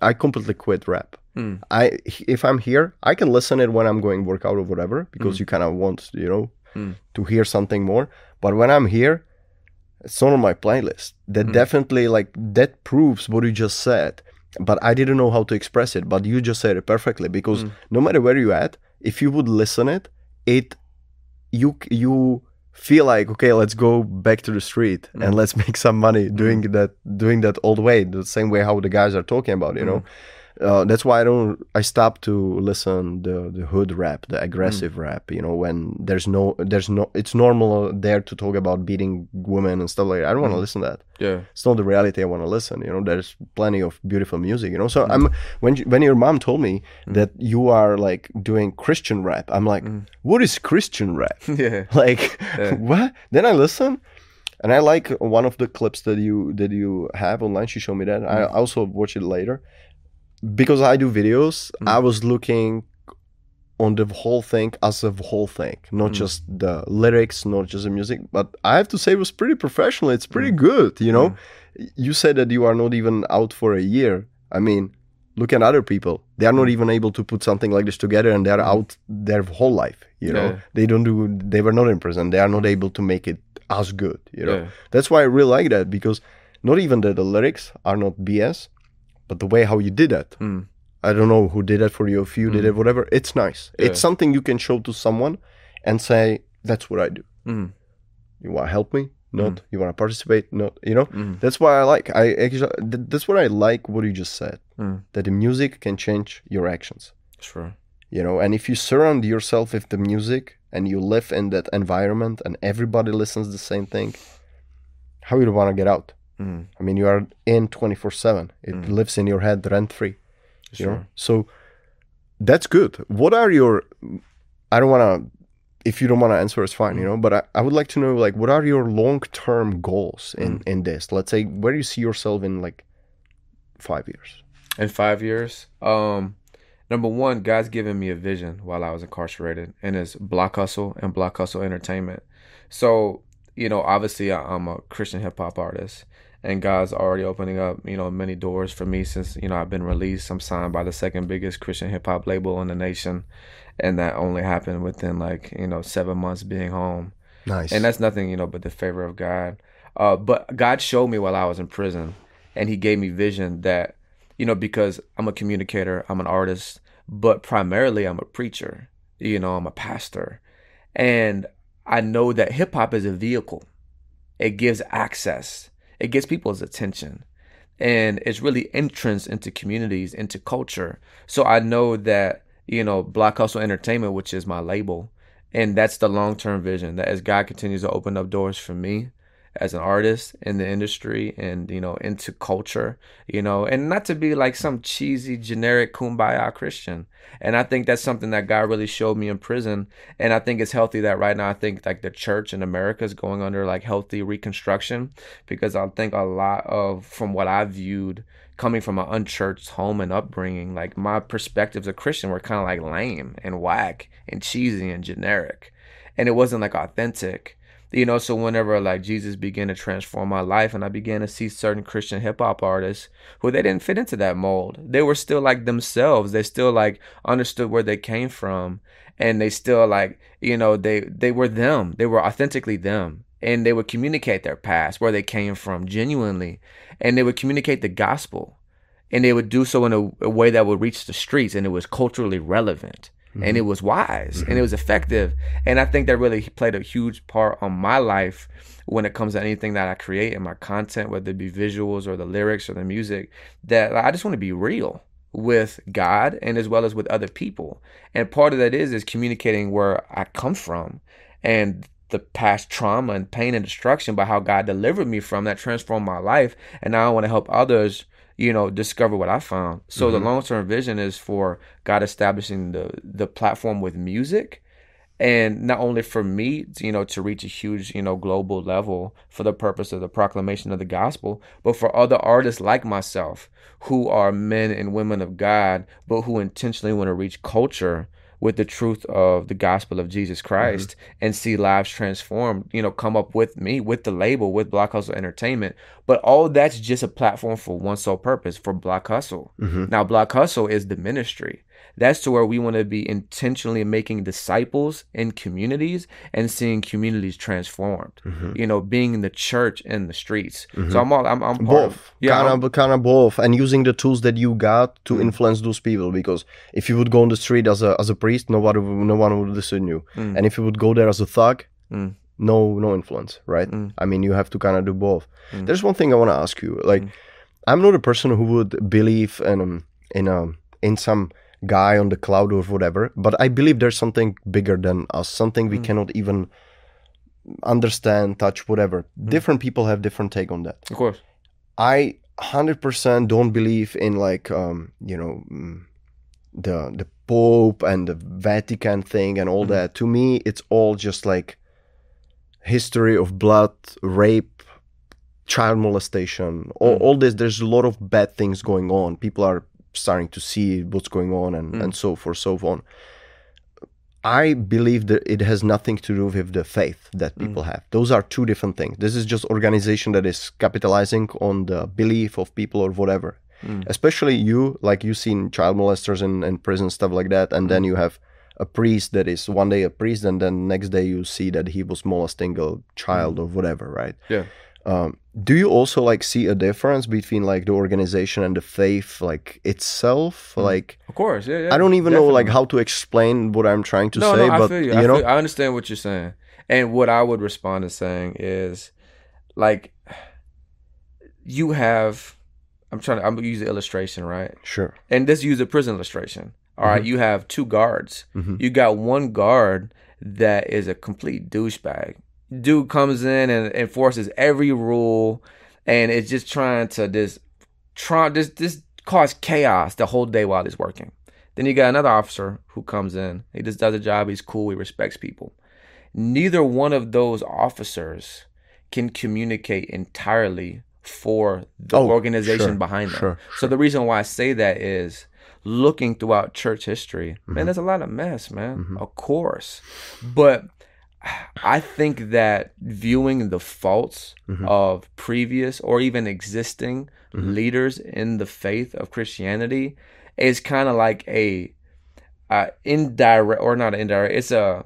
i completely quit rap Mm. i if i'm here i can listen it when i'm going workout or whatever because you kind of want you know Mm. to hear something more but when i'm here it's not on my playlist that Mm. definitely like that proves what you just said but i didn't know how to express it but you just said it perfectly because Mm. no matter where you at if you would listen it it you you feel like okay let's go back to the street Mm. and let's make some money doing that doing that old way the same way how the guys are talking about you know Mm. Uh, that's why I don't. I stopped to listen the the hood rap, the aggressive Mm. rap. You know, when there's no, there's no. It's normal there to talk about beating women and stuff like that. I don't want to Mm. listen to that. Yeah. It's not the reality I want to listen. You know, there's plenty of beautiful music. You know, so Mm. I'm when when your mom told me that you are like doing Christian rap, I'm like, Mm. what is Christian rap? yeah. like Yeah. what? Then I listen. And I like one of the clips that you that you have online. She showed me that. I Mm. also watch it later because I do videos. Mm. I was looking on the whole thing as a whole thing, not Mm. just the lyrics, not just the music. But I have to say, it was pretty professional. It's pretty Mm. good. You know, you said that you are not even out for a year. I mean, look at other people. They are not Mm. even able to put something like this together, and they are Mm. out their whole life. You know, Yeah. they don't do. They were not in prison. They are not able to make it as good. You know, Yeah. that's why I really like that because not even that the lyrics are not BS, but the way how you did that. Mm. I don't know who did that for you, if you did Mm. it, whatever. It's nice. Yeah. It's something you can show to someone and say, "That's what I do." Mm. You want to help me? Not. You want to participate? Not. You know. Mm. That's why I like. I actually. That's what I like. What you just said. That the music can change your actions. Sure. You know, and if you surround yourself with the music and you live in that environment and everybody listens the same thing, how you want to get out? Mm. I mean, you are in twenty four seven. It Mm. lives in your head rent free. you know Sure. so that's good what are your i don't want to if you don't want to answer it's fine you know but I, I would like to know like what are your long-term goals in in this let's say where do you see yourself in like five years in five years. Um, number one, God's given me a vision while I was incarcerated, and it's Block Hustle and Block Hustle Entertainment. So you know, obviously I'm a Christian hip hop artist, and God's already opening up, you know, many doors for me since you know I've been released. I'm signed by the second biggest Christian hip hop label in the nation, and that only happened within like you know seven months being home. Nice. And that's nothing, you know, but the favor of God. Uh, but God showed me while I was in prison, and He gave me vision that, you know, because I'm a communicator, I'm an artist, but primarily I'm a preacher. You know, I'm a pastor, and I know that hip hop is a vehicle. It gives access. It gets people's attention. And it's really entrance into communities, into culture. So I know that, you know, Black Hustle Entertainment, which is my label, and that's the long term vision that as God continues to open up doors for me, as an artist in the industry and you know into culture you know and not to be like some cheesy generic kumbaya christian. And i think that's something that god really showed me in prison. And i think it's healthy that right now i think like the church in america is going under like healthy reconstruction because i think a lot of from what i viewed coming from an unchurched home and upbringing like my perspectives of christian were kind of like lame and whack and cheesy and generic. And it wasn't like authentic you know so whenever like jesus began to transform my life and i began to see certain christian hip-hop artists who they didn't fit into that mold they were still like themselves. They still like understood where they came from and they still like you know they they were them. They were authentically them. And they would communicate their past where they came from genuinely. And they would communicate the gospel. And they would do so in a, a way that would reach the streets and it was culturally relevant mm-hmm. and it was wise mm-hmm. and it was effective. And I think that really played a huge part on my life when it comes to anything that I create in my content, whether it be visuals or the lyrics or the music, that I just want to be real with God and as well as with other people. And part of that is is communicating where I come from and the past trauma and pain and destruction, but how God delivered me from that transformed my life. And now I want to help others you know, discover what I found. So mm-hmm. the long term vision is for God establishing the the platform with music and not only for me you know to reach a huge you know global level for the purpose of the proclamation of the gospel but for other artists like myself who are men and women of god but who intentionally want to reach culture with the truth of the gospel of Jesus Christ mm-hmm. and see lives transformed, you know, come up with me, with the label, with Black Hustle Entertainment. But all that's just a platform for one sole purpose for Black Hustle. Mm-hmm. Now, Black Hustle is the ministry that's to where we want to be intentionally making disciples in communities and seeing communities transformed. Mm-hmm. You know, being in the church in the streets. Mm-hmm. So I'm all I'm, I'm both. Of, yeah, kind of kind of both, and using the tools that you got to mm-hmm. influence those people. Because if you would go on the street as a as a priest, nobody no one would listen to you, mm. and if you would go there as a thug. Mm. No, no influence, right? Mm. I mean, you have to kind of do both. There's one thing I want to ask you. Like, I'm not a person who would believe in um, in um in some guy on the cloud or whatever. But I believe there's something bigger than us, something we mm. cannot even understand, touch, whatever. Mm. Different people have different take on that. Of course. I 100% don't believe in like um, you know mm, the the Pope and the Vatican thing and all mm. that. To me, it's all just like history of blood, rape, child molestation, all, mm. all this. There's a lot of bad things going on. People are starting to see what's going on and, mm. and so forth, so on. I believe that it has nothing to do with the faith that mm. people mm. have. Those are two different things. This is just organization that is capitalizing on the belief of people or whatever. Mm. Especially you, like you seen child molesters in, in prison, stuff like that, and then mm. you have a priest that is one day a priest, and then next day you see that he was molesting a child mm. or whatever, right? Yeah. Um, do you also like see a difference between like the organization and the faith like itself mm. like of course yeah, yeah i don't even definitely. know like how to explain what i'm trying to no, say no, but you, you I know feel, i understand what you're saying and what i would respond to saying is like you have i'm trying to i'm gonna use the illustration right sure and let's use a prison illustration All right, mm-hmm. you have two guards mm-hmm. you got one guard that is a complete douchebag dude comes in and enforces every rule and it's just trying to just try this this cause chaos the whole day while he's working. Then you got another officer who comes in. He just does a job. He's cool. He respects people. Neither one of those officers can communicate entirely for the oh, organization sure, behind them. Sure, so the reason why I say that is looking throughout church history, mm-hmm. man, there's a lot of mess, man. Mm-hmm. Of course. But I think that viewing the faults Mhm. of previous or even existing Mhm. leaders in the faith of Christianity is kind of like a uh, indirect or not indirect. It's a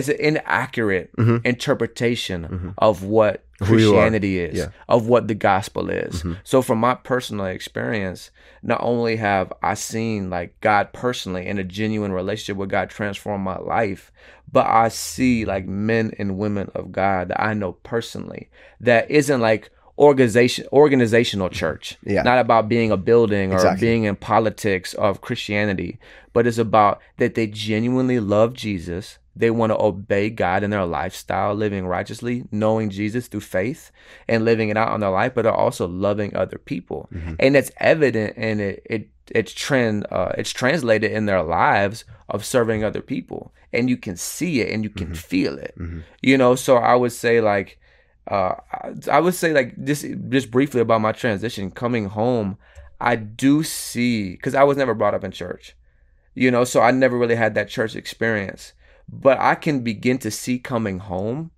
it's an inaccurate Mhm. interpretation Mhm. of what Who you are. Christianity is, Yeah. of what the gospel is. Mhm. So from my personal experience, not only have I seen like God personally in a genuine relationship with God transform my life, but I see like men and women of God that I know personally that isn't like organization organizational church. Yeah. Not about being a building or Exactly. being in politics of Christianity, but it's about that they genuinely love Jesus. They want to obey God in their lifestyle, living righteously, knowing Jesus through faith and living it out in their life, but are also loving other people. Mhm. And it's evident and it, it it's trend uh, it's translated in their lives of serving other people. And you can see it and you can feel it. Mhm. You know, so I would say like uh I- would say like just just briefly about my transition coming home, I do see cuz I was never brought up in church. You know, so I never really had that church experience. But I can begin to see coming home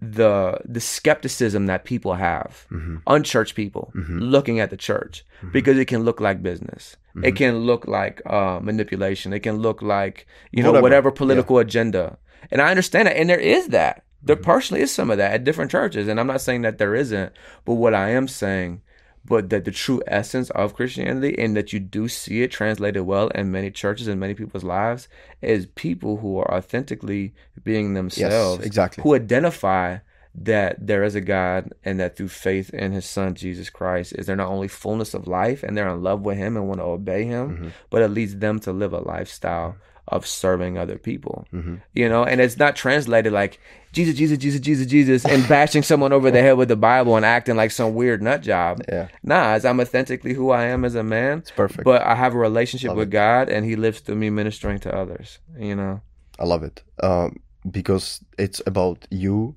the the skepticism that people have Mhm. unchurched people Mhm. looking at the church Mhm. because it can look like business it Mhm. can look like uh, manipulation it can look like you know Whatever. whatever, political agenda and i understand that and there is that there Mhm. partially is some of that at different churches and i'm not saying that there isn't but what i am saying but that the true essence of christianity and that you do see it translated well in many churches and many people's lives is people who are authentically being themselves Yes, exactly. who identify that there is a God and that through faith in his son Jesus Christ is there not only fullness of life and they're in love with him and want to obey him, Mhm. but it leads them to live a lifestyle of serving other people. Mhm. You know, and it's not translated like Jesus, Jesus, Jesus, Jesus, Jesus, and bashing someone over the head with the Bible and acting like some weird nut job. Yeah, Nah, as I'm authentically who I am as a man, it's perfect. but I have a relationship Love with God and he lives through me ministering to others. You know? I love it um, because it's about you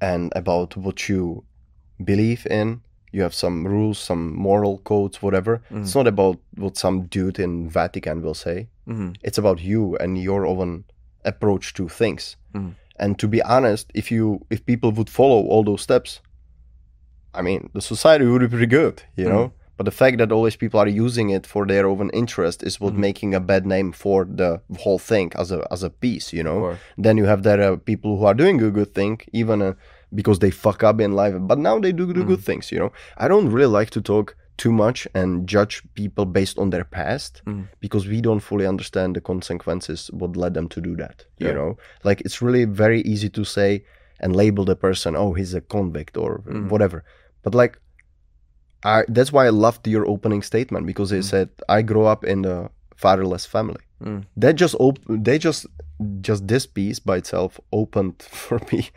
and about what you believe in. You have some rules, some moral codes, whatever. It's not about what some dude in Vatican will say. hmm It's about you and your own approach to things. Mhm. And to be honest, if you if people would follow all those steps, I mean, the society would be pretty good, you know. But the fact that always people are using it for their own interest is what Mhm. making a bad name for the whole thing as a as a piece, you know. Then you have there uh, people who are doing a good thing, even uh, because they fuck up in life, but now they do do good things, you know. I don't really like to talk too much and judge people based on their past Mhm. because we don't fully understand the consequences what led them to do that. You know, like it's really very easy to say and label the person, oh, he's a convict or Mhm. whatever. But like, I that's why I loved your opening statement because they Mm. said I grew up in a fatherless family. Mm. That just op- they just just this piece by itself opened for me,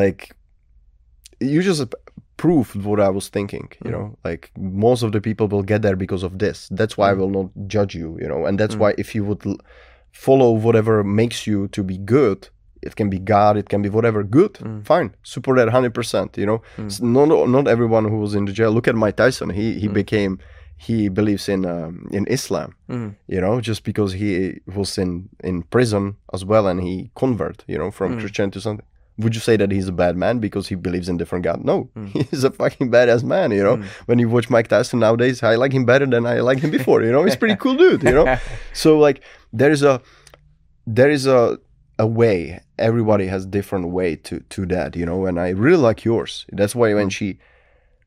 like you just proved what I was thinking. You Mm. know, like most of the people will get there because of this. That's why I Mm. will not judge you. You know, and that's Mm. why if you would l- follow whatever makes you to be good. It can be God, it can be whatever. Good, Mm. fine, support that hundred percent. You know, Mm. S- not not everyone who was in the jail. Look at Mike Tyson. He he Mm. became he believes in um, in Islam. You know, just because he was in in prison as well and he convert. You know, from. Christianity to something. Would you say that he's a bad man because he believes in different God? No, Mm. he's a fucking badass man. You know, Mm. when you watch Mike Tyson nowadays, I like him better than I liked him before. You know, he's pretty cool dude. You know, so like there is a there is a a way everybody has different way to to that you know and i really like yours that's why when she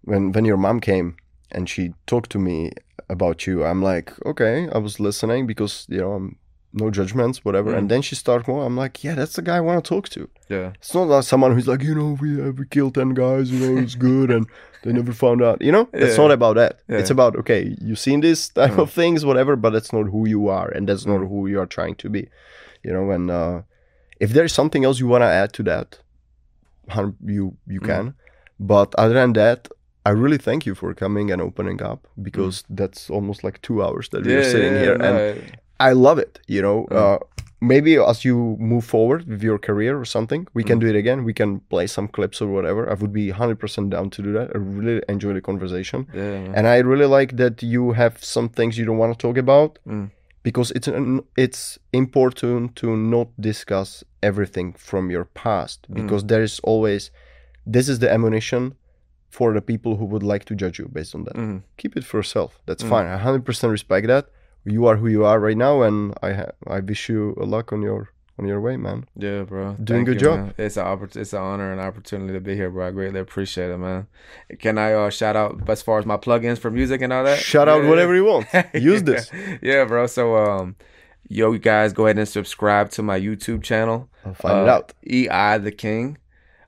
when when your mom came and she talked to me about you i'm like okay i was listening because you know i'm no judgments whatever Mm. and then she started more i'm like yeah that's the guy i want to talk to Yeah. it's not like someone who's like you know we uh, we killed 10 guys you know it's good and they never found out you know it's Yeah. not about that Yeah. it's about okay you've seen this type Mm. of things whatever but that's not who you are and that's not Mm. who you are trying to be you know and uh if there's something else you want to add to that you you Mm. can but other than that i really thank you for coming and opening up because that's almost like two hours that we're sitting here and I love it. You know, Mm. uh, maybe as you move forward with your career or something, we can Mm. do it again. We can play some clips or whatever. I would be 100% down to do that. I really enjoy the conversation. yeah, man. And I really like that you have some things you don't want to talk about Mm. because it's an, it's important to not discuss everything from your past because there is always this is the ammunition for the people who would like to judge you based on that. Mhm. Keep it for yourself. That's fine. I 100% respect that. You are who you are right now, and I ha- I wish you a luck on your on your way, man. Yeah, bro. Doing Thank good you, job. man. It's an oppor- it's an honor and opportunity to be here, bro. I greatly appreciate it, man. Can I uh, shout out as far as my plugins for music and all that? Shout out whatever you want. Use this. Yeah, bro. So um yo you guys go ahead and subscribe to my YouTube channel. I'll find it uh, out. EI the King.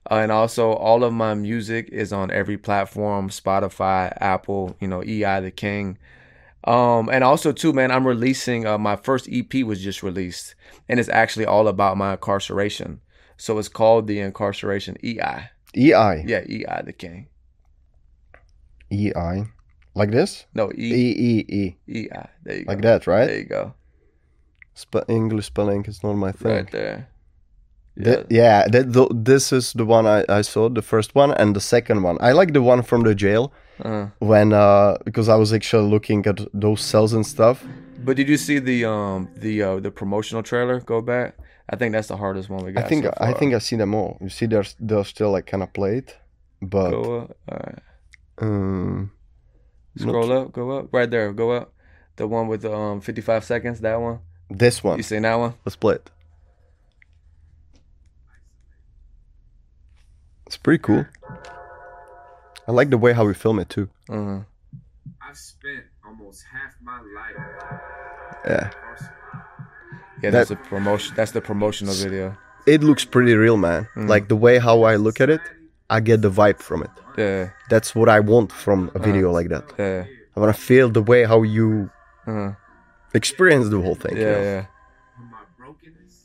Uh, and also all of my music is on every platform, Spotify, Apple, you know, EI the King. Um, and also too, man, I'm releasing uh, my first EP was just released, and it's actually all about my incarceration. So it's called the Incarceration EI. EI. Yeah, EI the King. EI. Like this? No, E E E E. EI. There you go. Like that, right? There you go. Spe- English spelling is not my thing. Right there. Th- yeah, that, th- this is the one I, I saw, the first one, and the second one. I like the one from the jail Uh, when uh because I was actually looking at those cells and stuff. but did you see the um the uh the promotional trailer? Go back. I think that's the hardest one we got. I think so I think I see them all. You see, they're they're still like kind of played, but Go up. All right. um, Scroll up. Go up. Right there. Go up. The one with um 55 seconds. That one. this one. You seen that one? Let's play it. It's pretty cool. I like the way how we film it too. Uh-huh. I've spent almost half my life Yeah. Yeah, that's a promotion. That's the promotional video. it looks pretty real, man. Mm. Like the way how I look at it, I get the vibe from it. Yeah. That's what I want from a video like that. Yeah. I want to feel the way how you Uh-huh. experience the whole thing. you Yeah. know? Yeah. From my brokenness,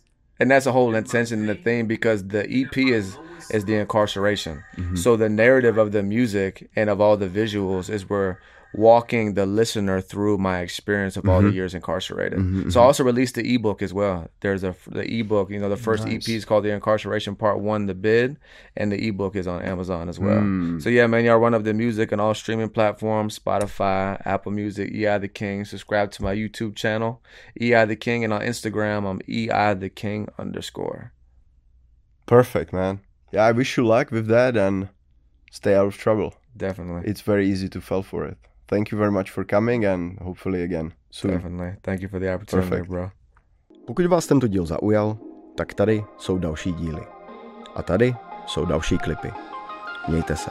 and that's a whole intention in the thing because the EP is is the incarceration. Mm-hmm. So the narrative of the music and of all the visuals is we're walking the listener through my experience of all the mm-hmm. years incarcerated. Mm-hmm, so I also released the ebook as well. There's a the ebook, you know, the first EP is called The Incarceration Part 1 The Bid and the ebook is on Amazon as well. Mm. So yeah, man, y'all run up the music on all streaming platforms, Spotify, Apple Music, EI the King. Subscribe to my YouTube channel, EI the King, and on Instagram, I'm EI the King underscore. Perfect, man. Yeah, I wish you luck with that and stay out of trouble. Definitely. It's very easy to fall for it. Thank you very much for coming and hopefully again soon. Definitely. Thank you for the opportunity, Perfect. bro. Pokud vás tento díl zaujal, tak tady jsou další díly. A tady jsou další klipy. Mějte se.